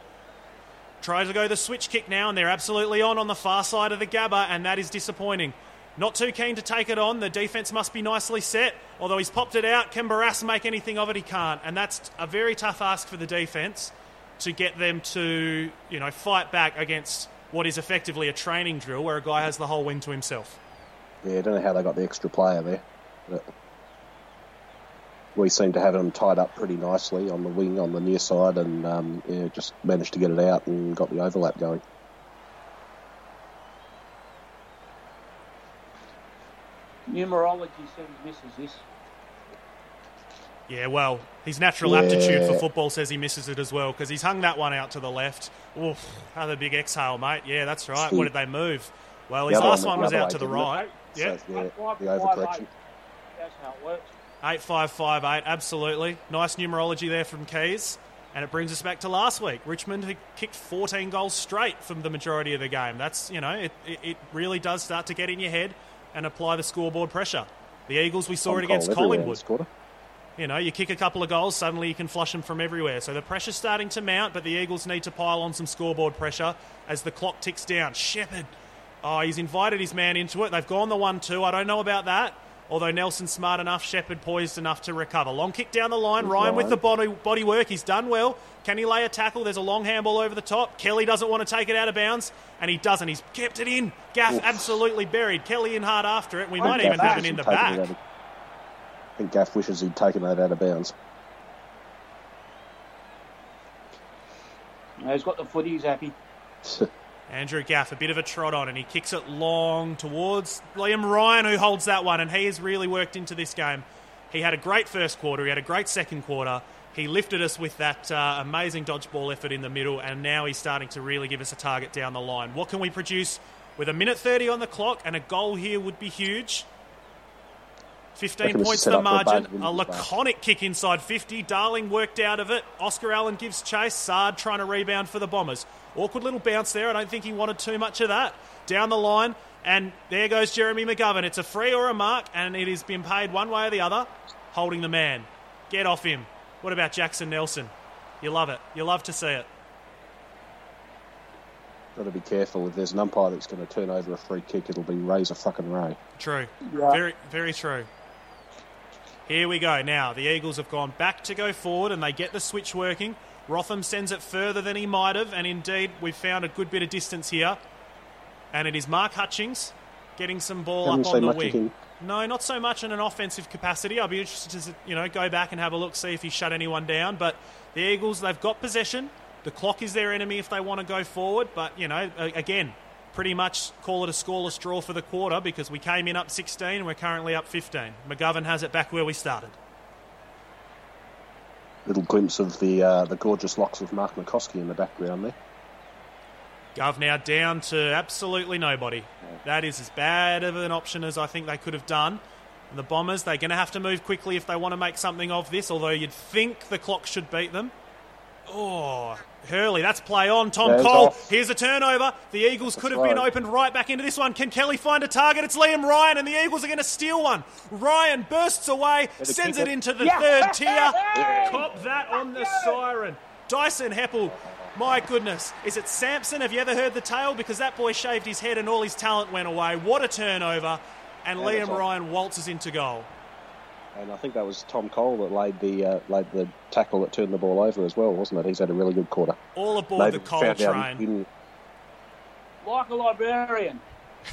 Tries to go the switch kick now, and they're absolutely on on the far side of the Gabba, and that is disappointing. Not too keen to take it on. The defence must be nicely set. Although he's popped it out, can Barrass make anything of it? He can't, and that's a very tough ask for the defence to get them to, you know, fight back against what is effectively a training drill where a guy has the whole wing to himself. Yeah, I don't know how they got the extra player there. But we seem to have him tied up pretty nicely on the wing on the near side and um, yeah, just managed to get it out and got the overlap going. Numerology says he misses this. Yeah, well, his natural Yeah. aptitude for football says he misses it as well because he's hung that one out to the left. Oof, another big exhale, mate. Yeah, that's right. What did they move? Well, his last one one was out other to the way, it? right. Yeah, So, yeah, the five- overcorrection. That's how it works. Eight five five eight. Absolutely nice numerology there from Keys, and it brings us back to last week. Richmond had kicked 14 goals straight from the majority of the game. That's you know it, it, really does start to get in your head and apply the scoreboard pressure. The Eagles we saw Tom it against Collingwood. You know, you kick a couple of goals, suddenly you can flush them from everywhere. So the pressure's starting to mount, but the Eagles need to pile on some scoreboard pressure as the clock ticks down. Sheppard, oh, he's invited his man into it. They've gone the 1 2. I don't know about that. Although Nelson's smart enough, Sheppard poised enough to recover. Long kick down the line. Ryan with the body, body work. He's done well. Can he lay a tackle? There's a long handball over the top. Kelly doesn't want to take it out of bounds, and he doesn't. He's kept it in. Gaff absolutely buried. Kelly in hard after it. We might even have it in the back. it of- I think Gaff wishes he'd taken that out of bounds. No, he's got the footy. He's happy. [laughs] Andrew Gaff, a bit of a trot on, and he kicks it long towards Liam Ryan, who holds that one, and he has really worked into this game. He had a great first quarter, he had a great second quarter. He lifted us with that uh, amazing dodgeball effort in the middle, and now he's starting to really give us a target down the line. What can we produce with a minute 30 on the clock, and a goal here would be huge? 15 points to the up for a margin. A laconic kick inside 50. Darling worked out of it. Oscar Allen gives chase. Saad trying to rebound for the Bombers. Awkward little bounce there. I don't think he wanted too much of that. Down the line, and there goes Jeremy McGovern. It's a free or a mark, and it has been paid one way or the other. Holding the man. Get off him. What about Jackson Nelson? You love it. You love to see it. Got to be careful. If there's an umpire that's going to turn over a free kick, it'll be razor fucking ray. True. Yeah. Very, very true. Here we go. Now, the Eagles have gone back to go forward and they get the switch working. Rotham sends it further than he might have, and indeed, we've found a good bit of distance here. And it is Mark Hutchings getting some ball Haven't up on the wing. No, not so much in an offensive capacity. I'll be interested to you know go back and have a look, see if he shut anyone down. But the Eagles, they've got possession. The clock is their enemy if they want to go forward. But you know, again, pretty much call it a scoreless draw for the quarter because we came in up 16 and we're currently up 15. McGovern has it back where we started. Little glimpse of the uh, the gorgeous locks of Mark McCoskey in the background there. Gov now down to absolutely nobody. That is as bad of an option as I think they could have done. And the Bombers, they're going to have to move quickly if they want to make something of this, although you'd think the clock should beat them. Oh, Hurley, that's play on. Tom There's Cole, off. here's a turnover. The Eagles could have right. been opened right back into this one. Can Kelly find a target? It's Liam Ryan, and the Eagles are going to steal one. Ryan bursts away, sends it it. into the third tier. [laughs] Cop that on the siren. Dyson Heppell, my goodness. Is it Sampson? Have you ever heard the tale? Because that boy shaved his head and all his talent went away. What a turnover. And Yeah, Liam. Ryan waltzes into goal. And I think that was Tom Cole that laid the uh, laid the tackle that turned the ball over as well, wasn't it? He's had a really good quarter. All aboard Maybe the Cole train. he didn't- Like a librarian. [laughs]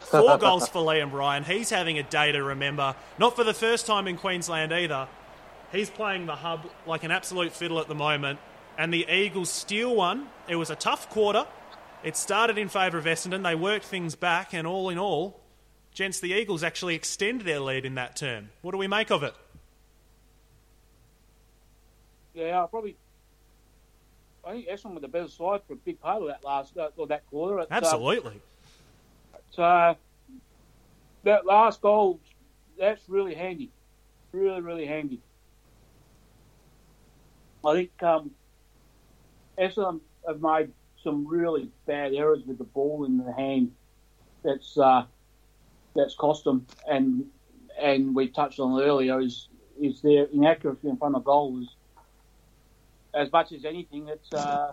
Four goals for Liam Ryan. He's having a day to remember. Not for the first time in Queensland either. He's playing the hub like an absolute fiddle at the moment. And the Eagles steal one. It was a tough quarter. It started in favour of Essendon. They worked things back, and all in all, gents, the Eagles actually extend their lead in that term. What do we make of it? Yeah, I probably. I think Essendon were the better side for a big part of that last uh, or that quarter. It's, um, Absolutely. So that last goal, that's really handy, really really handy. I think um, Essendon have made some really bad errors with the ball in the hand. That's uh, that's cost them. And and we touched on it earlier is is their inaccuracy in front of goal is as much as anything. It's uh,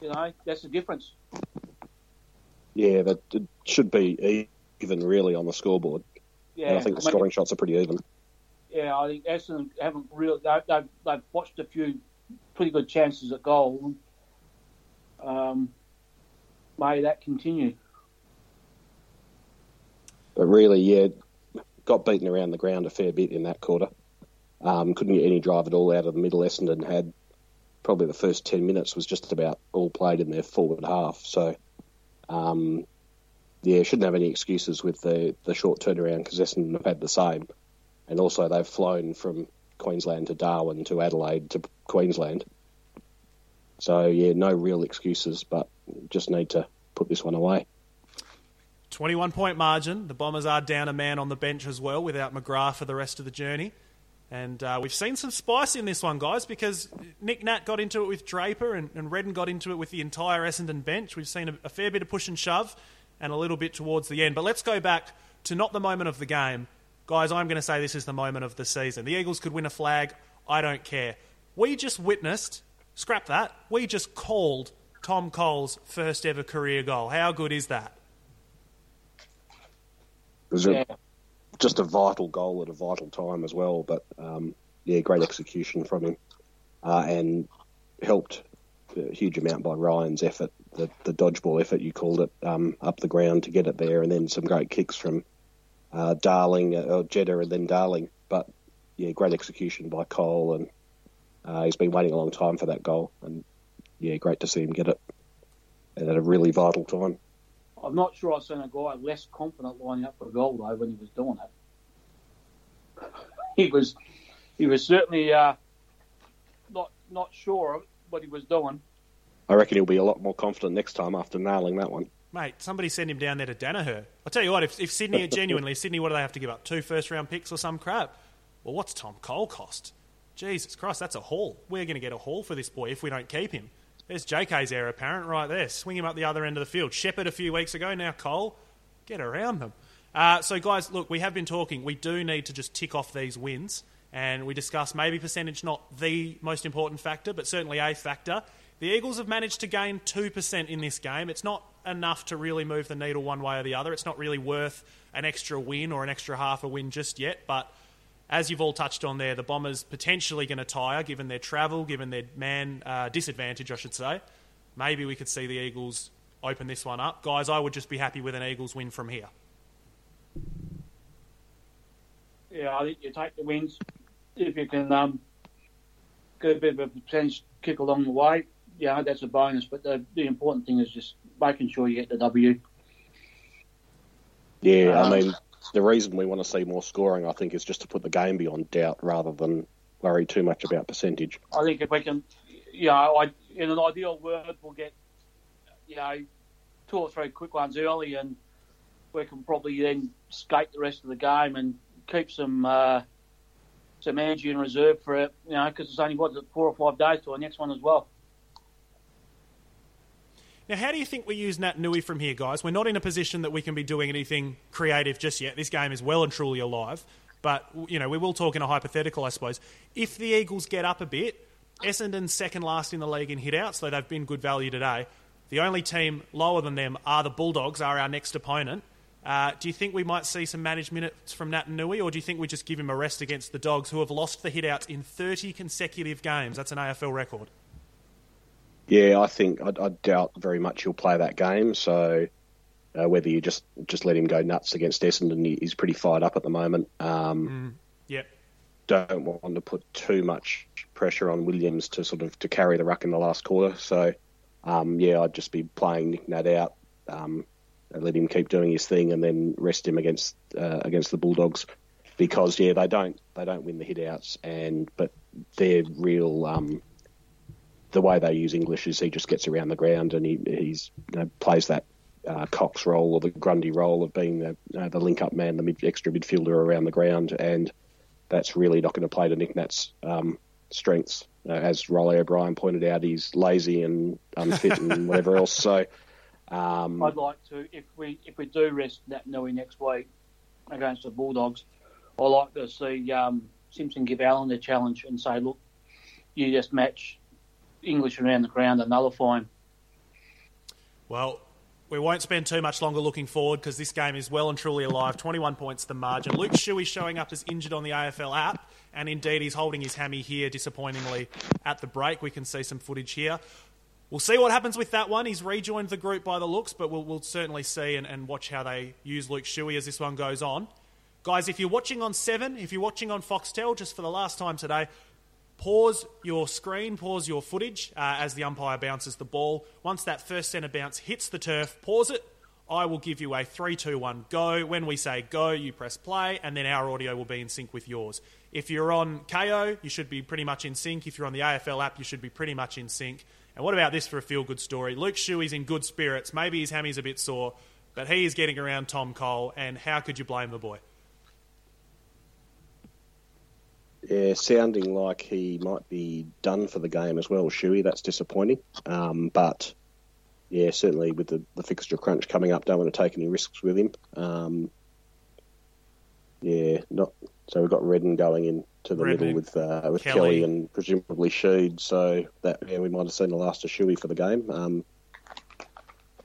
you know that's the difference. Yeah, that it should be even really on the scoreboard. Yeah, And I think the I mean, scoring shots are pretty even. yeah, I think Essendon haven't really. They, they've, they've watched a few pretty good chances at goal. Um, may that continue? But really, yeah, got beaten around the ground a fair bit in that quarter. Um, couldn't get any drive at all out of the middle. Essendon had probably the first 10 minutes was just about all played in their forward half. So, um, yeah, shouldn't have any excuses with the, the short turnaround because Essendon have had the same. And also, they've flown from Queensland to Darwin to Adelaide to Queensland. So, yeah, no real excuses, but just need to put this one away. 21 point margin. The Bombers are down a man on the bench as well without McGrath for the rest of the journey. And uh, we've seen some spice in this one, guys, because Nick Nat got into it with Draper and, and Redden got into it with the entire Essendon bench. We've seen a, a fair bit of push and shove and a little bit towards the end. But let's go back to not the moment of the game. Guys, I'm going to say this is the moment of the season. The Eagles could win a flag. I don't care. We just witnessed, scrap that, we just called Tom Cole's first ever career goal. How good is that? Was a, just a vital goal at a vital time as well. But um, yeah, great execution from him, uh, and helped a huge amount by Ryan's effort, the, the dodgeball effort you called it, um, up the ground to get it there, and then some great kicks from uh, Darling, uh, or Jetta, and then Darling. But yeah, great execution by Cole, and uh, he's been waiting a long time for that goal, and yeah, great to see him get it and at a really vital time. I'm not sure I've seen a guy less confident lining up for a goal though when he was doing it. [laughs] he was, he was certainly uh, not not sure what he was doing. I reckon he'll be a lot more confident next time after nailing that one. Mate, somebody send him down there to Daniher. I'll tell you what, if, if Sydney, [laughs] genuinely, Sydney, what do they have to give up? Two first round picks or some crap? Well, what's Tom Cole cost? Jesus Christ, that's a haul. We're going to get a haul for this boy if we don't keep him. There's JK's heir apparent right there. Swing him up the other end of the field. Sheppard a few weeks ago, now Cole. Get around them. Uh, so, guys, look, we have been talking. We do need to just tick off these wins. And we discussed maybe percentage not the most important factor, but certainly a factor. The Eagles have managed to gain 2% in this game. It's not enough to really move the needle one way or the other. It's not really worth an extra win or an extra half a win just yet. But as you've all touched on there, the Bombers potentially going to tire given their travel, given their man uh, disadvantage, I should say. Maybe we could see the Eagles open this one up. Guys, I would just be happy with an Eagles win from here. Yeah, I think you take the wins if you can um, get a bit of a percentage kick along the way. Yeah, that's a bonus. But the, the important thing is just making sure you get the W. Yeah, I Um, mean, the reason we want to see more scoring, I think, is just to put the game beyond doubt rather than worry too much about percentage. I think if we can, you know, I, in an ideal world, we'll get, you know, two or three quick ones early, and we can probably then skate the rest of the game and keep some uh, some energy in reserve for it, you know, because it's only what four or five days to our next one as well. Now, how do you think we use Naitanui from here, guys? We're not in a position that we can be doing anything creative just yet. This game is well and truly alive. But, you know, we will talk in a hypothetical, I suppose. If the Eagles get up a bit, Essendon's second last in the league in hit-outs, so they've been good value today. The only team lower than them are the Bulldogs, are our next opponent. Uh, do you think we might see some managed minutes from Naitanui, or do you think we just give him a rest against the Dogs, who have lost the hit-outs in 30 consecutive games? That's an AFL record. Yeah, I think I, I doubt very much he'll play that game. So uh, whether you just just let him go nuts against Essendon, he, he's pretty fired up at the moment. Um, Yep. Don't want to put too much pressure on Williams to sort of to carry the ruck in the last quarter. So um, yeah, I'd just be playing Nick Nat out, um, and let him keep doing his thing, and then rest him against uh, against the Bulldogs because yeah, they don't they don't win the hit outs, and but they're real. Um, the way they use English is he just gets around the ground and he he's you know, plays that uh, Cox role or the Grundy role of being the, uh, the link up man, the mid, extra midfielder around the ground, and that's really not going to play to Nick Nat's um, strengths. Uh, as Riley O'Brien pointed out, he's lazy and unfit and [laughs] whatever else. So um, I'd like to, if we if we do rest Naitanui next week, against the Bulldogs, I'd like to see um, Simpson give Allen a challenge and say, look, you just match English around the ground and nullify him. Well, we won't spend too much longer looking forward because this game is well and truly alive. 21 points the margin. Luke Shuey showing up as injured on the AFL app, and indeed he's holding his hammy here, disappointingly, at the break. We can see some footage here. We'll see what happens with that one. He's rejoined the group by the looks, but we'll, we'll certainly see and, and watch how they use Luke Shuey as this one goes on. Guys, if you're watching on 7, if you're watching on Foxtel, just for the last time today, pause your screen, pause your footage uh, as the umpire bounces the ball. Once that first centre bounce hits the turf, pause it. I will give you a 3 2 1 go. When we say go, you press play, and then our audio will be in sync with yours. If you're on Kayo, you should be pretty much in sync. If you're on the AFL app, you should be pretty much in sync. And what about this for a feel good story? Luke Shuey's in good spirits. Maybe his hammy's a bit sore, but he is getting around Tom Cole, and how could you blame the boy? Yeah, sounding like he might be done for the game as well, Shuey. That's disappointing. Um, but yeah, certainly with the, the fixture crunch coming up, don't want to take any risks with him. Um, yeah, not so we've got Redden going into the Redden, middle with uh, with Kelly. Kelly. and presumably Sheed. So that yeah, we might have seen the last of Shuey for the game. Um,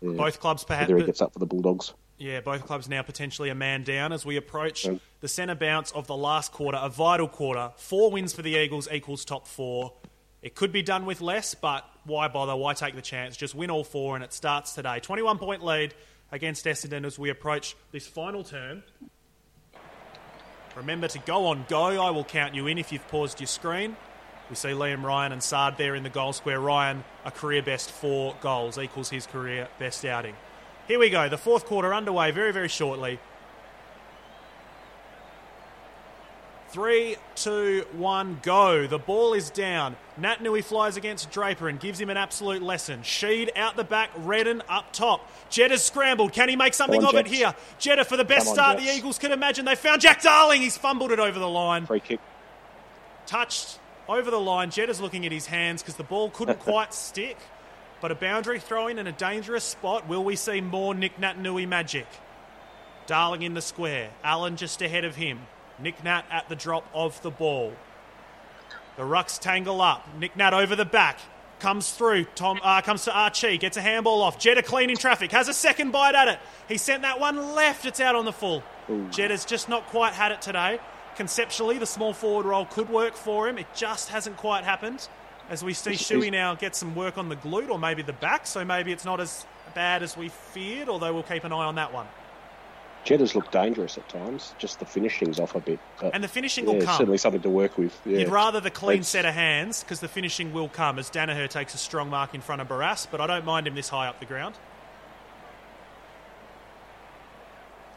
yeah, Both clubs perhaps. whether he gets up for the Bulldogs. Yeah, both clubs now potentially a man down as we approach Mm. the centre bounce of the last quarter, a vital quarter. Four wins for the Eagles equals top four. It could be done with less, but why bother? Why take the chance? Just win all four, and it starts today. 21 point lead against Essendon as we approach this final term. Remember to go on go. I will count you in if you've paused your screen. We see Liam Ryan and Saad there in the goal square. Ryan, a career best four goals, equals his career best outing. Here we go. The fourth quarter underway very, very shortly. Three, two, one, go. The ball is down. Naitanui flies against Draper and gives him an absolute lesson. Sheed out the back, Redden up top. Jetta's scrambled. Can he make something Come of on, it here? Jetta for the best on, start the Eagles could imagine. They found Jack Darling. He's fumbled it over the line. Free kick. Touched over the line. Jetta's looking at his hands because the ball couldn't [laughs] quite stick. But a boundary throw in a dangerous spot. Will we see more Nick Naitanui magic? Darling in the square. Allen just ahead of him. Nick Nat at the drop of the ball. The rucks tangle up. Nick Nat over the back. Comes through. Tom uh, comes to Archie. Gets a handball off. Jetta clean in traffic. Has a second bite at it. He sent that one left. It's out on the full. Jetta's just not quite had it today. Conceptually, the small forward role could work for him. It just hasn't quite happened. As we see Shuey now get some work on the glute or maybe the back, so maybe it's not as bad as we feared, although we'll keep an eye on that one. Jetta's look dangerous at times. Just the finishing's off a bit. And the finishing yeah, will come. certainly something to work with. Yeah. You'd rather the clean It's- set of hands because the finishing will come as Daniher takes a strong mark in front of Barrass, but I don't mind him this high up the ground.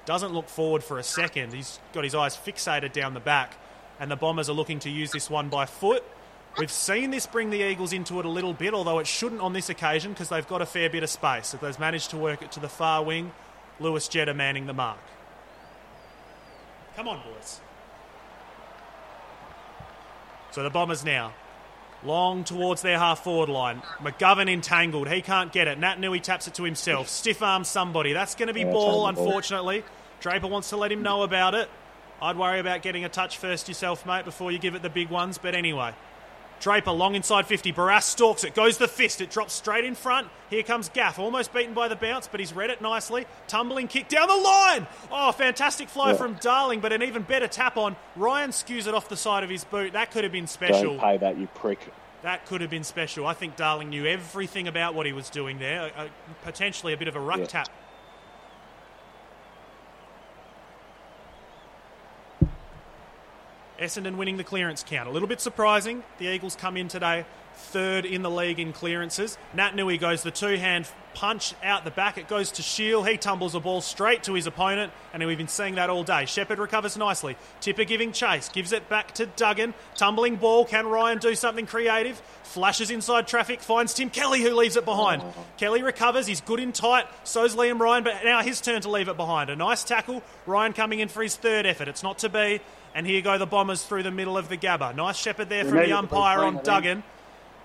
Doesn't look forward for a second. He's got his eyes fixated down the back, and the Bombers are looking to use this one by foot. We've seen this bring the Eagles into it a little bit, although it shouldn't on this occasion because they've got a fair bit of space. If they've managed to work it to the far wing, Lewis Jetta manning the mark. Come on, boys. So the Bombers now. Long towards their half forward line. McGovern entangled. He can't get it. Naitanui taps it to himself. Stiff arm somebody. That's going to be Yeah, ball, it's ball. unfortunately. Draper wants to let him know about it. I'd worry about getting a touch first yourself, mate, before you give it the big ones. But anyway. Draper long inside 50. Barrass stalks it. Goes the fist. It drops straight in front. Here comes Gaff. Almost beaten by the bounce, but he's read it nicely. Tumbling kick down the line. Oh, fantastic fly Yeah. from Darling, but an even better tap on. Ryan skews it off the side of his boot. That could have been special. Don't pay that, you prick. That could have been special. I think Darling knew everything about what he was doing there. Potentially a bit of a ruck Yeah. tap. Essendon winning the clearance count. A little bit surprising. The Eagles come in today third in the league in clearances. Naitanui goes the two hand punch out the back. It goes to Shiel. He tumbles the ball straight to his opponent, and we've been seeing that all day. Sheppard recovers nicely. Tipper giving chase. Gives it back to Duggan. Tumbling ball. Can Ryan do something creative? Flashes inside traffic. Finds Tim Kelly, who leaves it behind. Kelly recovers. He's good in tight. So's Liam Ryan, but now his turn to leave it behind. A nice tackle. Ryan coming in for his third effort. It's not to be. And here go the Bombers through the middle of the Gabba. Nice Shepherd there from the it to be umpire on. Duggan.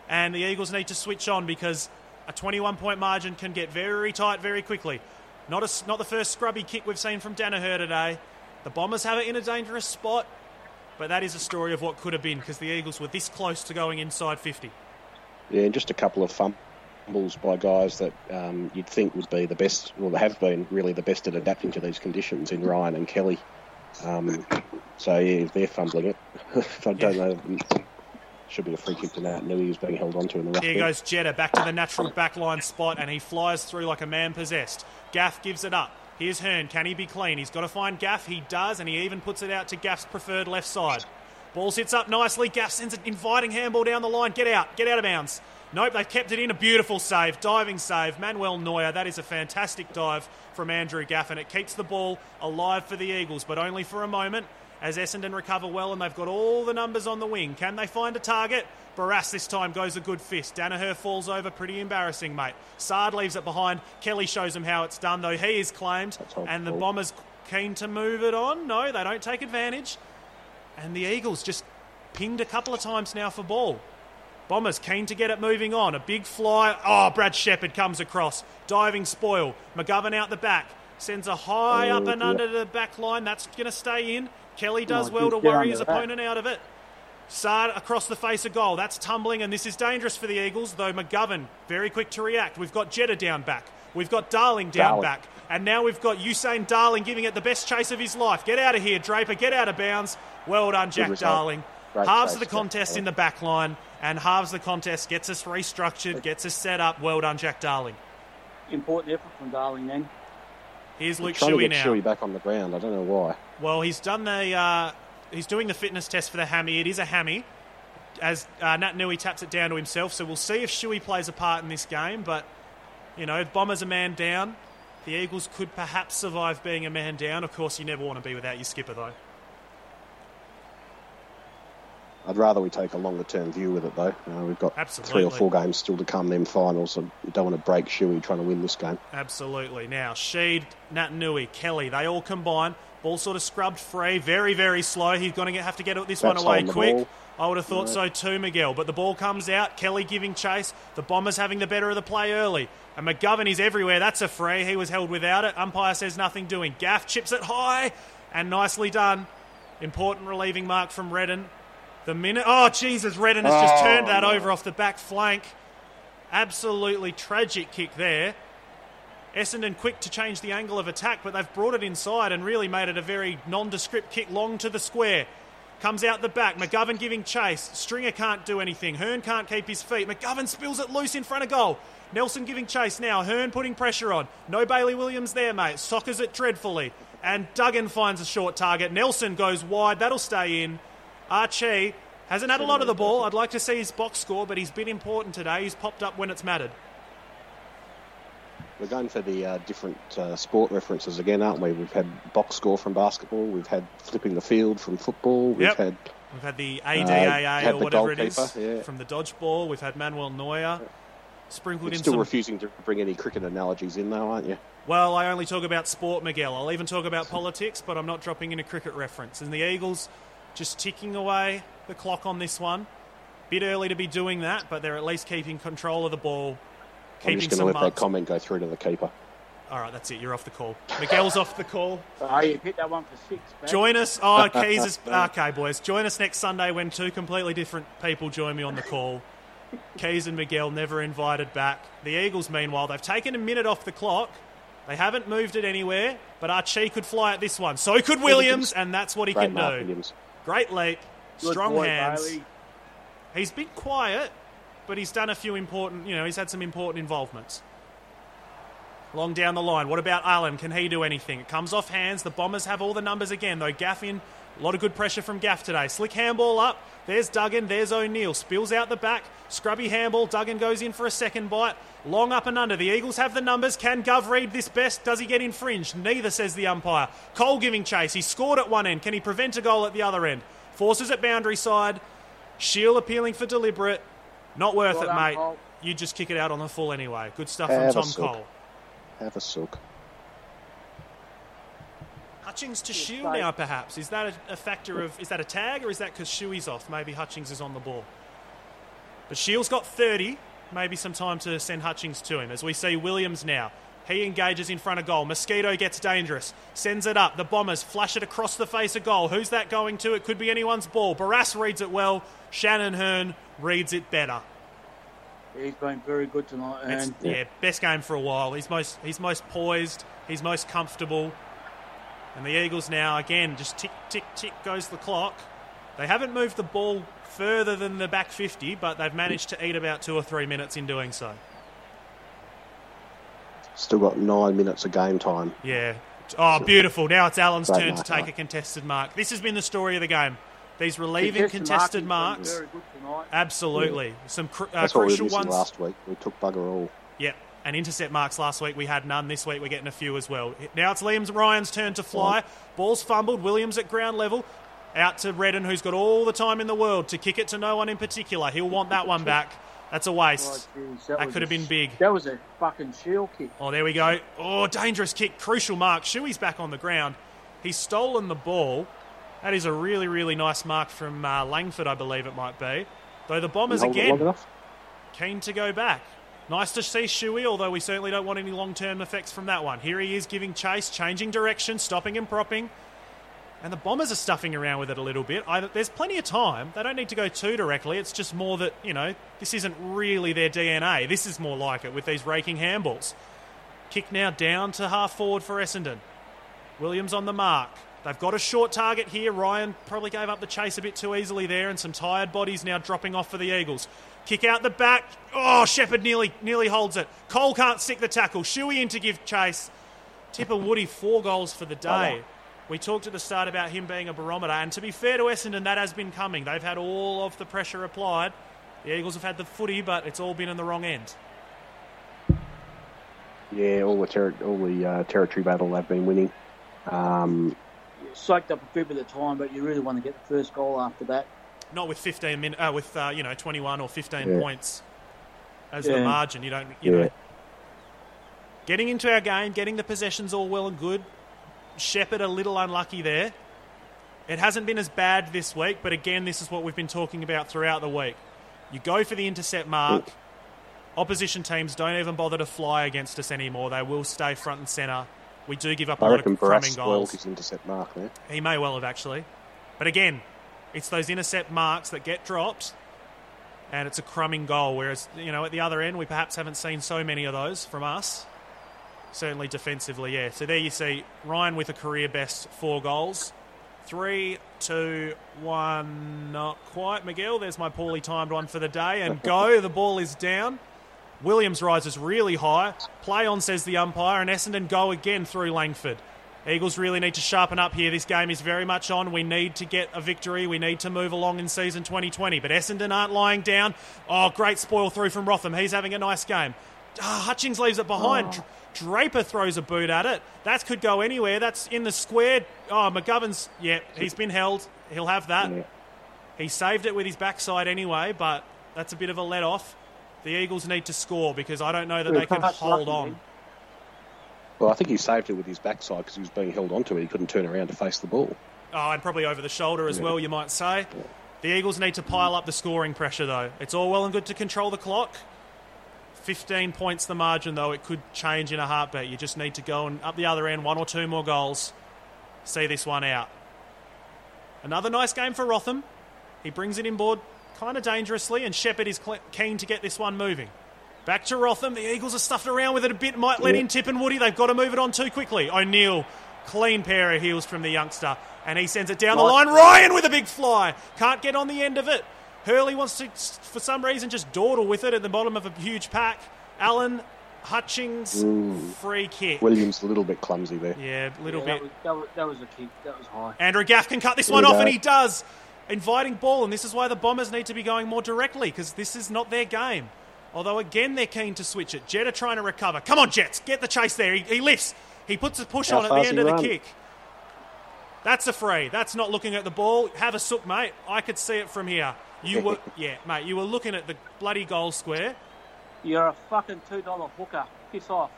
And the Eagles need to switch on because a 21 point margin can get very tight very quickly. Not, a, not the first scrubby kick we've seen from Daniher today. The Bombers have it in a dangerous spot, but that is a story of what could have been because the Eagles were this close to going inside 50. Yeah, and just a couple of fumbles by guys that um, you'd think would be the best, well, have been really the best at adapting to these conditions in Ryan and Kelly. Um, so, yeah, if they're fumbling it, [laughs] I don't Yeah. know. Should be a free kick to Naitanui who's being held onto in the rough. Here goes Jetta back to the natural backline spot, and he flies through like a man possessed. Gaff gives it up. Here's Hurn. Can he be clean? He's got to find Gaff. He does, and he even puts it out to Gaff's preferred left side. Ball sits up nicely. Gaff sends an inviting handball down the line. Get out. Get out of bounds. Nope, they've kept it in. A beautiful save. Diving save. Manuel Neuer. That is a fantastic dive from Andrew Gaff, and it keeps the ball alive for the Eagles, but only for a moment as Essendon recover well and they've got all the numbers on the wing. Can they find a target? Barrass this time goes a good fist. Daniher falls over, pretty embarrassing, mate. Saad leaves it behind. Kelly shows him how it's done, though he is claimed. And the. Bombers keen to move it on. No, they don't take advantage. And the Eagles just pinged a couple of times now for ball. Bombers keen to get it moving on. A big fly. Oh, Brad Sheppard comes across. Diving spoil. McGovern out the back. Sends a high Oh, up and dear. under the back line. That's going to stay in. Kelly does Oh, well to worry his that. opponent out of it. Saad across the face of goal. That's tumbling, and this is dangerous for the Eagles, though McGovern very quick to react. We've got Jetta down back. We've got Darling down Darling. back. And now we've got Usain Darling giving it the best chase of his life. Get out of here, Draper. Get out of bounds. Well done, Jack. Darling. Great halves chase, the contest in the back line, and halves the contest gets us restructured, gets us set up. Well done, Jack Darling. Important effort from Darling then. Here's Luke Shuey get now. Shuey back on the ground. I don't know why. Well, he's done the. Uh, he's doing the fitness test for the hammy. It is a hammy. As uh, Naitanui taps it down to himself, so we'll see if Shuey plays a part in this game. But you know, Bombers a man down. The Eagles could perhaps survive being a man down. Of course, you never want to be without your skipper, though. I'd rather we take a longer term view with it, though. Uh, we've got three or four games still to come, them finals, so we don't want to break Shuey trying to win this game. Absolutely. Now, Sheed, Naitanui, Kelly, they all combine. Ball sort of scrubbed free, very, very slow. He's going to have to get this That's one away quick. ball. I would have thought so too, Miguel. But the ball comes out. Kelly giving chase. The Bombers having the better of the play early. And McGovern is everywhere. That's a free. He was held without it. Umpire says nothing doing. Gaff chips it high and nicely done. Important relieving mark from Redden. The minute. Oh, Jesus. Redden has just Oh, turned that no. over off the back flank. Absolutely tragic kick there. Essendon quick to change the angle of attack, but they've brought it inside and really made it a very nondescript kick long to the square. Comes out the back. McGovern giving chase. Stringer can't do anything. Hurn can't keep his feet. McGovern spills it loose in front of goal. Nelson giving chase now. Hurn putting pressure on. No Bailey Williams there, mate. Sockers it dreadfully. And Duggan finds a short target. Nelson goes wide. That'll stay in. Archie hasn't had a lot of the ball. I'd like to see his box score, but he's been important today. He's popped up when it's mattered. We're going for the uh, different uh, sport references again, aren't we? We've had box score from basketball, we've had flipping the field from football, we've Yep. had We've had the ADAA had or the whatever it is yeah. from the dodgeball. We've had Manuel Neuer sprinkled You're in still some. refusing to bring any cricket analogies in, though, aren't you? well, I only talk about sport, Miguel. I'll even talk about politics, but I'm not dropping in a cricket reference. And the Eagles just ticking away the clock on this one. Bit early to be doing that, but they're at least keeping control of the ball, I'm just going to some let that comment go through to the keeper. All right, that's it. You're off the call. Miguel's off the call. Oh, you hit that one for six. man. Join us. Oh, [laughs] Keys is okay, boys. Join us next Sunday when two completely different people join me on the call. Keys and Miguel never invited back. The Eagles, meanwhile, they've taken a minute off the clock. They haven't moved it anywhere, but Archie could fly at this one. So could Williams, and that's what he Great can mark, do. Williams. Great leap, Good strong boy, hands. Bailey. He's been quiet, but he's done a few important, you know, he's had some important involvements. Long down the line. What about Allen? Can he do anything? It comes off hands. The Bombers have all the numbers again, though. Gaffin. A lot of good pressure from Gaff today. Slick handball up. There's Duggan. There's O'Neill. Spills out the back. Scrubby handball. Duggan goes in for a second bite. Long up and under. The Eagles have the numbers. Can Gov read this best? Does he get infringed? Neither, says the umpire. Cole giving chase. He scored at one end. Can he prevent a goal at the other end? Forces at boundary side. Shiel appealing for deliberate. Not worth Well it, done, mate. Cole. You just kick it out on the full anyway. Good stuff Have from Tom. Cole. Have a sook. Hutchings to Yes, Shiel now, perhaps. Is that a, a factor of. Is that a tag or is that because Shuey's off? Maybe Hutchings is on the ball. But Shiel's got 30. Maybe some time to send Hutchings to him. As we see Williams now. He engages in front of goal. Mosquito gets dangerous. Sends it up. The Bombers flash it across the face of goal. Who's that going to? It could be anyone's ball. Barrass reads it well. Shannon Hurn reads it better. He's been very good tonight. And yeah. best game for a while. He's most he's most poised. He's most comfortable. And the Eagles now again just tick tick tick goes the clock. They haven't moved the ball further than the back 50, but they've managed to eat about two or three minutes in doing so. Still got nine minutes of game time. Yeah. Oh, beautiful. Now it's Allen's Great turn to take Allen. a contested mark. This has been the story of the game. These relieving Contested contested marks. been Very good tonight. Absolutely. Some cru- uh, That's what we were crucial ones. last week. We took bugger all. Yep. And intercept marks last week we had none. This week we're getting a few as well. Now it's Liam Ryan's turn to fly. Ball's fumbled. Williams at ground level. Out to Redden, who's got all the time in the world to kick it to no one in particular. He'll want that one back. That's a waste. Oh, geez, That was could have been big. That was a fucking Shiel kick. Oh, there we go. Oh, dangerous kick. Crucial mark. Shuey's back on the ground. He's stolen the ball. That is a really, really nice mark from uh, Langford, I believe it might be. Though the Bombers long again keen to go back. Nice to see Shuey, although we certainly don't want any long term effects from that one. Here he is giving chase, changing direction, stopping and propping. And the Bombers are stuffing around with it a little bit. I, there's plenty of time. They don't need to go too directly. It's just more that, you know, this isn't really their DNA. This is more like it with these raking handballs. Kick now down to half forward for Essendon. Williams on the mark. They've got a short target here. Ryan probably gave up the chase a bit too easily there, and some tired bodies now dropping off for the Eagles. Kick out the back. Oh, Sheppard nearly nearly holds it. Cole can't stick the tackle. Shuey in to give chase. Tipungwuti, four goals for the day. We talked at the start about him being a barometer, and to be fair to Essendon, that has been coming. They've had all of the pressure applied. The Eagles have had the footy, but it's all been in the wrong end. Yeah, all the ter- all the uh, territory battle they've been winning. Um, Soaked up a good bit of time, but you really want to get the first goal after that. Not with 15 min- uh, with uh, you know 21 or 15 Yeah. points as the Yeah. margin. You don't you Yeah. know. Getting into our game, getting the possessions all well and good. Sheppard a little unlucky there. It hasn't been as bad this week, but again, this is what we've been talking about throughout the week. You go for the intercept mark. Opposition teams don't even bother to fly against us anymore. They will stay front and centre. We do give up a I lot of crumbing goals. his intercept mark there. He may well have actually. But again, it's those intercept marks that get dropped and it's a crumbing goal. Whereas, you know, at the other end, we perhaps haven't seen so many of those from us. Certainly defensively, yeah. So there you see Ryan with a career best four goals. Three, two, one, not quite. Miguel, there's my poorly timed one for the day. And [laughs] go, the ball is down. Williams rises really high. Play on, says the umpire, and Essendon go again through Langford. Eagles really need to sharpen up here. This game is very much on. We need to get a victory. We need to move along in season 2020. But Essendon aren't lying down. Oh, great spoil through from Rotham. He's having a nice game. Ah, Hutchings leaves it behind. Dr- Draper throws a boot at it. That could go anywhere. That's in the square. Oh, McGovern's, yeah, he's been held. He'll have that. Yeah. He saved it with his backside anyway, but that's a bit of a let off. The Eagles need to score because I don't know that they can hold on. Well, I think he saved it with his backside because he was being held onto it. He couldn't turn around to face the ball. Oh, and probably over the shoulder as well, you might say. The Eagles need to pile up the scoring pressure, though. It's all well and good to control the clock. 15 points the margin, though. It could change in a heartbeat. You just need to go and up the other end, one or two more goals. See this one out. Another nice game for Rotham. He brings it inboard kind of dangerously, and Sheppard is cle keen to get this one moving. Back to Rotham. The Eagles are stuffed around with it a bit. Might let Yeah. in Tipungwuti. They've got to move it on too quickly. O'Neill, clean pair of heels from the youngster, and he sends it down the line. Ryan with a big fly. Can't get on the end of it. Hurley wants to, for some reason, just dawdle with it at the bottom of a huge pack. Allen, Hutchings, free kick. Williams a little bit clumsy there. Yeah, a little Yeah, bit. that, was, that, was, that was a kick. That was high. Andrew Gaff can cut this Here one off, go. and he does. Inviting ball, and this is why the Bombers need to be going more directly because this is not their game. Although again, they're keen to switch it. Jetta trying to recover. Come on, Jets, get the chase there. He, he lifts. He puts a push How on at the end he of the kick. That's a free. That's not looking at the ball. Have a sook, mate. I could see it from here. You were, [laughs] yeah, mate. You were looking at the bloody goal square. You're a fucking $2 hooker. Piss off.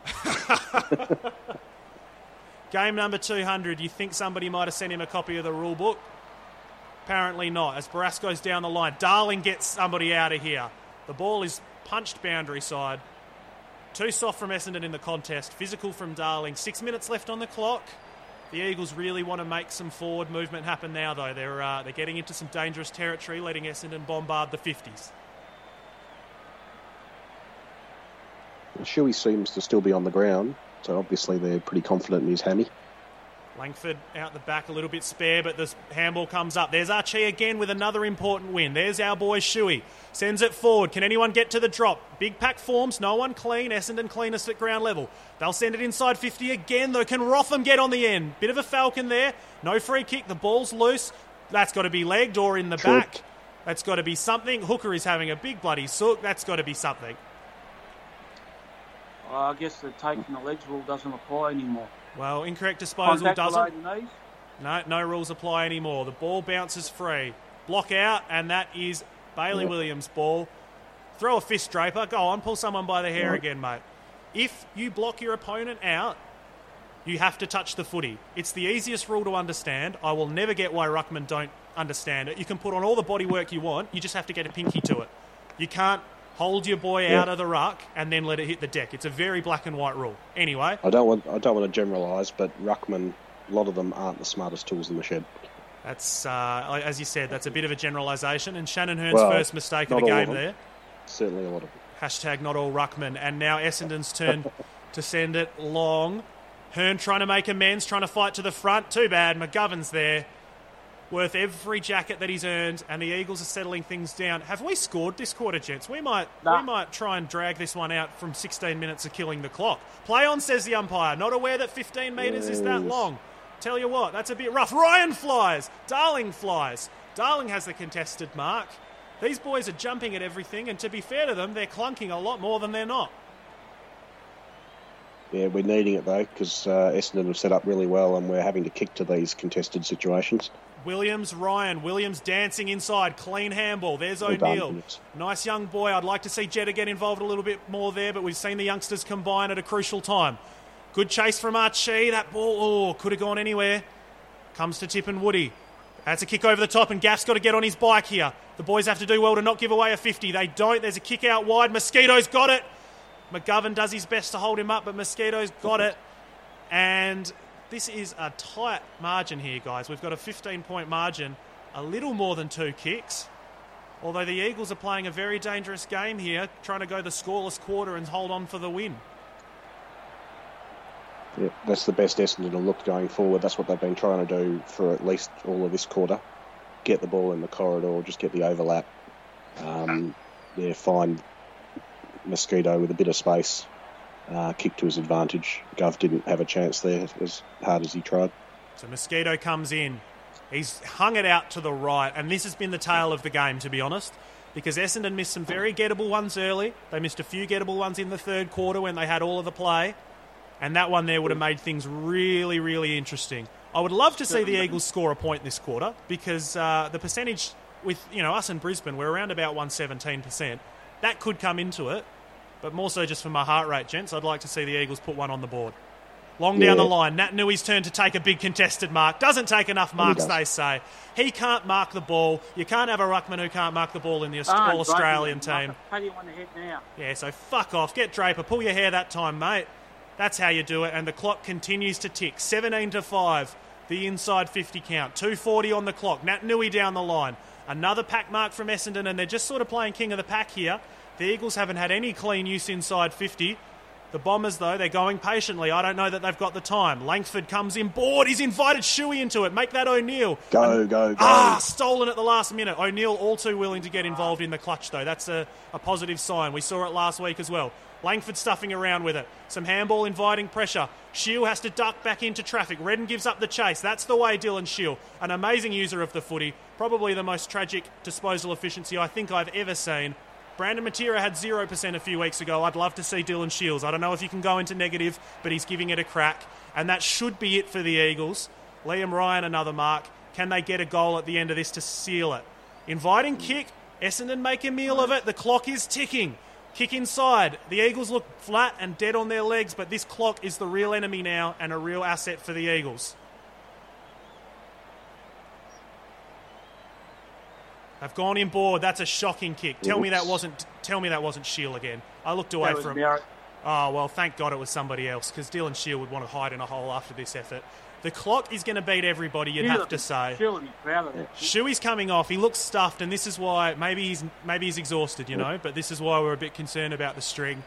[laughs] Game number 200, you think somebody might have sent him a copy of the rule book? Apparently not. As Barrass goes down the line, Darling gets somebody out of here. The ball is punched boundary side. Too soft from Essendon in the contest. Physical from Darling. Six minutes left on the clock. The Eagles really want to make some forward movement happen now, though. They're, uh, they're getting into some dangerous territory, letting Essendon bombard the 50s. Shuey seems to still be on the ground, so obviously they're pretty confident in his hammy. Langford out the back a little bit spare, but the handball comes up. There's Archie again with another important win. There's our boy Shuey. Sends it forward. Can anyone get to the drop? Big pack forms. No one clean. Essendon cleanest at ground level. They'll send it inside 50 again, though. Can Rotham get on the end? Bit of a falcon there. No free kick. The ball's loose. That's got to be legged or in the True. back. That's got to be something. Hooker is having a big bloody sook. That's got to be something. Well, I guess the taking the legs rule doesn't apply anymore. Well, incorrect disposal Contact doesn't. No, no rules apply anymore. The ball bounces free. Block out, and that is Bailey Yep. Williams' ball. Throw a fist draper. Go on, pull someone by the hair Right. again, mate. If you block your opponent out, you have to touch the footy. It's the easiest rule to understand. I will never get why Ruckman don't understand it. You can put on all the body work you want. You just have to get a pinky to it. You can't hold your boy Yeah. out of the ruck and then let it hit the deck. It's a very black and white rule. Anyway, I don't want I don't want to generalise, but ruckman, a lot of them aren't the smartest tools in the shed. That's uh, as you said. That's a bit of a generalisation, and Shannon Hurn's Well, first mistake of the all of game there. Certainly a lot of them. Hashtag not all ruckman, and now Essendon's [laughs] turn to send it long. Hurn trying to make amends, trying to fight to the front. Too bad, McGovern's there, worth every jacket that he's earned, and the Eagles are settling things down. Have we scored this quarter, gents? We might Nah. we might try and drag this one out from 16 minutes of killing the clock. Play on, says the umpire. Not aware that 15 metres is that long. Tell you what, that's a bit rough. Ryan flies. Darling flies. Darling has the contested mark. These boys are jumping at everything, and to be fair to them, they're clunking a lot more than they're not. Yeah, we're needing it though because uh, Essendon have set up really well, and we're having to kick to these contested situations. Williams, Ryan. Williams dancing inside. Clean handball. There's O'Neill. Nice young boy. I'd like to see Jetta get involved a little bit more there, but we've seen the youngsters combine at a crucial time. Good chase from Archie. That ball, oh, could have gone anywhere. Comes to Tipungwuti. That's a kick over the top, and Gaff's got to get on his bike here. The boys have to do well to not give away a 50. They don't. There's a kick out wide. Mosquito's got it. McGovern does his best to hold him up, but Mosquito's got it. And this is a tight margin here, guys. We've got a 15 point margin, a little more than two kicks. Although the Eagles are playing a very dangerous game here, trying to go the scoreless quarter and hold on for the win. Yeah, that's the best Essendon will look going forward. That's what they've been trying to do for at least all of this quarter. Get the ball in the corridor, just get the overlap. Um, yeah, find Mosquito with a bit of space, uh, kick to his advantage. Gov didn't have a chance there as hard as he tried. So Mosquito comes in. He's hung it out to the right, and this has been the tale of the game, to be honest, because Essendon missed some very gettable ones early. They missed a few gettable ones in the third quarter when they had all of the play, and that one there would have made things really, really interesting. I would love to see the Eagles score a point this quarter because uh, the percentage with you know us in Brisbane, we're around about one seventeen percent. That could come into it, but more so just for my heart rate, gents. I'd like to see the Eagles put one on the board. Long down Yeah. the line, Naitanui's turn to take a big contested mark. Doesn't take enough marks, they say. He can't mark the ball. You can't have a ruckman who can't mark the ball in the Ah, All Australian team. Pat him on the head now. Yeah, so fuck off. Get Draper. Pull your hair that time, mate. That's how you do it. And the clock continues to tick. 17 to 5. The inside 50 count. 240 on the clock. Naitanui down the line. Another pack mark from Essendon, and they're just sort of playing king of the pack here. The Eagles haven't had any clean use inside 50. The Bombers, though, they're going patiently. I don't know that they've got the time. Langford comes in board. He's invited Shuey into it. Make that O'Neill. Go, go, go. Ah, stolen at the last minute. O'Neill all too willing to get involved in the clutch, though. That's a, a positive sign. We saw it last week as well. Langford stuffing around with it. Some handball inviting pressure. Shiel has to duck back into traffic. Redden gives up the chase. That's the way Dylan Shiel. An amazing user of the footy. Probably the most tragic disposal efficiency I think I've ever seen. Brandon Matera had 0% a few weeks ago. I'd love to see Dylan Shiel's. I don't know if you can go into negative, but he's giving it a crack. And that should be it for the Eagles. Liam Ryan, another mark. Can they get a goal at the end of this to seal it? Inviting kick. Essendon make a meal of it. The clock is ticking. Kick inside. The Eagles look flat and dead on their legs, but this clock is the real enemy now and a real asset for the Eagles. They've gone in board. That's a shocking kick. Tell me that wasn't. Tell me that wasn't Shiel again. I looked away That from. Merritt. Oh, well, thank God it was somebody else because Dylan Shiel would want to hide in a hole after this effort. The clock is going to beat everybody, you'd have to say. She'll be proud of that. Shuey's coming off. He looks stuffed, and this is why maybe he's maybe he's exhausted, you know. But this is why we're a bit concerned about the string.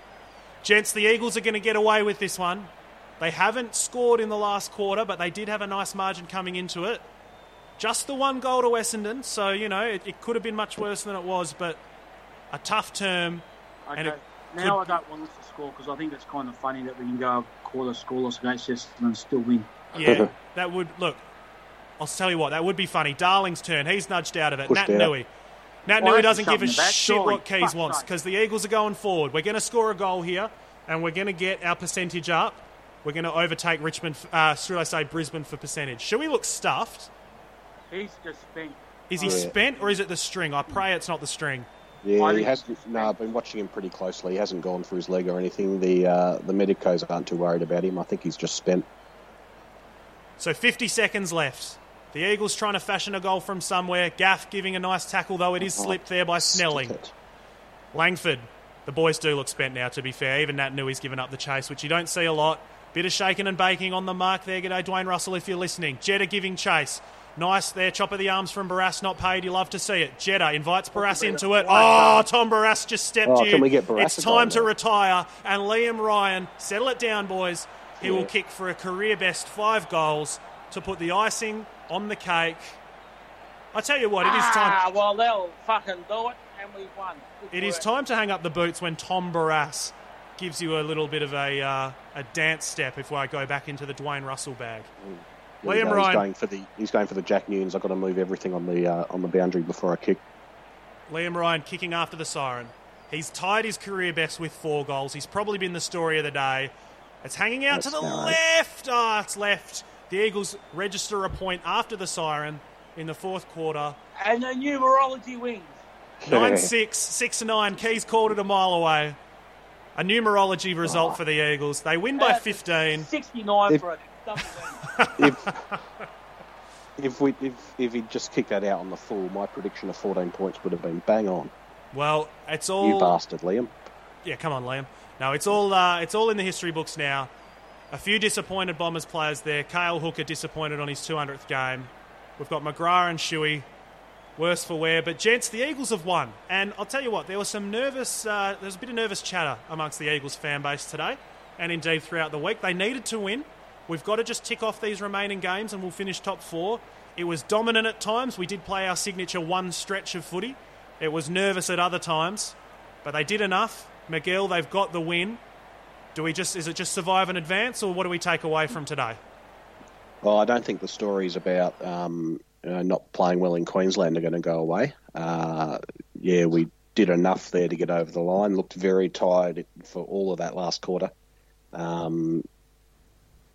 Gents, the Eagles are going to get away with this one. They haven't scored in the last quarter, but they did have a nice margin coming into it. Just the one goal to Essendon, so you know it, it could have been much worse than it was. But a tough term, Okay. and it now could- I don't want us to score because I think it's kind of funny that we can go a quarter scoreless against Essendon and still win. Yeah, [laughs] that would look. I'll tell you what, that would be funny. Darling's turn. He's nudged out of it. Pushed Nat out. Nui. Nat Why Nui doesn't give a shoving the back? shit Surely, what Keys fuck's wants sake. because the Eagles are going forward. We're going to score a goal here, and we're going to get our percentage up. We're going to overtake Richmond. Uh, should I say Brisbane for percentage? Should we look stuffed? He's just spent. Is he Yeah. spent or is it the string? I pray it's not the string. Yeah, he hasn't. No, I've been watching him pretty closely. He hasn't gone for his leg or anything. The uh, the medicos aren't too worried about him. I think he's just spent. So 50 seconds left. The Eagles trying to fashion a goal from somewhere. Gaff giving a nice tackle, though it is slipped there by Snelling. Langford, the boys do look spent now, to be fair. Even Naitanui's given up the chase, which you don't see a lot. Bit of shaking and baking on the mark there. G'day, Dwayne Russell, if you're listening. Jetta giving chase. Nice there. Chop of the arms from Barrass, not paid. You love to see it. Jetta invites Barrass into it. Oh, Tom Barrass just stepped Oh, you. can we get Barrass it's time to now? retire. And Liam Ryan, settle it down, boys. He will kick for a career best five goals to put the icing on the cake. I tell you what, it is time. Ah, well, they'll fucking do it, and we won. Good It is work. time to hang up the boots when Tom Barrass gives you a little bit of a uh, a dance step. If I go back into the Dwayne Russell bag, There Liam go. Ryan. He's going for the. He's going for the Jack Nunes. I've got to move everything on the uh, on the boundary before I kick. Liam Ryan kicking after the siren. He's tied his career best with four goals. He's probably been the story of the day. It's hanging out to the all right. left. Ah, it's left. The Eagles register a point after the siren in the fourth quarter. And the numerology wins. Nine six, six nine. Keys called it a mile away. A numerology result for the Eagles. They win by Uh, 15. 69 If- for a double win. If [laughs] if we if if he'd just kicked that out on the full, my prediction of 14 points would have been bang on. Well, it's all You bastard, Liam. Yeah, come on, Liam. No, it's all uh, it's all in the history books now. A few disappointed Bombers players there. Cale Hooker disappointed on his 200th game. We've got McGrath and Shuey, worse for wear. But gents, the Eagles have won, and I'll tell you what, there was some nervous. Uh, there was a bit of nervous chatter amongst the Eagles fan base today, and indeed throughout the week. They needed to win. We've got to just tick off these remaining games, and we'll finish top four. It was dominant at times. We did play our signature one stretch of footy. It was nervous at other times, but they did enough. McGill, they've got the win. Do we just is it just survive and advance, or what do we take away from today? Well, I don't think the stories about um, you know, not playing well in Queensland are going to go away. Uh, yeah, we did enough there to get over the line. Looked very tired for all of that last quarter. Um,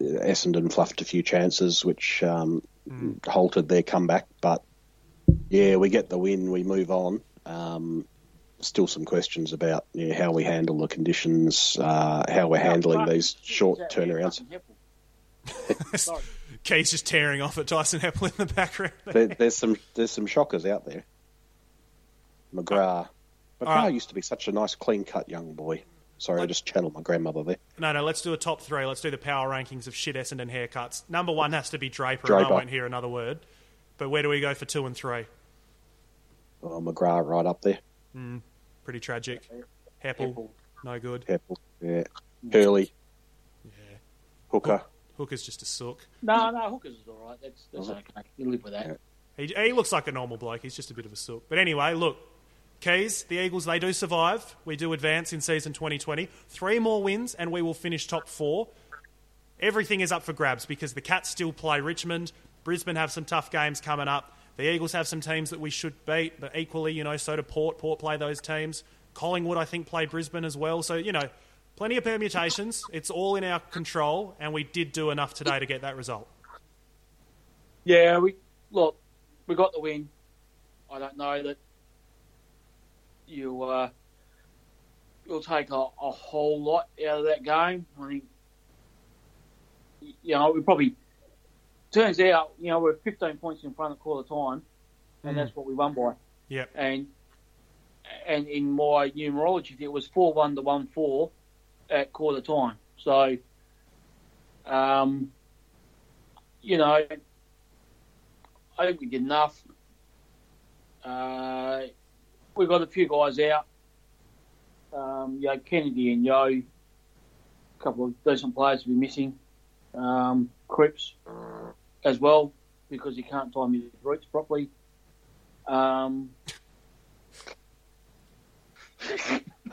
Essendon fluffed a few chances, which um, halted their comeback. But yeah, we get the win. We move on. Um, still some questions about yeah, how we handle the conditions, uh, how we're handling these short turnarounds. [laughs] Sorry. Keith's just tearing off at Dyson Heppell in the background. there, there's some there's some shockers out there. McGrath. McGrath right. used to be such a nice, clean cut young boy. Sorry, I just channeled my grandmother there. No, no, let's do a top three. Let's do the power rankings of shit Essendon haircuts. Number one has to be Draper, and I won't hear another word. But where do we go for two and three? Oh, McGrath right up there. Hmm, pretty tragic. Heppell, Heppell. no good. Heppell, yeah. Hurley, Yeah. Hooker. Hooker's just a sook. No, no, Hookers all right. That's, that's okay. You live with that. Yeah. He, he looks like a normal bloke. He's just a bit of a sook. But anyway, look, Keys, the Eagles, they do survive. We do advance in season 2020. Three more wins, and we will finish top four. Everything is up for grabs because the Cats still play Richmond. Brisbane have some tough games coming up. The Eagles have some teams that we should beat, but equally, you know, so do Port. Port play those teams. Collingwood, I think, play Brisbane as well. So, you know, plenty of permutations. It's all in our control, and we did do enough today to get that result. Yeah, we look, we got the win. I don't know that you uh, you'll take a, a whole lot out of that game. I think you know we probably turns out you know we're 15 points in front at quarter time, and that's what we won by. Yep. And and in my numerology, it was four one to one four. at quarter time. So, um, you know, I think we did enough. Uh, we've got a few guys out. Um, you know, Kennedy and Yo, a couple of decent players will be missing. Um, Cripps as well, because he can't time his routes properly. Um, [laughs]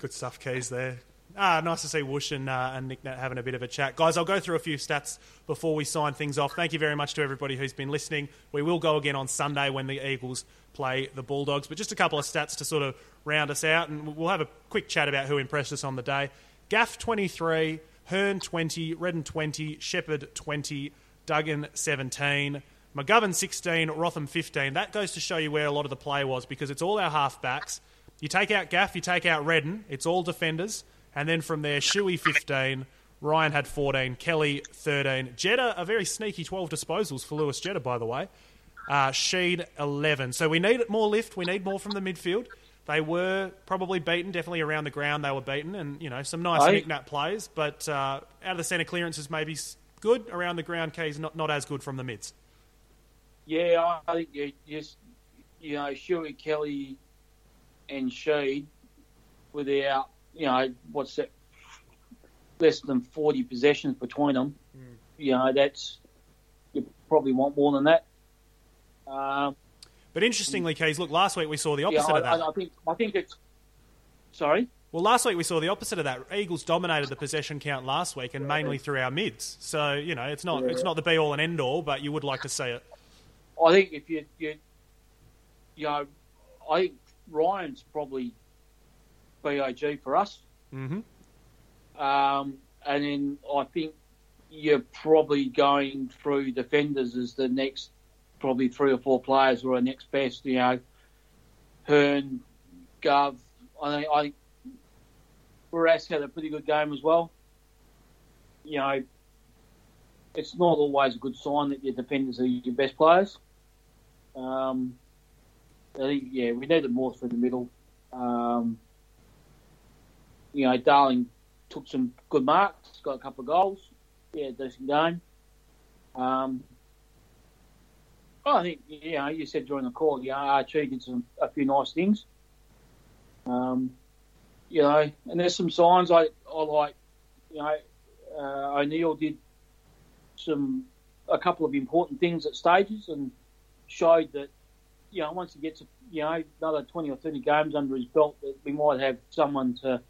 Good stuff, Keys, there. Ah, nice to see Woosh and, uh, and Nick Nat having a bit of a chat. Guys, I'll go through a few stats before we sign things off. Thank you very much to everybody who's been listening. We will go again on Sunday when the Eagles play the Bulldogs, but just a couple of stats to sort of round us out, and we'll have a quick chat about who impressed us on the day. Gaff, 23, Hurn, 20, Redden, 20, Sheppard, 20, Duggan, 17, McGovern, 16, Rotham, 15. That goes to show you where a lot of the play was because it's all our halfbacks. You take out Gaff, you take out Redden, it's all defenders. And then from there, Shuey 15, Ryan had 14, Kelly 13, Jetta a very sneaky 12 disposals for Lewis Jetta, by the way. Uh, Sheed 11. So we need more lift. We need more from the midfield. They were probably beaten, definitely around the ground. They were beaten, and you know some nice Aye. knick-knack plays. But uh, out of the centre clearances, maybe good around the ground. Keys not not as good from the mids. Yeah, I think you just you know Shuey Kelly and Sheed without you know what's that less than forty possessions between them. You know that's you probably want more than that. Um, But interestingly, Keys, look, last week we saw the yeah, opposite I, of that. I, I think I think it's sorry. Well, last week we saw the opposite of that. Eagles dominated the possession count last week, and mainly through our mids. So you know, it's not it's not the be all and end all, but you would like to see it. I think if you you you know I think Ryan's probably BOG for us. hmm Um, and then I think you're probably going through defenders as the next, probably three or four players who are next best. You know, Hurn, Gov. I think I think Barask had a pretty good game as well. You know, it's not always a good sign that your defenders are your best players. Um, I think yeah, we needed more through the middle. Um, you know, Darling took some good marks, got a couple of goals. Yeah, decent game. Um, I think you know you said during the call, you know, Archie did some a few nice things. Um, you know, and there's some signs I, I like. You know, uh, O'Neill did some a couple of important things at stages and showed that you know once he gets you know another 20 or 30 games under his belt that we might have someone to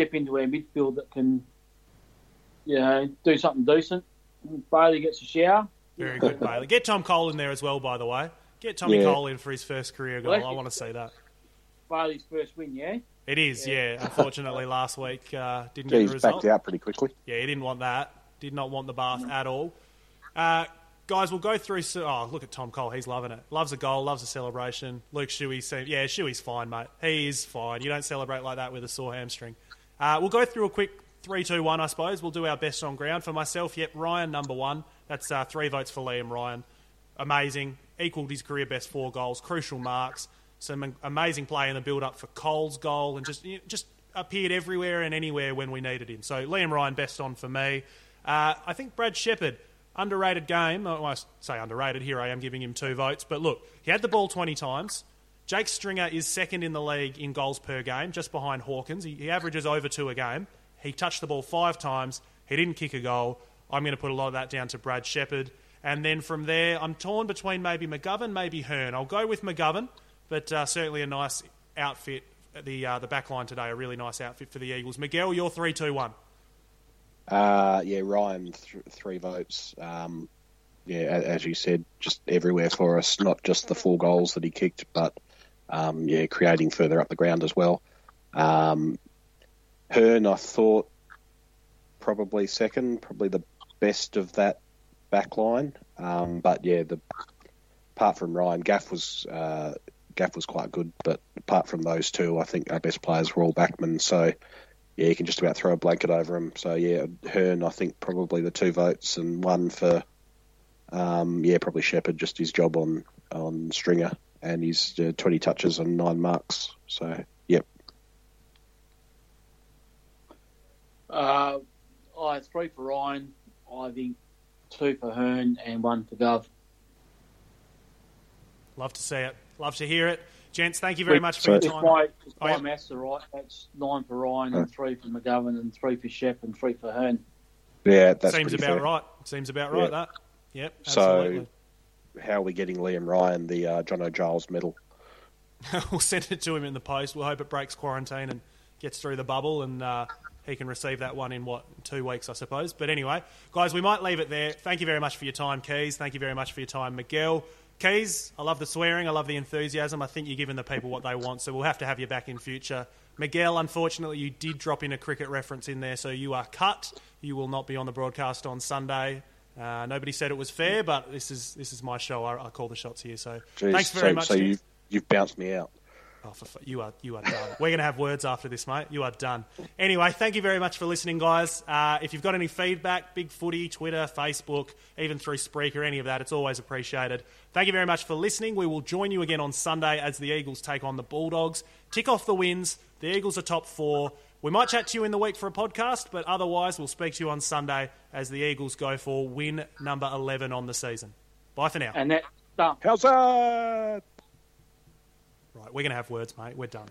step into our midfield that can, you know, do something decent. Bailey gets a shower. Very good, Bailey. Get Tom Cole in there as well, by the way. Get Tommy Yeah. Cole in for his first career goal. Well, I want to see that. Bailey's first win, yeah. It is, yeah. Unfortunately, last week uh, didn't Yeah, get he's the result. backed out pretty quickly. Yeah, he didn't want that. Did not want the bath at all. Uh, guys, we'll go through. So, oh, look at Tom Cole. He's loving it. Loves a goal. Loves a celebration. Luke Shuey. Seem, yeah, Shuey's fine, mate. He is fine. You don't celebrate like that with a sore hamstring. Uh, we'll go through a quick three, two, one. I suppose we'll do our best on ground. For myself, yep, Ryan number one. That's uh, three votes for Liam Ryan. Amazing. Equalled his career best four goals. Crucial marks. Some amazing play in the build up for Cole's goal, and just just appeared everywhere and anywhere when we needed him. So Liam Ryan best on for me. Uh, I think Brad Sheppard underrated game. Well, I say underrated. Here I am giving him two votes, but look, he had the ball twenty times. Jake Stringer is second in the league in goals per game, just behind Hawkins. He, he averages over two a game. He touched the ball five times. He didn't kick a goal. I'm going to put a lot of that down to Brad Sheppard. And then from there, I'm torn between maybe McGovern, maybe Hurn. I'll go with McGovern, but uh, certainly a nice outfit. The uh, the back line today, a really nice outfit for the Eagles. Miguel, you're one. Uh, yeah, Ryan, th- three votes. Um, yeah, as you said, just everywhere for us. Not just the four goals that he kicked, but um, yeah, creating further up the ground as well. Um, Hurn, I thought probably second, probably the best of that back line. Um, but yeah, the apart from Ryan, Gaff was uh, Gaff was quite good, but apart from those two, I think our best players were all backmen. So yeah, you can just about throw a blanket over him. So yeah, Hurn, I think probably the two votes and one for um, yeah, probably Sheppard, just his job on on Stringer and he's uh, twenty touches and nine marks. So yep, Uh, I had three for Ryan. I think two for Hurn and one for Gov. Love to see it. Love to hear it. Gents, thank you very much for If your time. my, if Oh, my yeah. maths are right, that's nine for Ryan and three for McGovern and three for Shep and three for Hurn. Yeah, that Seems about fair. right. Seems about right, Yeah. that. Yep, So- absolutely. How are we getting Liam Ryan the uh, John O'Giles medal? [laughs] we'll send it to him in the post. We'll hope it breaks quarantine and gets through the bubble, and uh, he can receive that one in what two weeks, I suppose. But anyway, guys, we might leave it there. Thank you very much for your time, Keys. Thank you very much for your time, Miguel. Keys, I love the swearing. I love the enthusiasm. I think you're giving the people what they want, so we'll have to have you back in future. Miguel, unfortunately, you did drop in a cricket reference in there, so you are cut. You will not be on the broadcast on Sunday. Uh, nobody said it was fair, but this is this is my show. I, I call the shots here. So Jeez, thanks very so, much. So you've, you've bounced me out. Oh, for, you are you are done. We're going to have words after this, mate. You are done. Anyway, thank you very much for listening, guys. Uh, if you've got any feedback, Big Footy, Twitter, Facebook, even through Spreaker, any of that, it's always appreciated. Thank you very much for listening. We will join you again on Sunday as the Eagles take on the Bulldogs. Tick off the wins. The Eagles are top four. We might chat to you in the week for a podcast, but otherwise, we'll speak to you on Sunday as the Eagles go for win number 11 on the season. Bye for now. And that's done. How's that? Right, we're going to have words, mate. We're done.